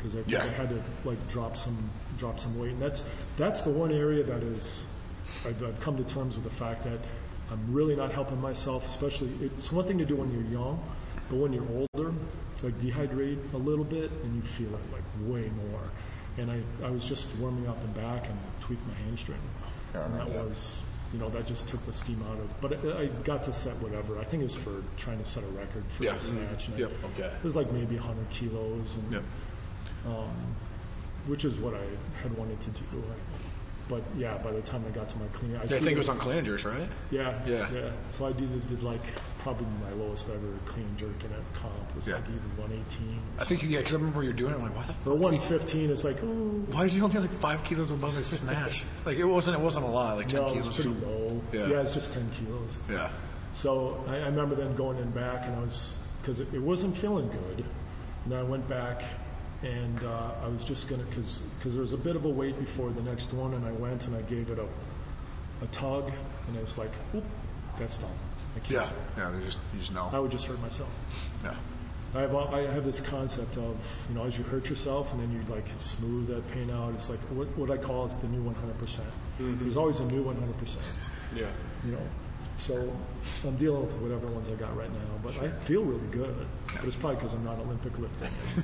because I think Yeah. I had to like drop some drop some weight, and that's that's the one area that is I've, I've come to terms with the fact that I'm really not helping myself. Especially, it's one thing to do when you're young, but when you're older, like dehydrate a little bit and you feel it like way more. And I, I was just warming up and back and tweaked my hamstring. Yeah, and that remember that. was, you know, that just took the steam out of. But I, I got to set whatever. I think it was for trying to set a record for Yeah. the snatch. And I- Yep. Okay. It was like maybe 100 kilos, and Yep. Um, which is what I had wanted to do. But yeah, by the time I got to my clean, I, I think it was on clean jerks, right? Yeah, Yeah. yeah. So I did, did like probably my lowest ever clean jerk in a comp was Yeah. like either 118 I think you. Yeah, because I remember you're doing it. I'm like, why the or 115. is like, oh, Why is he only like five kilos above his snatch? like it wasn't. It wasn't a lot. Like ten no, kilos. pretty low. Yeah. yeah, it's just 10 kilos. Yeah. So I, I remember then going in back, and I was because it, it wasn't feeling good. And I went back, and uh, I was just gonna because because there was a bit of a wait before the next one, and I went and I gave it a a tug, and it was like, oop, that's done. I can't. Yeah. Yeah. They just. You just know. I would just hurt myself. Yeah. I have I have this concept of you know as you hurt yourself and then you like smooth that pain out. It's like what what I call it's the new 100. percent There's always a new 100. percent Yeah. You know, so I'm dealing with whatever ones I got right now, but I feel really good. But it's probably because I'm not Olympic lifting.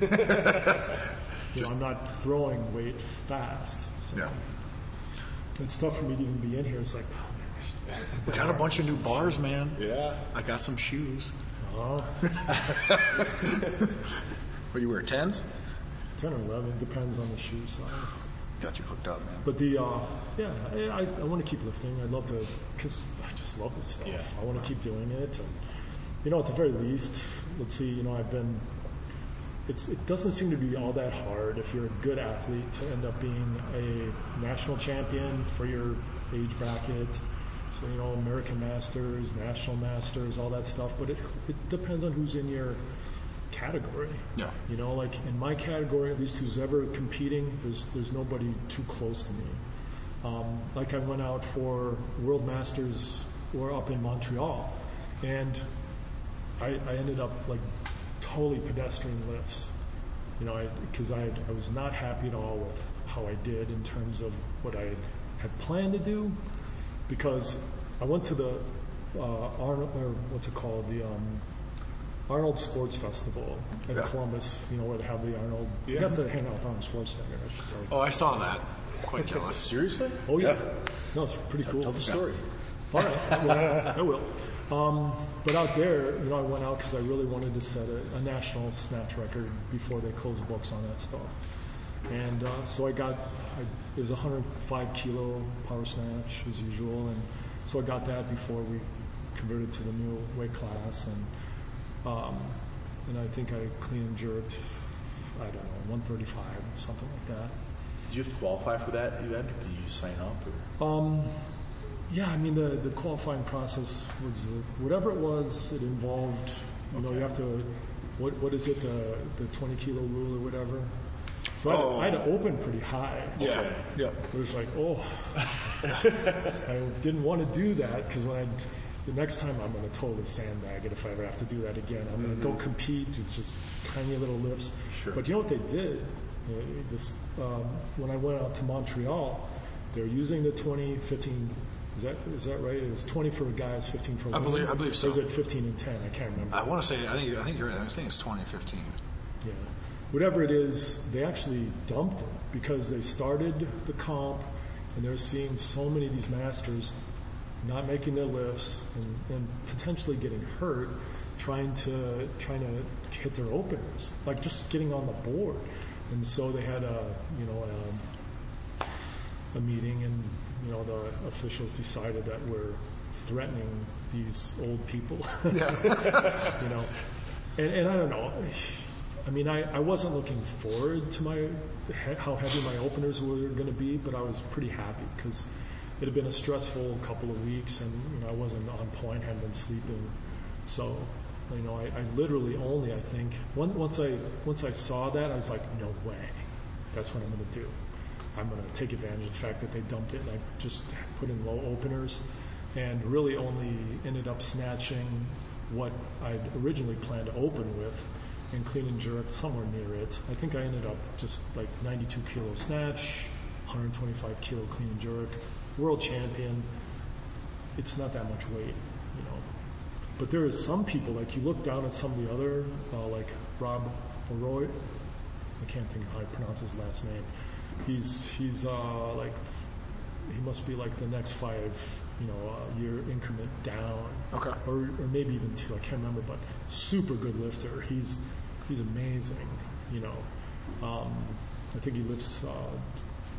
you know, I'm not throwing weight fast. So Yeah. It's tough for me to even be in here. It's like, oh, man, We got a bunch of new bars, man. Yeah. I got some shoes. oh, What you wear tens? 10 or 11 depends on the shoe size. Got you hooked up, man. But the, uh, yeah, I, I, I want to keep lifting. I'd love to, because I just love this stuff. Yeah. I want to keep doing it. And, you know, at the very least, let's see, you know, I've been, it's, it doesn't seem to be all that hard if you're a good athlete to end up being a national champion for your age bracket. So, you know, American Masters, National Masters, all that stuff. But it, it depends on who's in your category. Yeah. You know, like in my category, at least who's ever competing, there's there's nobody too close to me. Um, like I went out for World Masters or up in Montreal, and I, I ended up like totally pedestrian lifts. You know, because I, I was not happy at all with how I did in terms of what I had planned to do, because I went to the uh, Arnold, or what's it called, the um, Arnold Sports Festival in Yeah. Columbus. You know where they have the Arnold. You Yeah. got to hang out with Arnold Schwarzenegger. I should tell you. Oh, I saw that. Quite jealous. Seriously? Oh yeah. No, it's pretty cool. Tell the story. All right, I will. I will. Um, but out there, you know, I went out because I really wanted to set a, a national snatch record before they close the books on that stuff. And uh, so I got, I, it was 105 kilo power snatch as usual, and so I got that before we converted to the new weight class, and um, and I think I clean and jerked, I don't know, 135, something like that. Did you have to qualify for that event? Did you sign up? Or? Um, yeah, I mean the the qualifying process was uh, whatever it was. It involved, you know, you have to, what what is it, the the 20 kilo rule or whatever. So I, had, Oh. I had to open pretty high. Yeah. Yeah. It was like, oh, I didn't want to do that because when I, the next time I'm going to totally sandbag it if I ever have to do that again. I'm going to go compete. It's just tiny little lifts. Sure. But you know what they did? Uh, This um, when I went out to Montreal, they were using the 20, 15. Is that is that right? It was 20 for guys, 15 for I women. believe- I believe so. Or is it 15 and 10? I can't remember. I want to say. I think. I think you're right. I think it's 2015. Yeah. Whatever it is, they actually dumped it because they started the comp and they're seeing so many of these masters not making their lifts and, and potentially getting hurt trying to trying to hit their openers, like just getting on the board. And so they had a you know a, a meeting, and the officials decided that we're threatening these old people. Yeah. you know, and, and I don't know. I mean, I, I wasn't looking forward to my how heavy my openers were going to be, but I was pretty happy because it had been a stressful couple of weeks, and you know I wasn't on point, hadn't been sleeping, so you know I, I literally only I think once once I once I saw that I was like, no way, that's what I'm going to do. I'm going to take advantage of the fact that they dumped it, and I just put in low openers, and really only ended up snatching what I'd originally planned to open with and clean and jerk somewhere near it. I think I ended up just like 92 kilo snatch, 125 kilo clean and jerk, world champion. It's not that much weight, you know. But there is some people, like you look down at some of the other, uh, like Rob Leroy, I can't think of how I pronounce his last name. He's, he's uh, like, he must be like the next five, you know, uh, year increment down. Okay. Or, or maybe even two, I can't remember, but super good lifter. He's, he's amazing, you know. Um, I think he lifts, uh,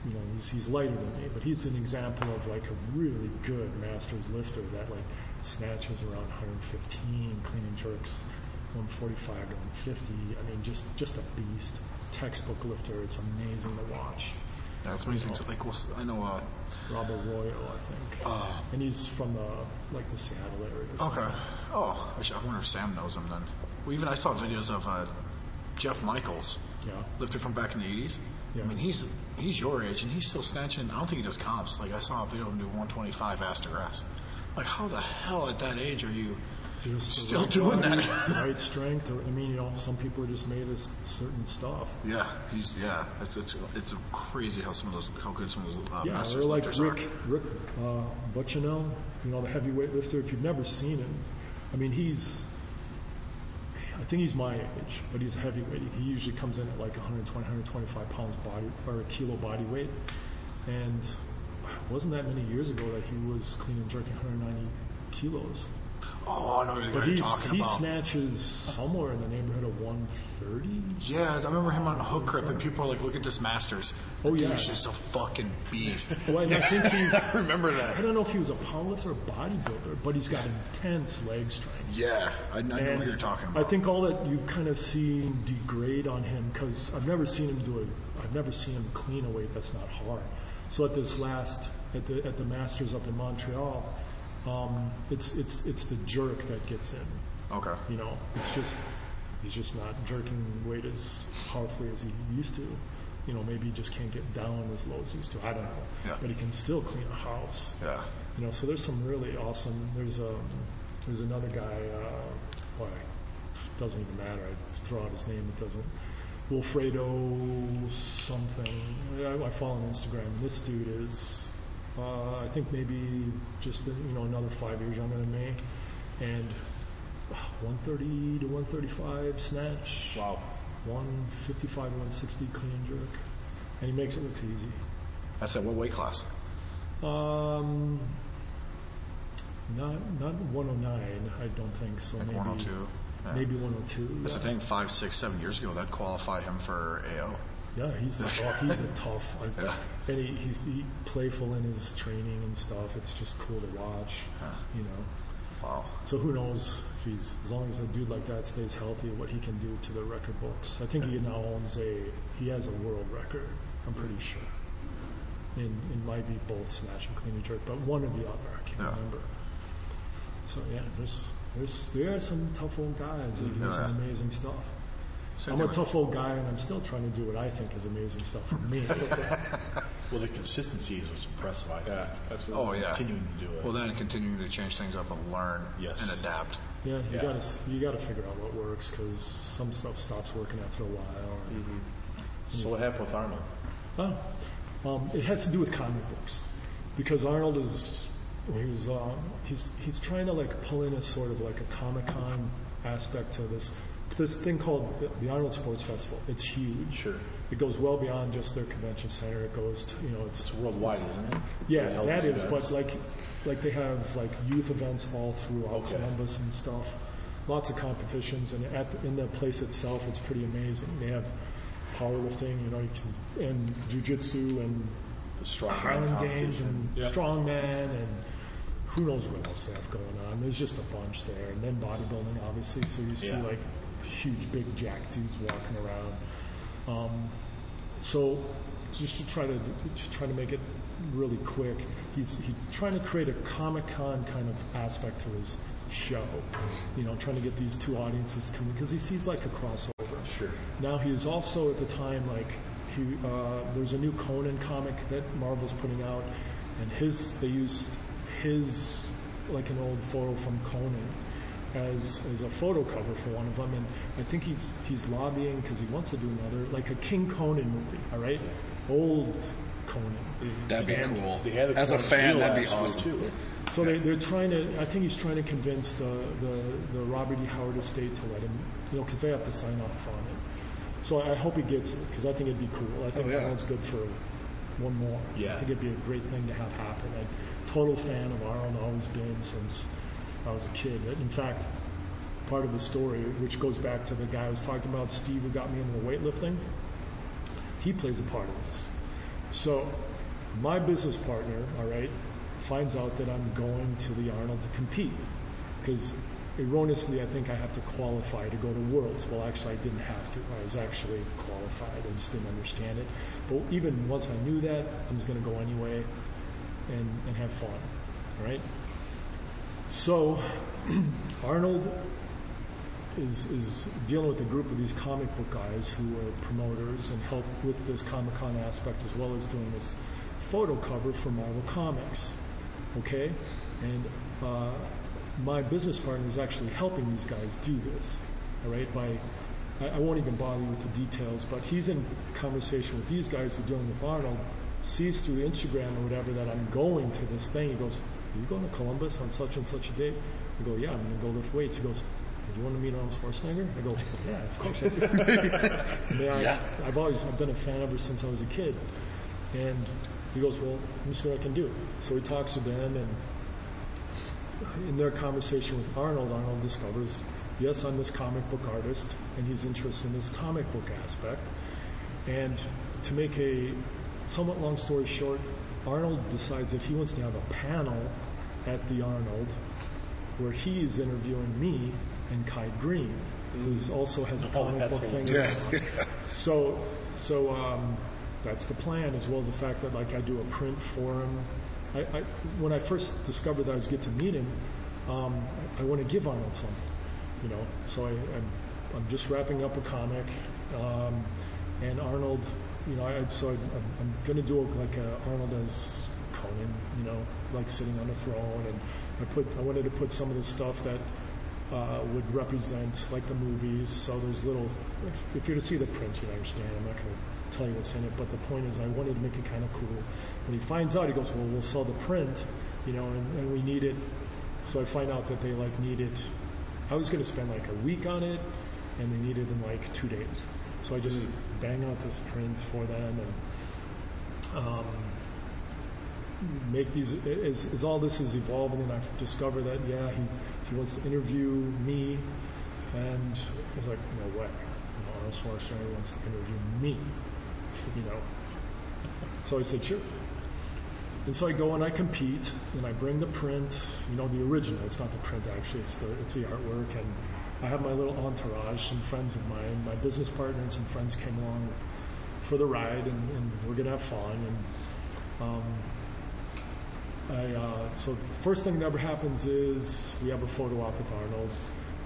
you know, he's, he's lighter than me, but he's an example of like a really good master's lifter that like snatches around 115, clean and jerks 145 to 150. I mean, just just a beast. Textbook lifter. It's amazing to watch. Yeah, it's amazing. So, like, well, I know. Uh, Robert Royal, I think, uh, and he's from the like the Seattle area. Or okay. Oh, I, should, I wonder if Sam knows him then. Well, even I saw videos of uh, Jeff Michaels, Yeah. lifter from back in the '80s. Yeah. I mean, he's he's your age and he's still snatching. I don't think he does comps. Like I saw a video of him do 125 ass to grass. Like, how the hell at that age are you Just still right doing body, that? right strength. I mean, you know, some people are just made of certain stuff. yeah, he's yeah. It's it's it's crazy how some of those how good some of those uh, Yeah, masters are like Rick, are. Rick uh, Buchanel, you know, the heavyweight lifter. If you've never seen him, I mean, he's, I think he's my age, but he's heavyweight. He usually comes in at like 120, 125 pounds body or a kilo body weight, and it wasn't that many years ago that he was clean and jerking 190 kilos. Oh, I know what you're talking he about. snatches somewhere in the neighborhood of 130. Yeah, I remember him on a hook grip, and people are like, "Look at this Masters." The Oh, yeah. dude's just a fucking beast. Well, I, I think he's. I remember that. I don't know if he was a powerlifter or a bodybuilder, but he's got intense leg strength. Yeah, I, I know And what you're talking about. I think all that you've kind of seen degrade on him because I've never seen him do it. I've never seen him clean a weight that's not hard. So at this last at the at the Masters up in Montreal, um, it's it's it's the jerk that gets in. Okay. You know, it's just he's just not jerking weight as powerfully as he used to. You know, maybe he just can't get down as low as he used to. I don't know. Yeah. But he can still clean a house. Yeah. You know, so there's some really awesome. There's um, there's another guy. Uh, boy, doesn't even matter. I throw out his name. It doesn't. Wilfredo something. I, I follow on Instagram. This dude is, uh, I think maybe just you know another five years younger than me, and uh, 130 to 135 snatch. Wow. 155 to 160 clean and jerk, and he makes it look easy. That's at what weight class? Um, not not 109. I don't think so. Like maybe 102. Yeah. Maybe 102. That's yeah. the thing. Five, six, seven years ago, that'd qualify him for AO. Yeah, he's a tough, he's a tough. I, Yeah. And he, he's he, playful in his training and stuff. It's just cool to watch. You know. Wow. So who knows if he's as long as a dude like that stays healthy, what he can do to the record books. I think he now owns a he has a world record. I'm pretty sure. In it might be both snatch and clean and jerk, but one or the other. I can't Yeah. remember. So yeah, there's there's there are some tough old guys that mm-hmm. do oh, Yeah. some amazing stuff. Same I'm a tough old guy, and I'm still trying to do what I think is amazing stuff for me. Well, the consistency is what's impressive. I Yeah, absolutely. Oh yeah. Continuing to do it. Well, then continuing to change things up and learn Yes. and adapt. yeah, you Yeah. gotta you gotta figure out what works because some stuff stops working after a while. and- So what happened with Arnold? Oh, um, it has to do with comic books because Arnold is he was uh, he's he's trying to like pull in a sort of like a Comic Con aspect to this this thing called the, the Arnold Sports Festival. It's huge. Sure. It goes well beyond just their convention center. It goes to you know it's It's worldwide, isn't it? yeah, held that these is. events. But like, like they have like youth events all throughout Okay. Columbus and stuff. lots of competitions, and at the, in the place itself, it's pretty amazing. They have powerlifting, you know, you can, and jujitsu and strongman Highland Games and. Yeah. strongman and who knows what else they have going on. There's just a bunch there, and then bodybuilding, obviously. So you see Yeah. like huge, big jack dudes walking around. Um, so just to try to to try to make it really quick, he's he trying to create a Comic Con kind of aspect to his show. You know, trying to get these two audiences coming because he sees like a crossover. Sure. Now he was also at the time like he uh, there's a new Conan comic that Marvel's putting out, and his they used his like an old photo from Conan as as a photo cover for one of them, and I think he's he's lobbying because he wants to do another like a King Conan movie. All right, old Conan. That'd be And- cool. They had it As a fan, that'd be awesome. too. So they, they're trying to, I think he's trying to convince the, the, the Robert E. Howard estate to let him, you know, because they have to sign off on it. So I hope he gets it, because I think it'd be cool. I think Oh, yeah. Arnold's good for one more. Yeah. I think it'd be a great thing to have happen. I'm a total fan of Arnold, always been since I was a kid. In fact, part of the story, which goes back to the guy I was talking about, Steve, who got me into weightlifting, he plays a part of this. So my business partner, all right, finds out that I'm going to the Arnold to compete because erroneously I think I have to qualify to go to Worlds. Well, actually, I didn't have to. I was actually qualified. I just didn't understand it. But even once I knew that, I was going to go anyway and, and have fun, all right? So Arnold is, is dealing with a group of these comic book guys who are promoters and help with this Comic Con aspect as well as doing this photo cover for Marvel Comics. Okay? And uh, my business partner is actually helping these guys do this. All right? By I, I won't even bother you with the details, but he's in conversation with these guys who are dealing with Arnold, sees through Instagram or whatever that I'm going to this thing. He goes, Are you going to Columbus on such and such a date? I go, Yeah, I'm going to go lift weights. He goes, do you want to meet Arnold Schwarzenegger? I go, yeah, of course I do. I mean, I, Yeah. I've always I've been a fan ever since I was a kid. And he goes, well, let me see what I can do. So he talks to them, and in their conversation with Arnold, Arnold discovers, yes, I'm this comic book artist, and he's interested in this comic book aspect. And to make a somewhat long story short, Arnold decides that he wants to have a panel at the Arnold where he is interviewing me and Kai Greene, who also has a comic that's book thing. hilarious. So, so um, that's the plan, as well as the fact that like I do a print for him. I, I, when I first discovered that I was get to meet him, um, I, I want to give Arnold something, you know. So I, I'm, I'm just wrapping up a comic, um, and Arnold, you know, I, so I, I'm, I'm going to do a, like Arnold as Conan, you know, like sitting on a throne, and I put I wanted to put some of the stuff that uh, would represent like the movies. So there's little. If, if you're to see the print, you understand. I'm not going to tell you what's in it, but the point is, I wanted to make it kind of cool. When he finds out, he goes, "Well, we'll sell the print, you know, and, and we need it." So I find out that they like need it. I was going to spend like a week on it, and they need it in like two days. So I just bang out this print for them and. Um, make these as, as all this is evolving and I discover that yeah he wants to interview me and I was like no way you know, what? Arnold Schwarzenegger wants to interview me you know so I said sure and so I go and I compete and I bring the print you know the original it's not the print actually it's the it's the artwork and I have my little entourage some friends of mine my business partner and some friends came along for the ride and, and we're gonna have fun and um, I, uh, so the first thing that ever happens is we have a photo op with Arnold.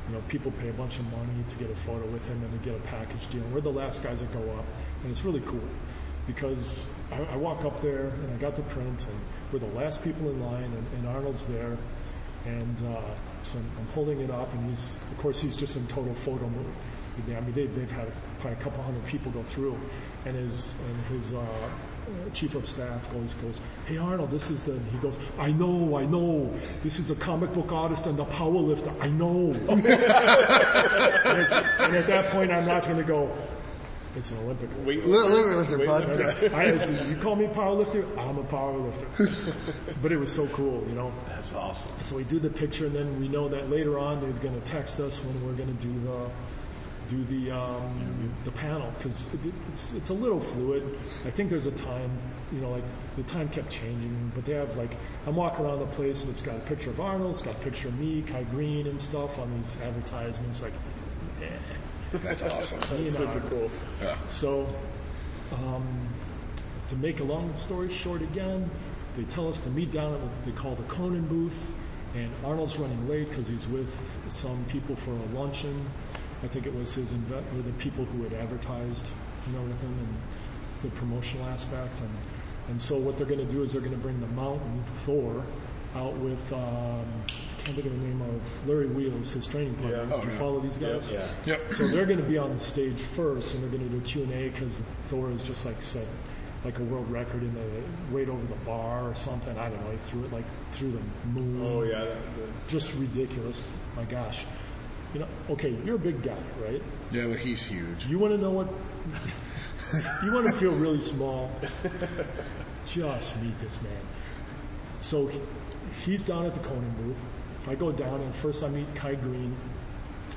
You know, people pay a bunch of money to get a photo with him and to get a package deal. We're the last guys that go up, and it's really cool because I, I walk up there and I got the print, and we're the last people in line, and, and Arnold's there, and uh, so I'm, I'm holding it up, and he's, of course, he's just in total photo mode. I mean, they, they've had probably a couple hundred people go through, and his and his uh, chief of staff goes goes, "Hey Arnold, this is the." He goes, "I know, I know. This is a comic book artist and a power lifter. I know." and, and at that point, I'm not going to go. It's an Olympic Weight Li- lifter, bud. I, I you call me power lifter, I'm a power lifter. but it was so cool, you know. That's awesome. So we do the picture, and then we know that later on they're going to text us when we're going to do the do the um, the panel because it, it's it's a little fluid. I think there's a time, you know, like the time kept changing, but they have like I'm walking around the place and it's got a picture of Arnold, it's got a picture of me, Kai Greene, and stuff on these advertisements. Like. That's awesome. Me and Super cool. Yeah. So, um, to make a long story short again, they tell us to meet down at what they call the Conan booth, and Arnold's running late because he's with some people for a luncheon. I think it was his inve- or the people who had advertised, you know, with him and the promotional aspect. And, and so what they're going to do is they're going to bring the Mountain Thor out with um, can't think of the name of Larry Wheels, his training partner. Yeah. Do Oh, you yeah. follow these guys? Yeah. Yep. So they're going to be on the stage first, and they're going to do Q and A because Thor is just like set like a world record in the weight over the bar or something. I don't know. He threw it like through the moon. Oh yeah, that, that, just ridiculous. My gosh. You know, okay, you're a big guy, right? Yeah, but he's huge. You want to know what? you want to feel really small? Just meet this man. So he- he's down at the Conan booth. I go down and first I meet Kai Greene,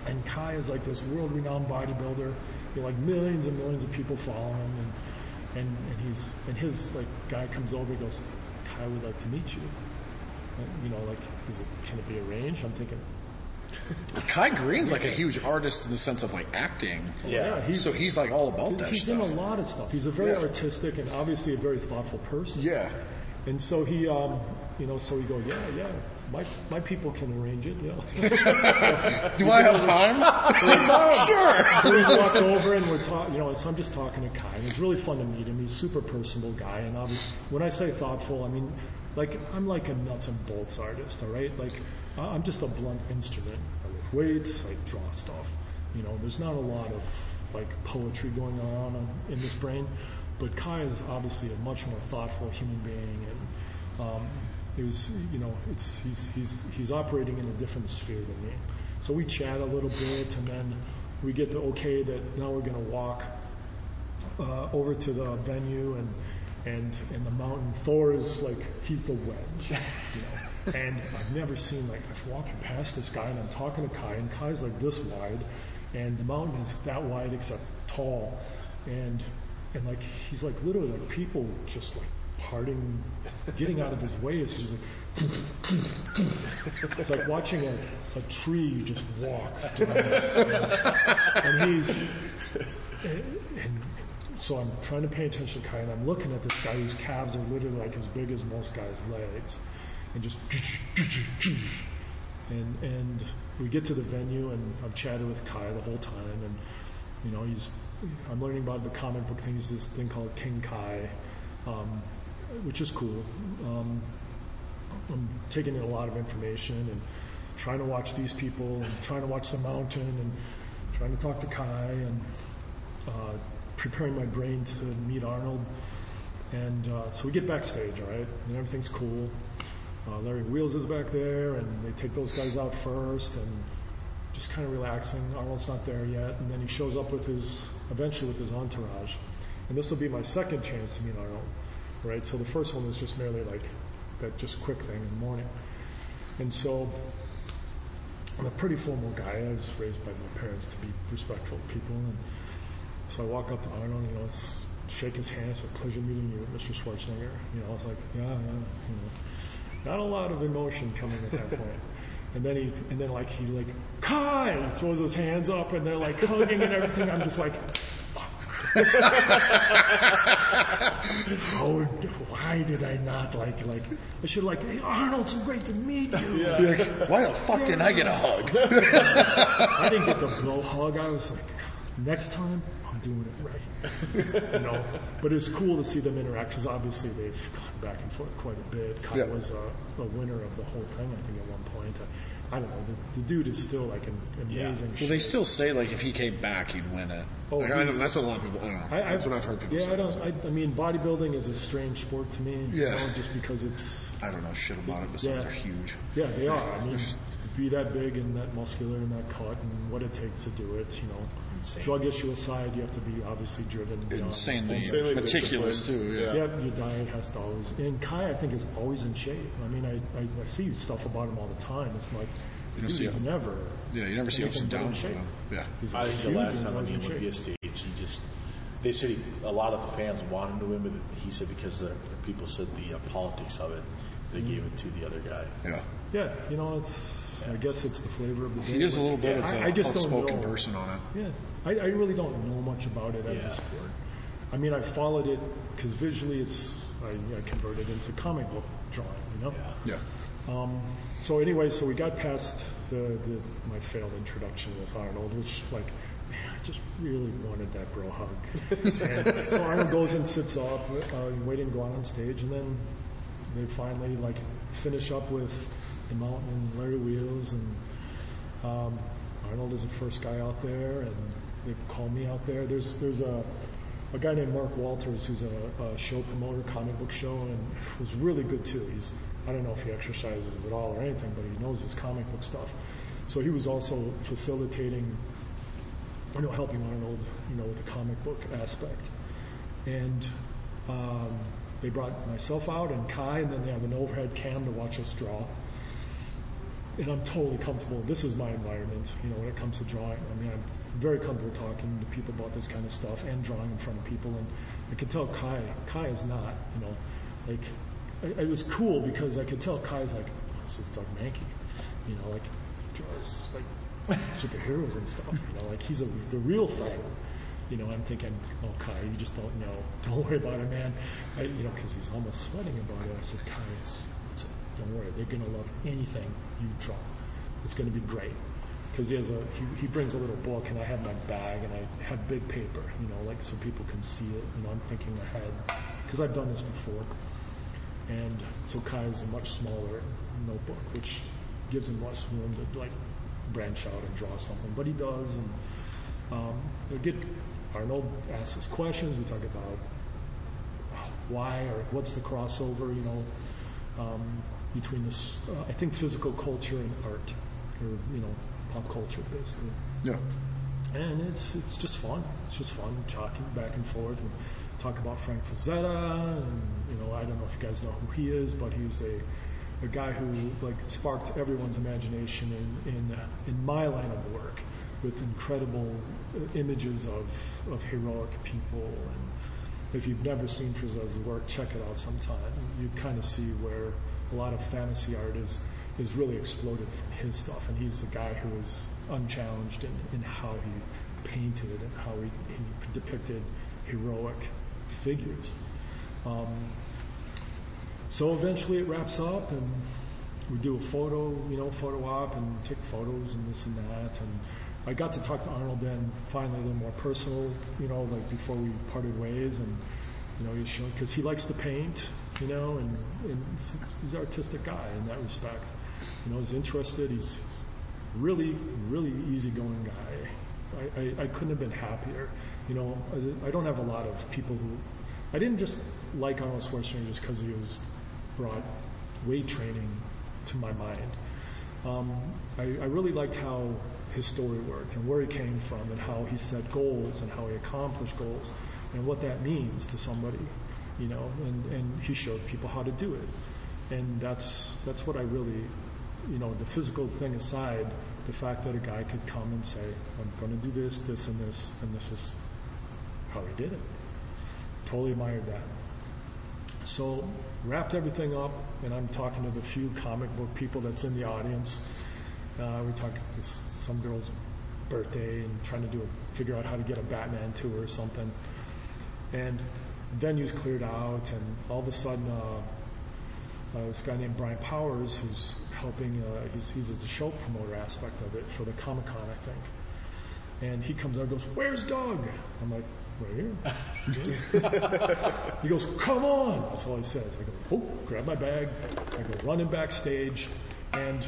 and Kai is like this world-renowned bodybuilder. You know, like millions and millions of people follow him, and and, and he's and his like guy comes over. He goes, Kai would like to meet you. And, you know, like, is it can it be arranged? I'm thinking, Kai Greene's like a huge artist in the sense of like acting. Yeah, he's- so he's like all about that he's stuff. in a lot of stuff. He's a very Yeah. artistic and obviously a very thoughtful person. Yeah. And so he, um, you know, so we go, yeah, yeah, my my people can arrange it. Yeah. Do I have time? sure. We walked over and we're talking, you know, so I'm just talking to Kai, and it's really fun to meet him. He's a super personable guy, and obviously, when I say thoughtful, I mean, like, I'm like a nuts and bolts artist, all right? Like, I- I'm just a blunt instrument. I lift weights, I draw stuff. You know, there's not a lot of like poetry going on in- in this brain, but Kai is obviously a much more thoughtful human being, and um, it was, you know, it's he's he's he's operating in a different sphere than me. So we chat a little bit, and then we get the okay that now we're going to walk uh, over to the venue and and and the mountain. Thor is like he's the wedge, you know. And I've never seen like I'm walking past this guy and I'm talking to Kai, and Kai's like this wide, and the mountain is that wide except tall, and and like he's like literally like people just like parting, getting out of his way is just like. It's like watching a, a tree just walk. and he's, and so I'm trying to pay attention to Kai, and I'm looking at this guy whose calves are literally like as big as most guys' legs, and just, and and we get to the venue, and I'm chatting with Kai the whole time, and you know he's, I'm learning about the comic book thing. He's this thing called King Kai, um, which is cool. Um, I'm taking in a lot of information and trying to watch these people and trying to watch the mountain and trying to talk to Kai and uh, preparing my brain to meet Arnold. And uh, so we get backstage, all right, and everything's cool. Uh, Larry Wheels is back there, and they take those guys out first, and just kind of relaxing. Arnold's not there yet, and then he shows up with his, eventually with his entourage. And this will be my second chance to meet Arnold, right? So the first one was just merely like that just quick thing in the morning. And so I'm a pretty formal guy. I was raised by my parents to be respectful of people. And so I walk up to Arnold, you know, it's, shake his hand, it's a pleasure meeting you, Mr. Schwarzenegger. You know, I was like, yeah, yeah, you know. Not a lot of emotion coming at that point. And then he, and then like he like, Kai! Throws his hands up and they're like hugging and everything. I'm just like, Oh, How, why did I not like, like, I should like, hey Arnold, so great to meet you. Yeah. Like, why the fuck didn't I get a hug? I didn't get the blow hug. I was like, next time, I'm doing it right. you know, but it's cool to see them interact because obviously they've gone back and forth quite a bit. Kai Yeah. was a, a winner of the whole thing, I think, at one point. I, I don't know. The, the dude is still like an amazing. Well, they still say like if he came back, he'd win it. Oh, Like, I don't, that's what a lot of people. I don't know. I, that's what I've heard people yeah, say. I don't. I, I mean, bodybuilding is a strange sport to me. you Yeah. know, just because it's. I don't know shit about it, but Yeah. they're huge. Yeah, they are. I mean, to be that big and that muscular and that cut and what it takes to do it, you know. Insane. Drug issue aside, you have to be obviously driven. beyond- Insanely Insanely meticulous too. Yeah. Yeah, your diet has to always. And Kai, I think, is always in shape. I mean, I, I, I see stuff about him all the time. It's like You don't dude, see he's never. Yeah, you never see ups and anything downs with shape. him. Yeah. He's I think the last time on always the in shape. Olympia stage, he just they said he, a lot of the fans wanted to win, but he said because the, the people said the uh, politics of it, they gave it to the other guy. Yeah. Yeah, you know, it's. I guess it's the flavor of the day. He is a little bit Yeah, of I- a I just don't outspoken person on it. Yeah, I, I really don't know much about it as Yeah. a sport. I mean, I followed it because visually, it's I, I converted into comic book drawing. You know. Yeah. Um, so anyway, so we got past the, the my failed introduction with Arnold, which like, man, I just really wanted that bro hug. So Arnold goes and sits up, uh, waiting to go on stage, and then they finally like finish up with the Mountain Larry Wheels, and um, Arnold is the first guy out there, and they call me out there. There's there's a a guy named Mark Walters who's a, a show promoter, comic book show, and was really good too. He's I don't know if he exercises at all or anything, but he knows his comic book stuff. So he was also facilitating, you know, helping Arnold, you know, with the comic book aspect. And um, they brought myself out and Kai, and then they have an overhead cam to watch us draw. And I'm totally comfortable. This is my environment, you know, when it comes to drawing. I mean, I'm very comfortable talking to people about this kind of stuff and drawing in front of people. And I could tell Kai, Kai is not, you know, like, it, it was cool because I could tell Kai's like, oh, this is Doug Mahnke, you know, like, draws like superheroes and stuff, you know, like he's a, the real thing. You know, I'm thinking, oh, Kai, you just don't know. Don't worry about it, man. I, you know, because he's almost sweating about it. I said, Kai, it's don't worry. They're going to love anything you draw. It's going to be great. Because he has a, he, he brings a little book, and I have my bag, and I have big paper, you know, like so people can see it. Know, I'm thinking ahead because I've done this before. And so Kai is a much smaller notebook, which gives him less room to like branch out and draw something. But he does, and um, get Arnold asks us questions. We talk about why or what's the crossover, you know, um, between this, uh, I think physical culture and art, or you know, pop culture basically. Yeah. And it's it's just fun. It's just fun talking back and forth and talk about Frank Frazetta and you know I don't know if you guys know who he is, but he's a a guy who like sparked everyone's imagination in in, uh, in my line of work with incredible uh, images of of heroic people and if you've never seen Frazetta's work, check it out sometime. You kind of see where a lot of fantasy art is is really exploded from his stuff, and he's a guy who is unchallenged in, in how he painted and how he, he depicted heroic figures. Um, so eventually it wraps up, and we do a photo, you know, photo op, and take photos and this and that. And I got to talk to Arnold then finally a little more personal, you know, like before we parted ways, and you know, he's showing because he likes to paint, you know, and, and he's, an artistic guy in that respect. You know, he's interested. He's, he's really, really easygoing guy. I, I, I couldn't have been happier. You know, I, I don't have a lot of people who. I didn't just like Arnold Schwarzenegger just because he was brought weight training to my mind. Um, I, I really liked how his story worked and where he came from and how he set goals and how he accomplished goals and what that means to somebody, you know, and, and he showed people how to do it. And that's that's what I really, you know, the physical thing aside, the fact that a guy could come and say, I'm going to do this, this, and this, and this is how he did it. Totally admired that. So wrapped everything up, and I'm talking to the few comic book people that's in the audience. Uh, we talked to some girl's birthday and trying to do a, figure out how to get a Batman tour or something. And venues cleared out, and all of a sudden, uh, uh, this guy named Brian Powers, who's helping, uh, he's, he's the show promoter aspect of it for the Comic Con, I think. And he comes out and goes, Where's Doug? I'm like, Right here. he goes, Come on. That's all he says. I go, Oh, grab my bag. I go running backstage. And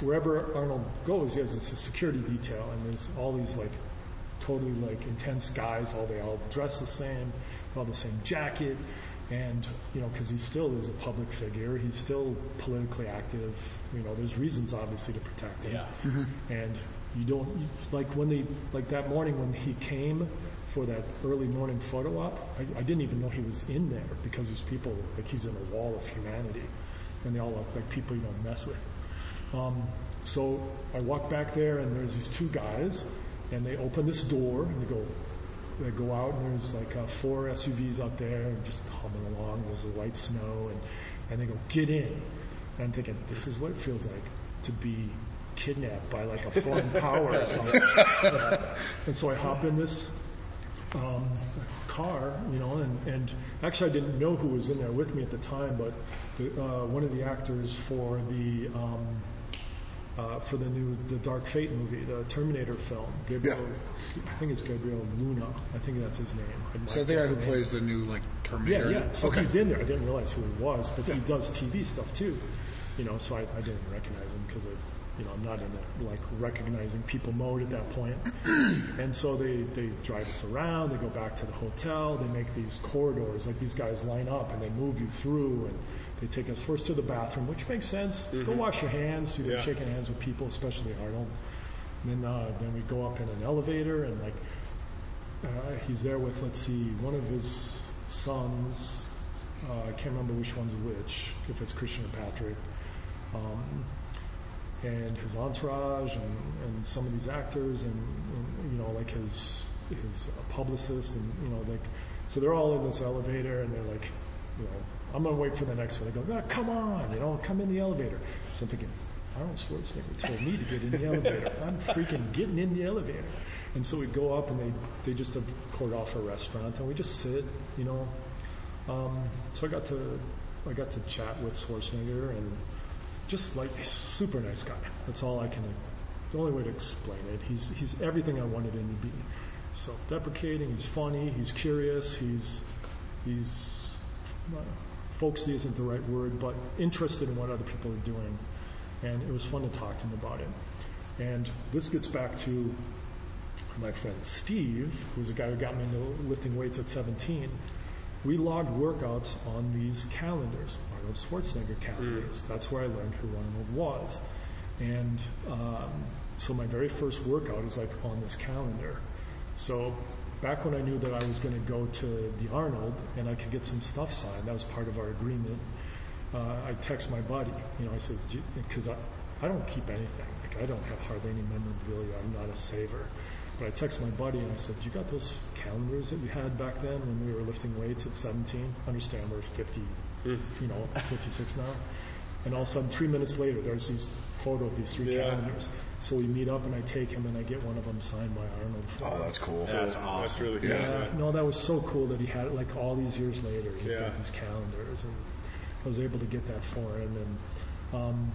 wherever Arnold goes, he has this security detail. And there's all these like totally like intense guys. All they all dress the same, all the same jacket. And, you know, because he still is a public figure, he's still politically active. You know, there's reasons obviously to protect him. Yeah. And you don't like when they like that morning when he came for that early morning photo op. I, I didn't even know he was in there because there's people like he's in a wall of humanity, and they all look like people you don't mess with. Um, so I walk back there, and there's these two guys, and they open this door, and they go, they go out, and there's like uh, four SUVs out there, and just humming along. There's the white snow, and and they go, get in. And I'm thinking, this is what it feels like to be kidnapped by like a foreign power or something. and so I hop in this um, car, you know, and, and actually I didn't know who was in there with me at the time, but the, uh, one of the actors for the um, uh, for the new the Dark Fate movie, the Terminator film, Gabriel, I think it's Gabriel Luna. I think that's his name. So the guy who name. plays the new like Terminator. yeah. yeah. So okay. he's in there. I didn't realize who he was, but he does TV stuff too. You know, so I, I didn't recognize him because I, you know, I'm not in the like recognizing people mode at that point. and so they they drive us around. They go back to the hotel. They make these corridors like these guys line up and they move you through and. They take us first to the bathroom, which makes sense. Go Mhm. wash your hands. You've been Yeah. shaking hands with people, especially Arnold. And then, uh, then we go up in an elevator, and like uh, he's there with, let's see, one of his sons. Uh, I can't remember which one's which, if it's Christian or Patrick. Um, and his entourage, and, and some of these actors, and, and you know, like his his publicist, and you know, like, so they're all in this elevator, and they're like, you know, I'm gonna wait for the next one. They go, ah, come on, you know, come in the elevator. So I'm thinking, Arnold Schwarzenegger told me to get in the elevator. I'm freaking getting in the elevator. And so we go up and they, they just have poured off a restaurant and we just sit, you know. Um, so I got to I got to chat with Schwarzenegger and just like a super nice guy. That's all I can. The only way to explain it. He's he's everything I wanted him to be. Self-deprecating. He's funny. He's curious. He's he's uh, folksy isn't the right word, but interested in what other people are doing. And it was fun to talk to him about it. And this gets back to my friend Steve, who's the guy who got me into lifting weights at 17. We logged workouts on these calendars, Arnold Schwarzenegger calendars. That's where I learned who Arnold was. And um, so my very first workout is like on this calendar. So back when I knew that I was going to go to the Arnold and I could get some stuff signed, that was part of our agreement. Uh, I text my buddy, you know, I said, because I, I don't keep anything. Like I don't have hardly any memorabilia. I'm not a saver. But I text my buddy and I said, you got those calendars that you had back then when we were lifting weights at 17? Understand we're 50, you know, 56 now. And all of a sudden, three minutes later, there's these photo of these three Yeah. calendars. So we meet up and I take him and I get one of them signed by Arnold. Oh, that's cool. That's awesome. That's really cool. Yeah, no, that was so cool that he had it like all these years later. He's Yeah. got these calendars, and I was able to get that for him. And um,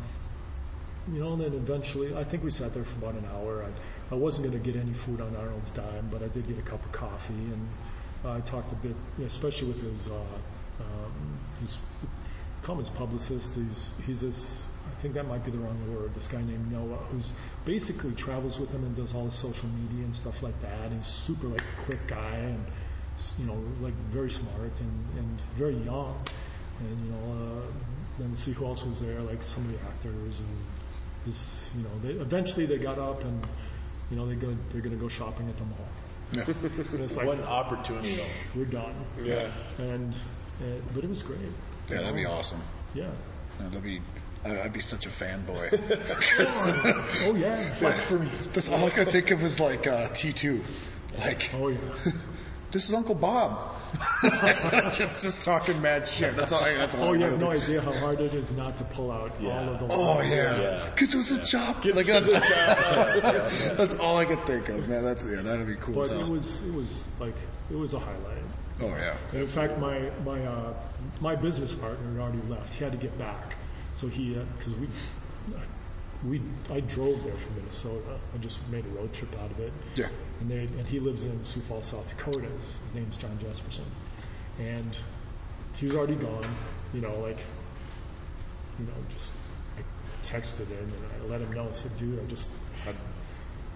you know, and then eventually, I think we sat there for about an hour. I, I wasn't going to get any food on Arnold's dime, but I did get a cup of coffee, and uh, I talked a bit, especially with his uh, um, his call him his publicist. He's he's this. I think that might be the wrong word. This guy named Noah, who's basically travels with him and does all the social media and stuff like that. He's super like quick guy and you know like very smart and, and very young. And you know, uh, then see who else was there, like some of the actors and this. You know, they, eventually they got up and you know they go they're going to go shopping at the mall. Yeah. And it's like, What an opportunity, though. We're done. Yeah. And uh, but it was great. Yeah, that'd be awesome. Yeah. Yeah, that'd be. I'd I'd be such a fanboy. Oh yeah. Flex for me. That's all I could think of was like uh, T2. Like, oh yeah. this is Uncle Bob. just just talking mad shit. That's all. I, that's all. Oh, I you have no idea how hard it is not to pull out all of the. Oh yeah, because it was a chop. Like that's, that's all I could think of, man. That's yeah, that'd be cool. But as it was it was like it was a highlight. Oh yeah. And in fact, my my uh, my business partner had already left. He had to get back, so he uh, because we we I drove there from Minnesota. I just made a road trip out of it. Yeah. And they and he lives in Sioux Falls, South Dakota. His name's John Jesperson, and he was already gone. You know, like you know, just I texted him and I let him know. I said, dude, I just I,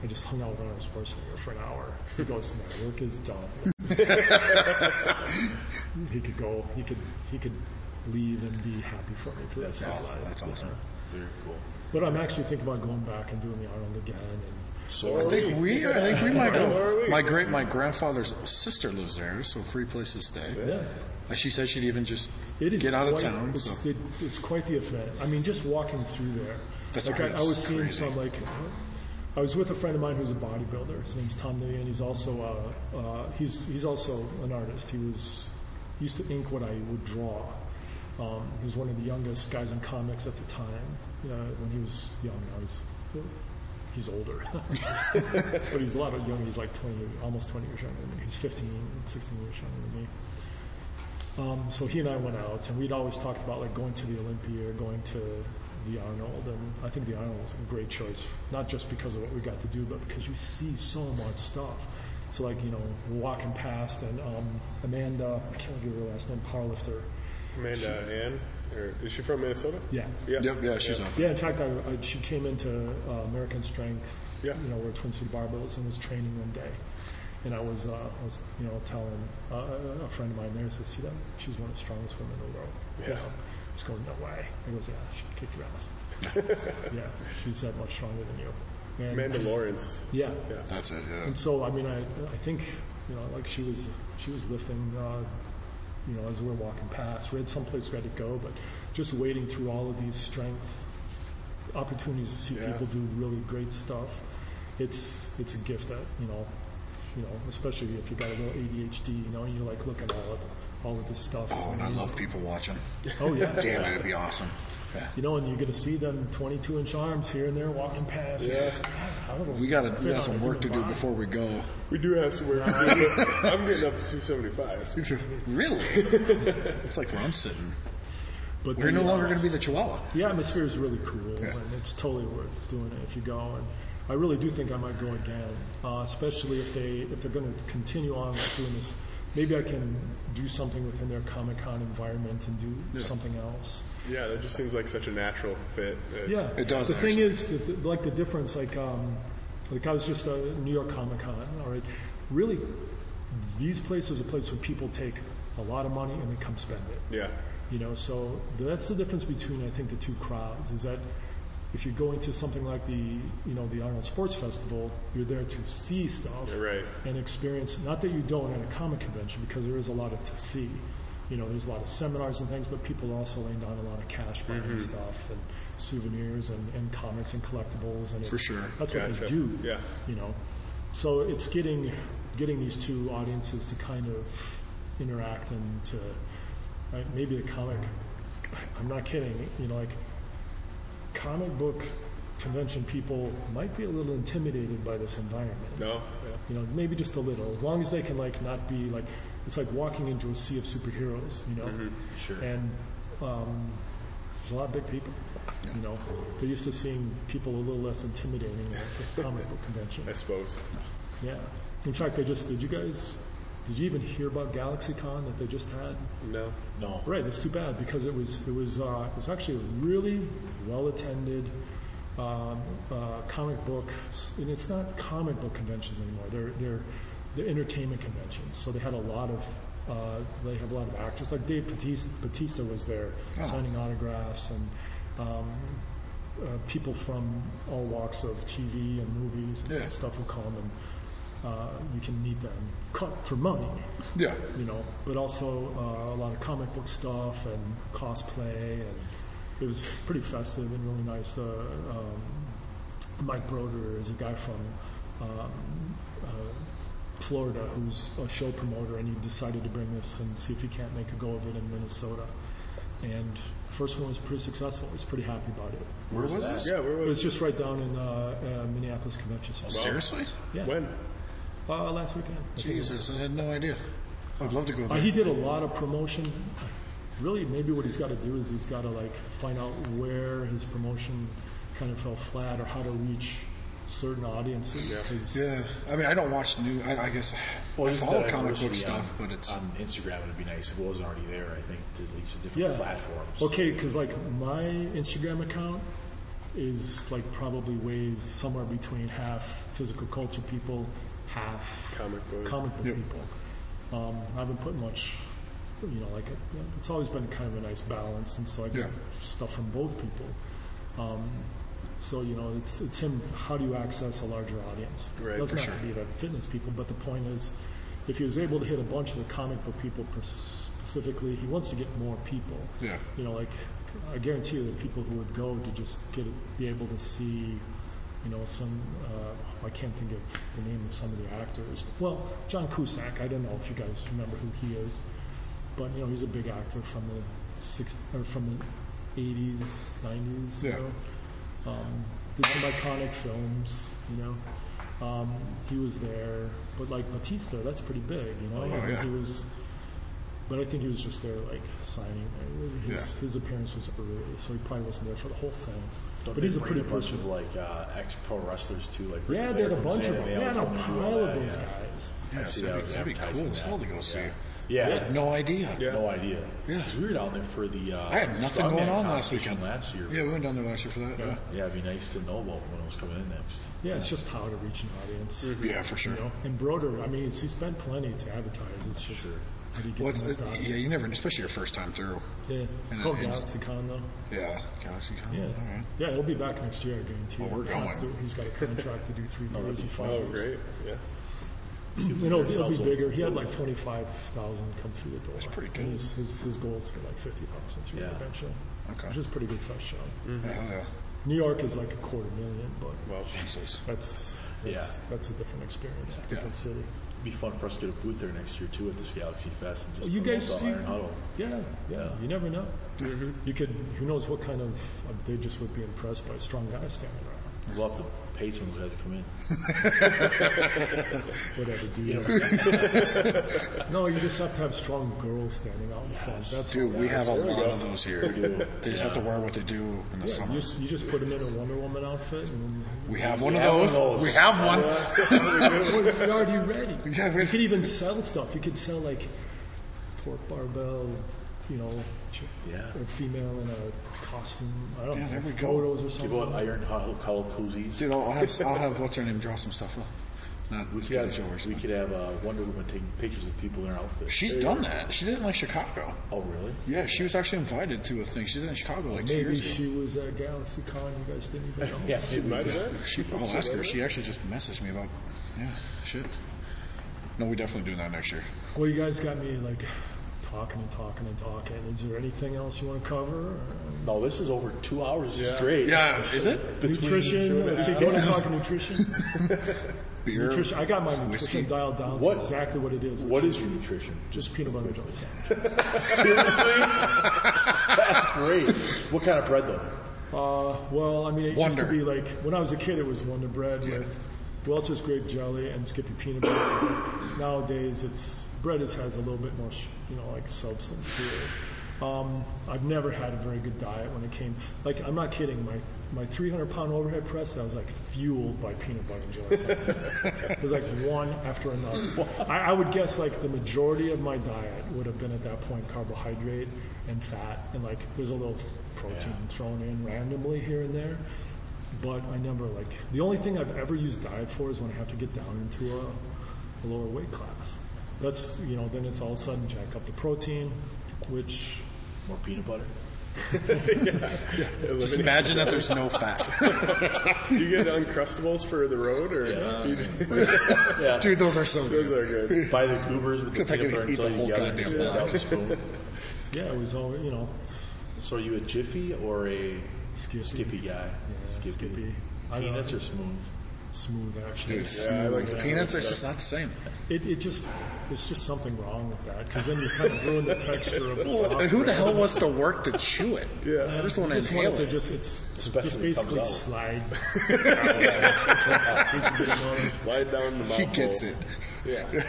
I just hung out with Arnold Schwarzenegger for an hour. He goes, my work is done. he could go. He could. He could leave and be happy for me for the rest of his life. That's awesome. Very cool. But I'm actually thinking about going back and doing the Arnold again. And So I think we, I think we might are go. we. My great, my grandfather's sister lives there, so free place to stay. Yeah. Like She said she'd even just It is get out of town. It's, So it, it's quite the event. I mean, just walking through there. That's like I, I was seeing Crazy. some like. I was with a friend of mine who's a bodybuilder. His name's Tom Lee, and he's also uh, uh, he's he's also an artist. He was he used to ink what I would draw. Um, he was one of the youngest guys in comics at the time. Uh, when he was young, I was. He's older, but he's a lot of young. He's like 20, almost 20 years younger than me. He's 15, 16 years younger than me. Um, so he and I went out, and we'd always talked about like going to the Olympia going to the Arnold, and I think the Arnold was a great choice, not just because of what we got to do, but because you see so much stuff. So like you know, walking past, and um, Amanda, I can't remember her last name, powerlifter. Amanda Ann, or is she from Minnesota? Yeah. Yeah. Yep, yeah, she's up. Yeah, in fact, I, I, she came into uh, American Strength, Yeah. you know, where Twin City Barbells and was training one day. And I was, uh, I was, you know, telling uh, a friend of mine there, says, see that? She's one of the strongest women in the world. Yeah. You know, He's going, no way. He goes, yeah, she'll kick your ass. yeah, she's that much stronger than you. And- Amanda Lawrence. Yeah. Yeah. that's it. Yeah. And so, I mean, I, I think, you know, like she was, she was lifting, uh, you know, as we were walking past. We had someplace we had to go, but just wading through all of these strength opportunities to see Yeah. people do really great stuff. It's it's a gift that you know, you know, especially if you got a little ADHD, you know, and you like looking at all of all of this stuff. Oh, and I love people watching. Oh yeah, Damn it, it'd be awesome. Yeah. You know, and you're going to see them 22 inch arms here and there walking past. Yeah. How do those We got to we got some work to do body? before we go. We do have some work to do. I'm getting up to 275. Really? it's like where I'm sitting. But We're no longer going to be the Chihuahua. The atmosphere is really cool, Yeah. and it's totally worth doing it if you go. And I really do think I might go again, uh, especially if they if they're going to continue on with doing this. Maybe I can do something within their Comic Con environment and do Yeah. something else. Yeah, that just seems like such a natural fit. Uh, Yeah, It does, The thing is, the, the, like the difference, like um, like I was just at New York Comic Con. All right, really, these places are places where people take a lot of money and they come spend it. Yeah. You know, so that's the difference between I think the two crowds is that if you're going to something like the you know the Arnold Sports Festival, you're there to see stuff You're right. and experience. Not that you don't at a comic convention because there is a lot of to see. You know, there's a lot of seminars and things, but people also laying down a lot of cash buying Mhm. stuff and souvenirs and, and comics and collectibles and For sure. that's what they do. Yeah. You know, so it's getting getting these two audiences to kind of interact and to right, maybe the comic. I'm not kidding. You know, like comic book convention people might be a little intimidated by this environment. No. Yeah. You know, maybe just a little. As long as they can like not be like it's like walking into a sea of superheroes. You know, Mhm. Sure. and um, there's a lot of big people. You know, they're used to seeing people a little less intimidating at the comic book convention. I suppose. Yeah. In fact, they just did. You guys did you even hear about GalaxyCon that they just had? No. No. Right. that's too bad because it was it was uh, it was actually a really well attended um, uh, comic book, and it's not comic book conventions anymore. They're they're they're entertainment conventions. So they had a lot of uh, they have a lot of actors like Dave Batista, Batista was there Oh. signing autographs and. Um, uh, people from all walks of TV and movies and Yeah. stuff who come and uh, you can meet them cut for money Yeah. you know, but also uh, a lot of comic book stuff and cosplay, and it was pretty festive and really nice. Uh, um, Mike Broder is a guy from um, uh, Florida who's a show promoter, and he decided to bring this and see if he can't make a go of it in Minnesota. And first one was pretty successful. I was pretty happy about it. Where was this? Yeah, where was It was was just right down in uh, uh, Minneapolis Convention Center. Seriously? Yeah, When? uh, last weekend. I think it was. Jesus, I had no idea. I'd love to go Uh, there. he did a lot of promotion. Really, maybe what he's got to do is he's got to like find out where his promotion kind of fell flat or how to reach certain audiences. 'cause- Yeah, I mean, I don't watch new. I, I guess Well, I just follow that comic book diversity stuff, on, but it's on Instagram. It'd be nice if it was already there. I think to reach the different Yeah. platforms. Okay, because like my Instagram account is like probably weighs somewhere between half physical culture people, half Comic book. comic book Yep. people. Um, I haven't put much, you know, like it, it's always been kind of a nice balance, and so I get Yeah. stuff from both people. Um, So you know, it's it's him. How do you access a larger audience? Right, it doesn't have to be the fitness people, but the point is, if he was able to hit a bunch of the comic book people specifically, he wants to get more people. Yeah. You know, like I guarantee you, the people who would go to just get be able to see, you know, some. Uh, I can't think of the name of some of the actors. Well, John Cusack. I don't know if you guys remember who he is, but you know, he's a big actor from the six or from the eighties, nineties. Yeah. You know? Um, did some iconic films, you know. Um, he was there, but like Batista, that's pretty big, you know. Oh, I yeah. He was, but I think he was just there like signing. His, Yeah. his appearance was early, so he probably wasn't there for the whole thing. Don't but he's a pretty a bunch person. of like uh, ex pro wrestlers too, like Ric Yeah, they had a bunch of in, them. they They had a pile all of those yeah. guys. I Yes, see that'd be- that'd be advertising cool as hell that. to go see. Yeah, I had no idea. Yeah. No idea. Yeah. Because we were down there for the. Uh, I had nothing going on last weekend. Last year. Yeah, we went down there last year for that. Yeah. Yeah, it'd be nice to know about when it was coming in next. Yeah, it's just how to reach an audience. Mhm. Yeah, for sure. You know? And Broder, I mean, he's, he spent plenty to advertise. It's just how do you get Well, it's, most it? yeah, you never, especially your first time through. Yeah, it's And called it- GalaxyCon though. Yeah, GalaxyCon. Yeah, All right. yeah, he'll be back next year, I guarantee. Well, we're He has going. to- he's got a contract to do three that'd years. be of fun. finals. Oh, great. Yeah. You know, it'll be bigger. He had like twenty-five thousand come through the door. That's pretty good. His, his, his goal is to get like fifty thousand through Yeah. eventually. Okay. Which is a pretty good size show. Yeah, hell yeah. New York is like a quarter million, but Well, Jesus. that's that's, Yeah. that's a different experience, different city. It'd be fun for us to get a booth there next year too at this Galaxy Fest and just Well, you promote guys, the you- Iron Huddle. yeah, yeah, you never know. You could, who knows what kind of, uh, they just would be impressed by a strong guys standing around. We'll have to pay some of those guys to come in. Whatever, dude. You know. no, you just have to have strong girls standing out in front. That's Dude, we have a is. lot of those here. They just have to wear what they do in the Yeah, summer. you just, you just put them in a Wonder Woman outfit, and We have one of have one of those. those. We have one. Well, you're already ready. Yeah, You could even sell stuff. You could sell like torque barbell, you know, ch- Yeah. a female in a costume. I don't Yeah, know, there we go. photos or something. Give something. out Iron Huddle color koozies. Dude, I'll I'll have, I'll have what's her name draw some stuff up. Not We we could, show have, we could have uh, Wonder Woman taking pictures of people in her outfit. She's done that. She did it in like Chicago. Oh, really? Yeah, she was actually invited to a thing. She did it in Chicago like two Maybe years ago. she was at GalaxyCon. You guys didn't even know. Yeah, she might have. She, I'll ask her. She actually just messaged me about, yeah, shit. No, we definitely doing that next year. Well, you guys got me like talking and talking and talking. Is there anything else you want to cover? No, this is over two hours Yeah. straight. Yeah, is it? Between nutrition. two Let's see, do you want to talk nutrition? Beer, nutrition. I got my nutrition whiskey. dialed down What- to exactly what it is. What is your nutrition? Just peanut butter and jelly sandwich. Seriously? That's great. What kind of bread though? Uh, well, I mean, it Wonder. used to be like when I was a kid, it was Wonder Bread with Welch's grape jelly and Skippy peanut butter. Nowadays, it's bread just has a little bit more, you know, like substance to it. Um, I've never had a very good diet when it came. Like, I'm not kidding. My my 300 pound overhead press, I was like fueled by peanut butter and jelly it was like one after another. I, I would guess like the majority of my diet would have been at that point carbohydrate and fat, and like there's a little protein thrown in randomly here and there. But I never like the only thing I've ever used diet for is when I have to get down into a, a lower weight class. That's you know then it's all of a sudden jack up the protein, which More peanut butter? Just imagine that there's no fat. Do you get Uncrustables for the road, or Yeah. Dude, those are so those good. are good? Buy the goobers with the If peanut butter eat the and whole jelly together and goddamn spit it out box. with a spoon. yeah it was all you know So are you a Jiffy or a Skippy. Skippy guy? Yeah, Skippy. I don't Peanuts know. or smooth? Smooth actually. Dude, Yeah, smooth. like that Peanuts are just not the same. It, it just there's just something wrong with that because then you kind of ruin the texture of the Well, soft who the hell wants to work to chew it? Yeah. I just want to just inhale it it. to just it's Especially just when it basically slide. Slide down the mouth. He gets hole. it. Yeah.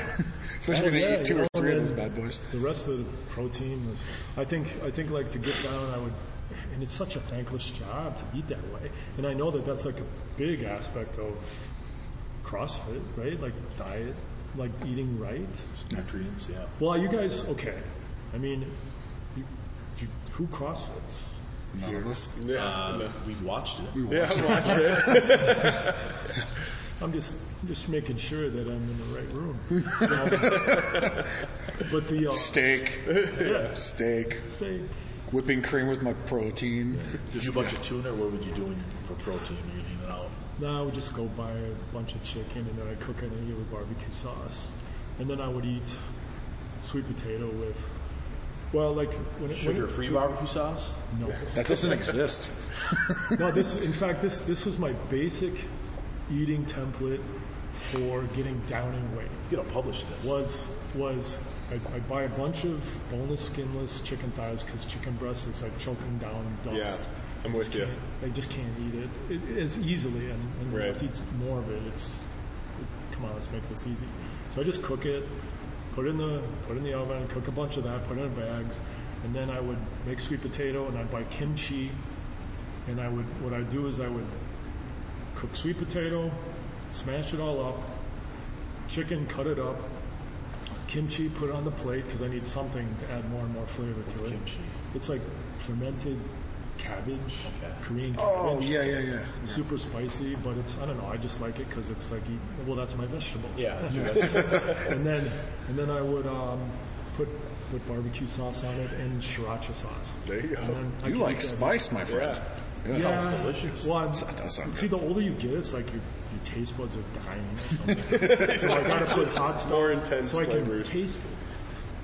Especially when Yeah, they eat two or three of those bad boys. The rest of the protein was, I think, I think like to get down, I would, and it's such a thankless job to eat that way. And I know that that's like a big aspect of CrossFit, right? Like diet, like eating right. Nutrients, yeah. Well, you guys, okay. I mean, you, you, who CrossFits? None of us. Yeah. Uh, we watched it. We yeah, watched it. watch it. I'm just, I'm just making sure that I'm in the right room. You know? but the uh, Steak. yeah, Steak. steak. Whipping cream with my protein. Did you a bunch of tuna, what would you doing for protein? Are you eating it out? No, I would just go buy a bunch of chicken and then I cook it and eat it with barbecue sauce. And then I would eat sweet potato with, well, like when it, when it- Sugar-free barbecue sauce? No, That doesn't exist. no, this in fact this this was my basic eating template for getting down in weight. You gotta publish this. Was was I, I buy a bunch of boneless, skinless chicken thighs because chicken breast is like choking down dust. Yeah, I'm with just you. can't- I just can't eat it, it as easily, and, and Right. if you eat more of it, it's come on, let's make this easy. So I just cook it, put it in the put it in the oven, cook a bunch of that, put it in bags, and then I would make sweet potato, and I'd buy kimchi, and I would what I'd do is I would cook sweet potato, smash it all up, chicken, cut it up, kimchi, put it on the plate because I need something to add more and more flavor to it. kimchi? It's like fermented cabbage, Okay. Korean cabbage. Oh, yeah, yeah, yeah. Super spicy, but it's I don't know. I just like it because it's like eat, well, that's my vegetable. Yeah. and then and then I would um, put put barbecue sauce on it and sriracha sauce. There you go. And then I You can like eat that. spice, my friend. Yeah, Sounds delicious. Well, I'm- That does sound see, good. the older you get, it's like your, your taste buds are dying or something. so I gotta put hot stuff More intense so I can flavors. taste it.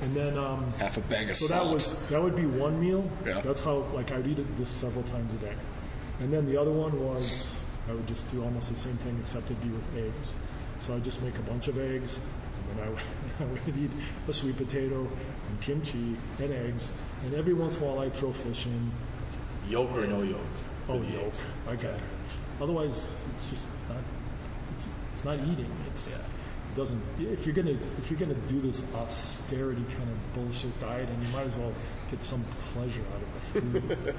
And then um, Half a bag of so salt. that was that would be one meal. Yeah. That's how like I'd eat it this several times a day. And then the other one was I would just do almost the same thing except it'd be with eggs. So I'd just make a bunch of eggs, and then I would, I would eat a sweet potato and kimchi and eggs. And every once in a while I'd throw fish in. Yolk or no yolk? Oh, yolk. eggs. I. Otherwise, it's just not. It's, not eating. It's yeah. it doesn't. If you're gonna if you're gonna do this austerity kind of bullshit diet, and you might as well get some pleasure out of the food.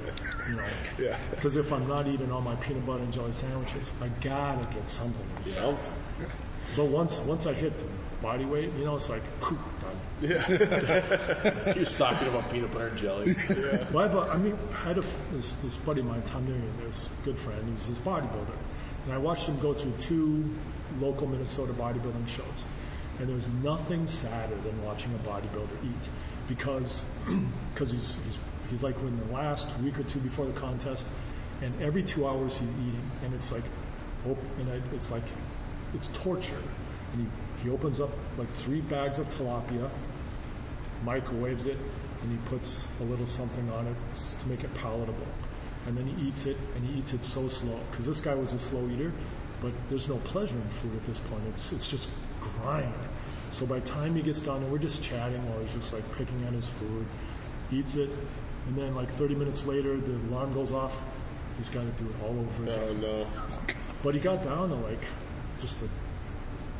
you know. Yeah. Because if I'm not eating all my peanut butter and jelly sandwiches, I gotta get something. Yeah. But once once I hit body weight, you know, it's like poof, done. You're stocking about peanut butter and jelly. Well, have a, I mean, I had a, this, this buddy of mine, Tom Nguyen, this good friend, he's this bodybuilder. And I watched him go through two local Minnesota bodybuilding shows. And there's nothing sadder than watching a bodybuilder eat because cause he's, he's, he's like in the last week or two before the contest, and every two hours he's eating. And it's like, oh, and I, it's like, it's torture. And he, he opens up like three bags of tilapia, microwaves it, and he puts a little something on it to make it palatable. And then he eats it, and he eats it so slow. Because this guy was a slow eater, but there's no pleasure in food at this point. It's, it's just grind. So by the time he gets done, and we're just chatting while he's just like picking at his food, eats it, and then like 30 minutes later, the alarm goes off. He's got to do it all over again. Oh no. But he got down to like just a.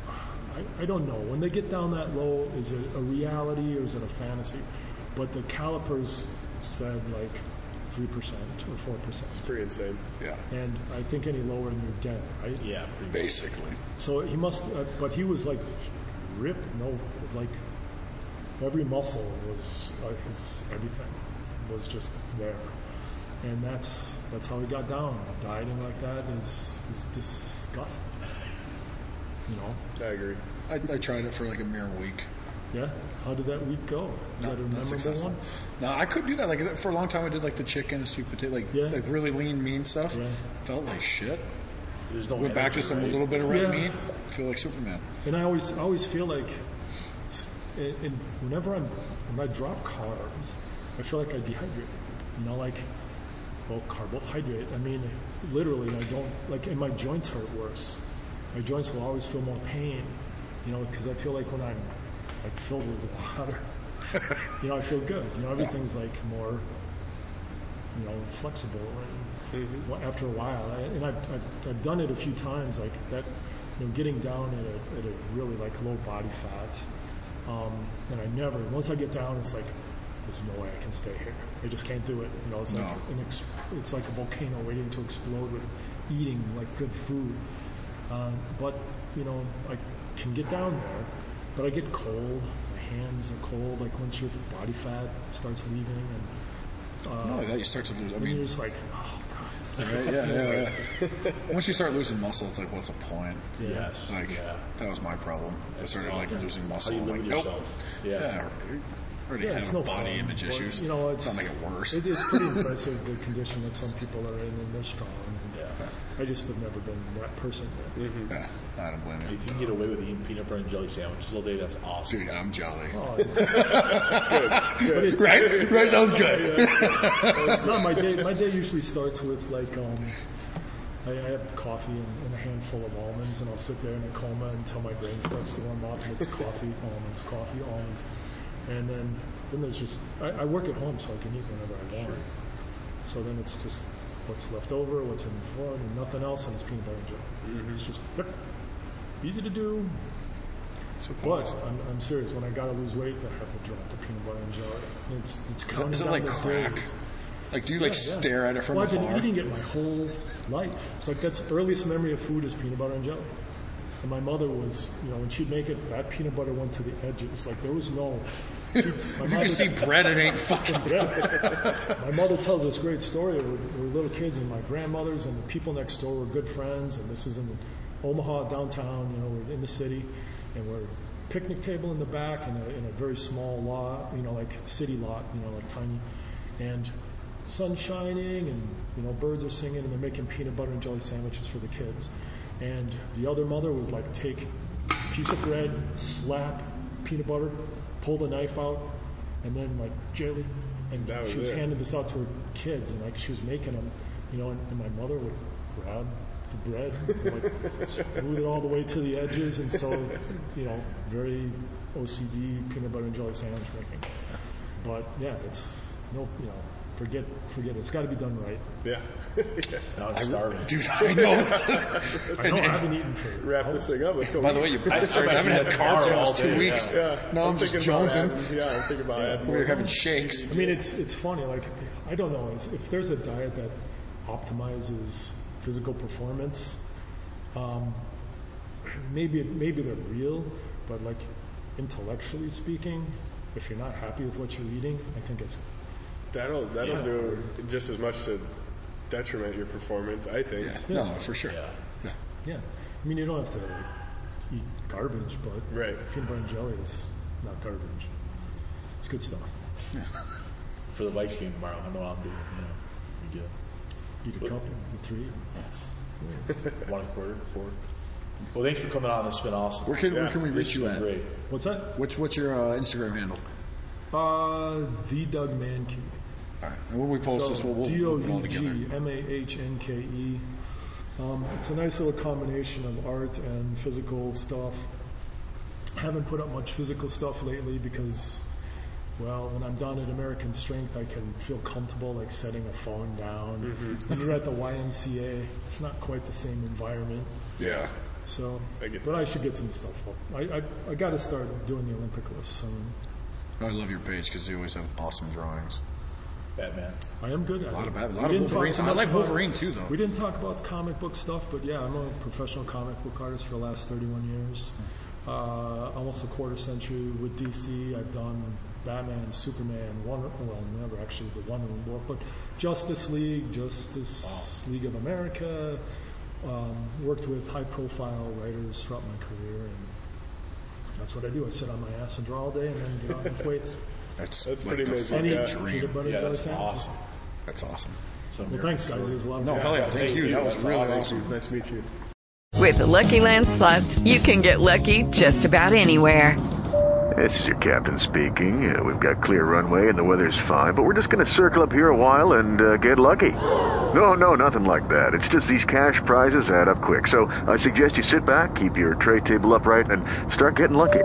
I, I don't know. When they get down that low, is it a reality or is it a fantasy? But the calipers said like three percent or four percent. It's pretty insane. Yeah. And I think any lower than you're dead, right? Yeah, Basically. So he must, uh, but he was like ripped. No, like every muscle was uh, his everything was just there, and that's that's how he got down. Dieting like that is is disgusting. You know? I agree. I, I tried it for like a mere week. Yeah. How did that week go? Is Not, that a not memorable successful. one? No, I could do that. Like for a long time, I did like the chicken, and sweet potato, like Yeah. like really lean, mean stuff. Yeah. Felt like shit. There's no Went back to some right? little bit of red Yeah. meat. Feel like Superman. And I always, I always feel like, and and whenever I'm, when I drop carbs, I feel like I dehydrate. You know, like, well, carbohydrate. I mean, literally, I don't like, and my joints hurt worse. My joints will always feel more pain. You know, because I feel like when I'm like filled with water, you know, I feel good. You know, everything's like more, you know, flexible. Well, after a while, I, and I've, I've, I've done it a few times, like that, you know, getting down at a, at a really like low body fat. Um, and I never, once I get down, it's like, there's no way I can stay here. I just can't do it. You know, it's like No. an ex- it's like a volcano waiting to explode with eating like good food. Um, but you know, I can get down there, but I get cold. My hands are cold. Like once your body fat starts leaving, and uh, like that, you start to lose. I mean, you're just like, oh god. right? yeah, yeah, yeah. Once you start losing muscle, it's like, what's the point? Yes. Like yeah. that was my problem. I started like losing muscle. do you I'm like, nope. yourself? Yeah. Yeah. already Yeah, have no body problem, image but, issues. You know, it's not make it worse. It, it's pretty impressive the condition that some people are in, and they're strong. And, I just have never been that person. Yeah, I don't blame you. If you. you can get away with eating peanut butter and jelly sandwiches all day, that's awesome. Dude, I'm jolly. Oh, it's, But it's- Right? Right, that was good. no, my day my day usually starts with like um, I, I have coffee and, and a handful of almonds, and I'll sit there in a coma until my brain starts to warm up, and it's coffee, almonds, coffee, almonds, and then then there's just I, I work at home, so I can eat whenever I want. So then it's just what's left over, what's in the front, and nothing else, and it's peanut butter and jelly. Mm-hmm. It's just yep, easy to do. But I'm, I'm serious. When I gotta lose weight, I have to drop the peanut butter and jelly. It's it's Is that- counting is that down like the crack? days. Like, do you like Yeah, yeah. stare at it from well, I've afar? been eating it my whole life. It's like that's earliest memory of food is peanut butter and jelly. And my mother was, you know, when she'd make it, that peanut butter went to the edges. Like there was no. If you can see bread, it ain't fucking bread. my mother tells this great story. We were little kids, and my grandmothers and the people next door were good friends. And this is in Omaha downtown. You know, we're in the city, and we're picnic table in the back in a, in a very small lot. You know, like city lot. You know, like tiny, and sun shining, and you know, birds are singing, and they're making peanut butter and jelly sandwiches for the kids. And the other mother was like, take a piece of bread, slap peanut butter, pull the knife out, and then like jelly. And That was she was it. handing this out to her kids, and like she was making them, you know, and, and my mother would grab the bread, and, like smooth it all the way to the edges, and so, you know, very OCD peanut butter and jelly sandwich making. But yeah, it's no, you know, forget, forget it. It's got to be done right. Yeah. Now I'm starving. Dude, I know. I know I haven't eaten for Wrap this thing up. Let's go. By the way, you I bastard, I haven't had carbs in almost two weeks. yeah. No, I'm just thinking about jonesing. Yeah, I'm thinking about adding We're having shakes. I mean, it's it's funny. Like, I don't know if there's a diet that optimizes physical performance. Um, maybe maybe they're real, but like intellectually speaking, if you're not happy with what you're eating, I think it's That'll that'll Yeah. do just as much to detriment your performance. I think. Yeah, no, for sure. Yeah. yeah. I mean, you don't have to eat garbage, but Right. peanut butter and jelly is not garbage. It's good stuff. For the Vikes game tomorrow, I know I'm doing. You know, you Eat a couple, eat three. Yes. One and a quarter, four. Well, thanks for coming on. This has been awesome. Where can, where Yeah. can we reach you at? great. What's that? What's, what's your uh, Instagram handle? Uh, the Doug Mahnke. All right. And when we post this, we'll, we'll, we'll put it all together. D-O-U-G-M-A-H-N-K-E. Um, it's a nice little combination of art and physical stuff. Haven't put up much physical stuff lately because, well, when I'm down at American Strength, I can feel comfortable like setting a phone down. Mm-hmm. When you're at the YMCA, it's not quite the same environment. Yeah. So, I get but I should get some stuff up. I I, I got to start doing the Olympic lifts. So I love your page because you always have awesome drawings. Batman. I am good at A lot it. of Batman. a We lot of Wolverine. so I like Wolverine too, though. We didn't talk about comic book stuff, but yeah, I'm a professional comic book artist for the last 31 years. Uh, almost a quarter century with DC. I've done Batman, Superman, Wonder, well, never actually the Wonder Woman book, but Justice League, Justice League of America. Um, worked with high-profile writers throughout my career, and that's what I do. I sit on my ass and draw all day, and then get out and lift weights. That's, That's like pretty the amazing. fucking Any dream. butter Yeah, jelly that's sandwiches? awesome. That's awesome. Some Well, thanks, guys. It was a lot of No, fun. hell yeah. Thank, you. That was That's really awesome. awesome. Nice to meet you. With the Lucky Land slots, you can get lucky just about anywhere. This is your captain speaking. Uh, we've got clear runway and the weather's fine, but we're just going to circle up here a while and uh, get lucky. No, no, nothing like that. It's just these cash prizes add up quick. So I suggest you sit back, keep your tray table upright, and start getting lucky.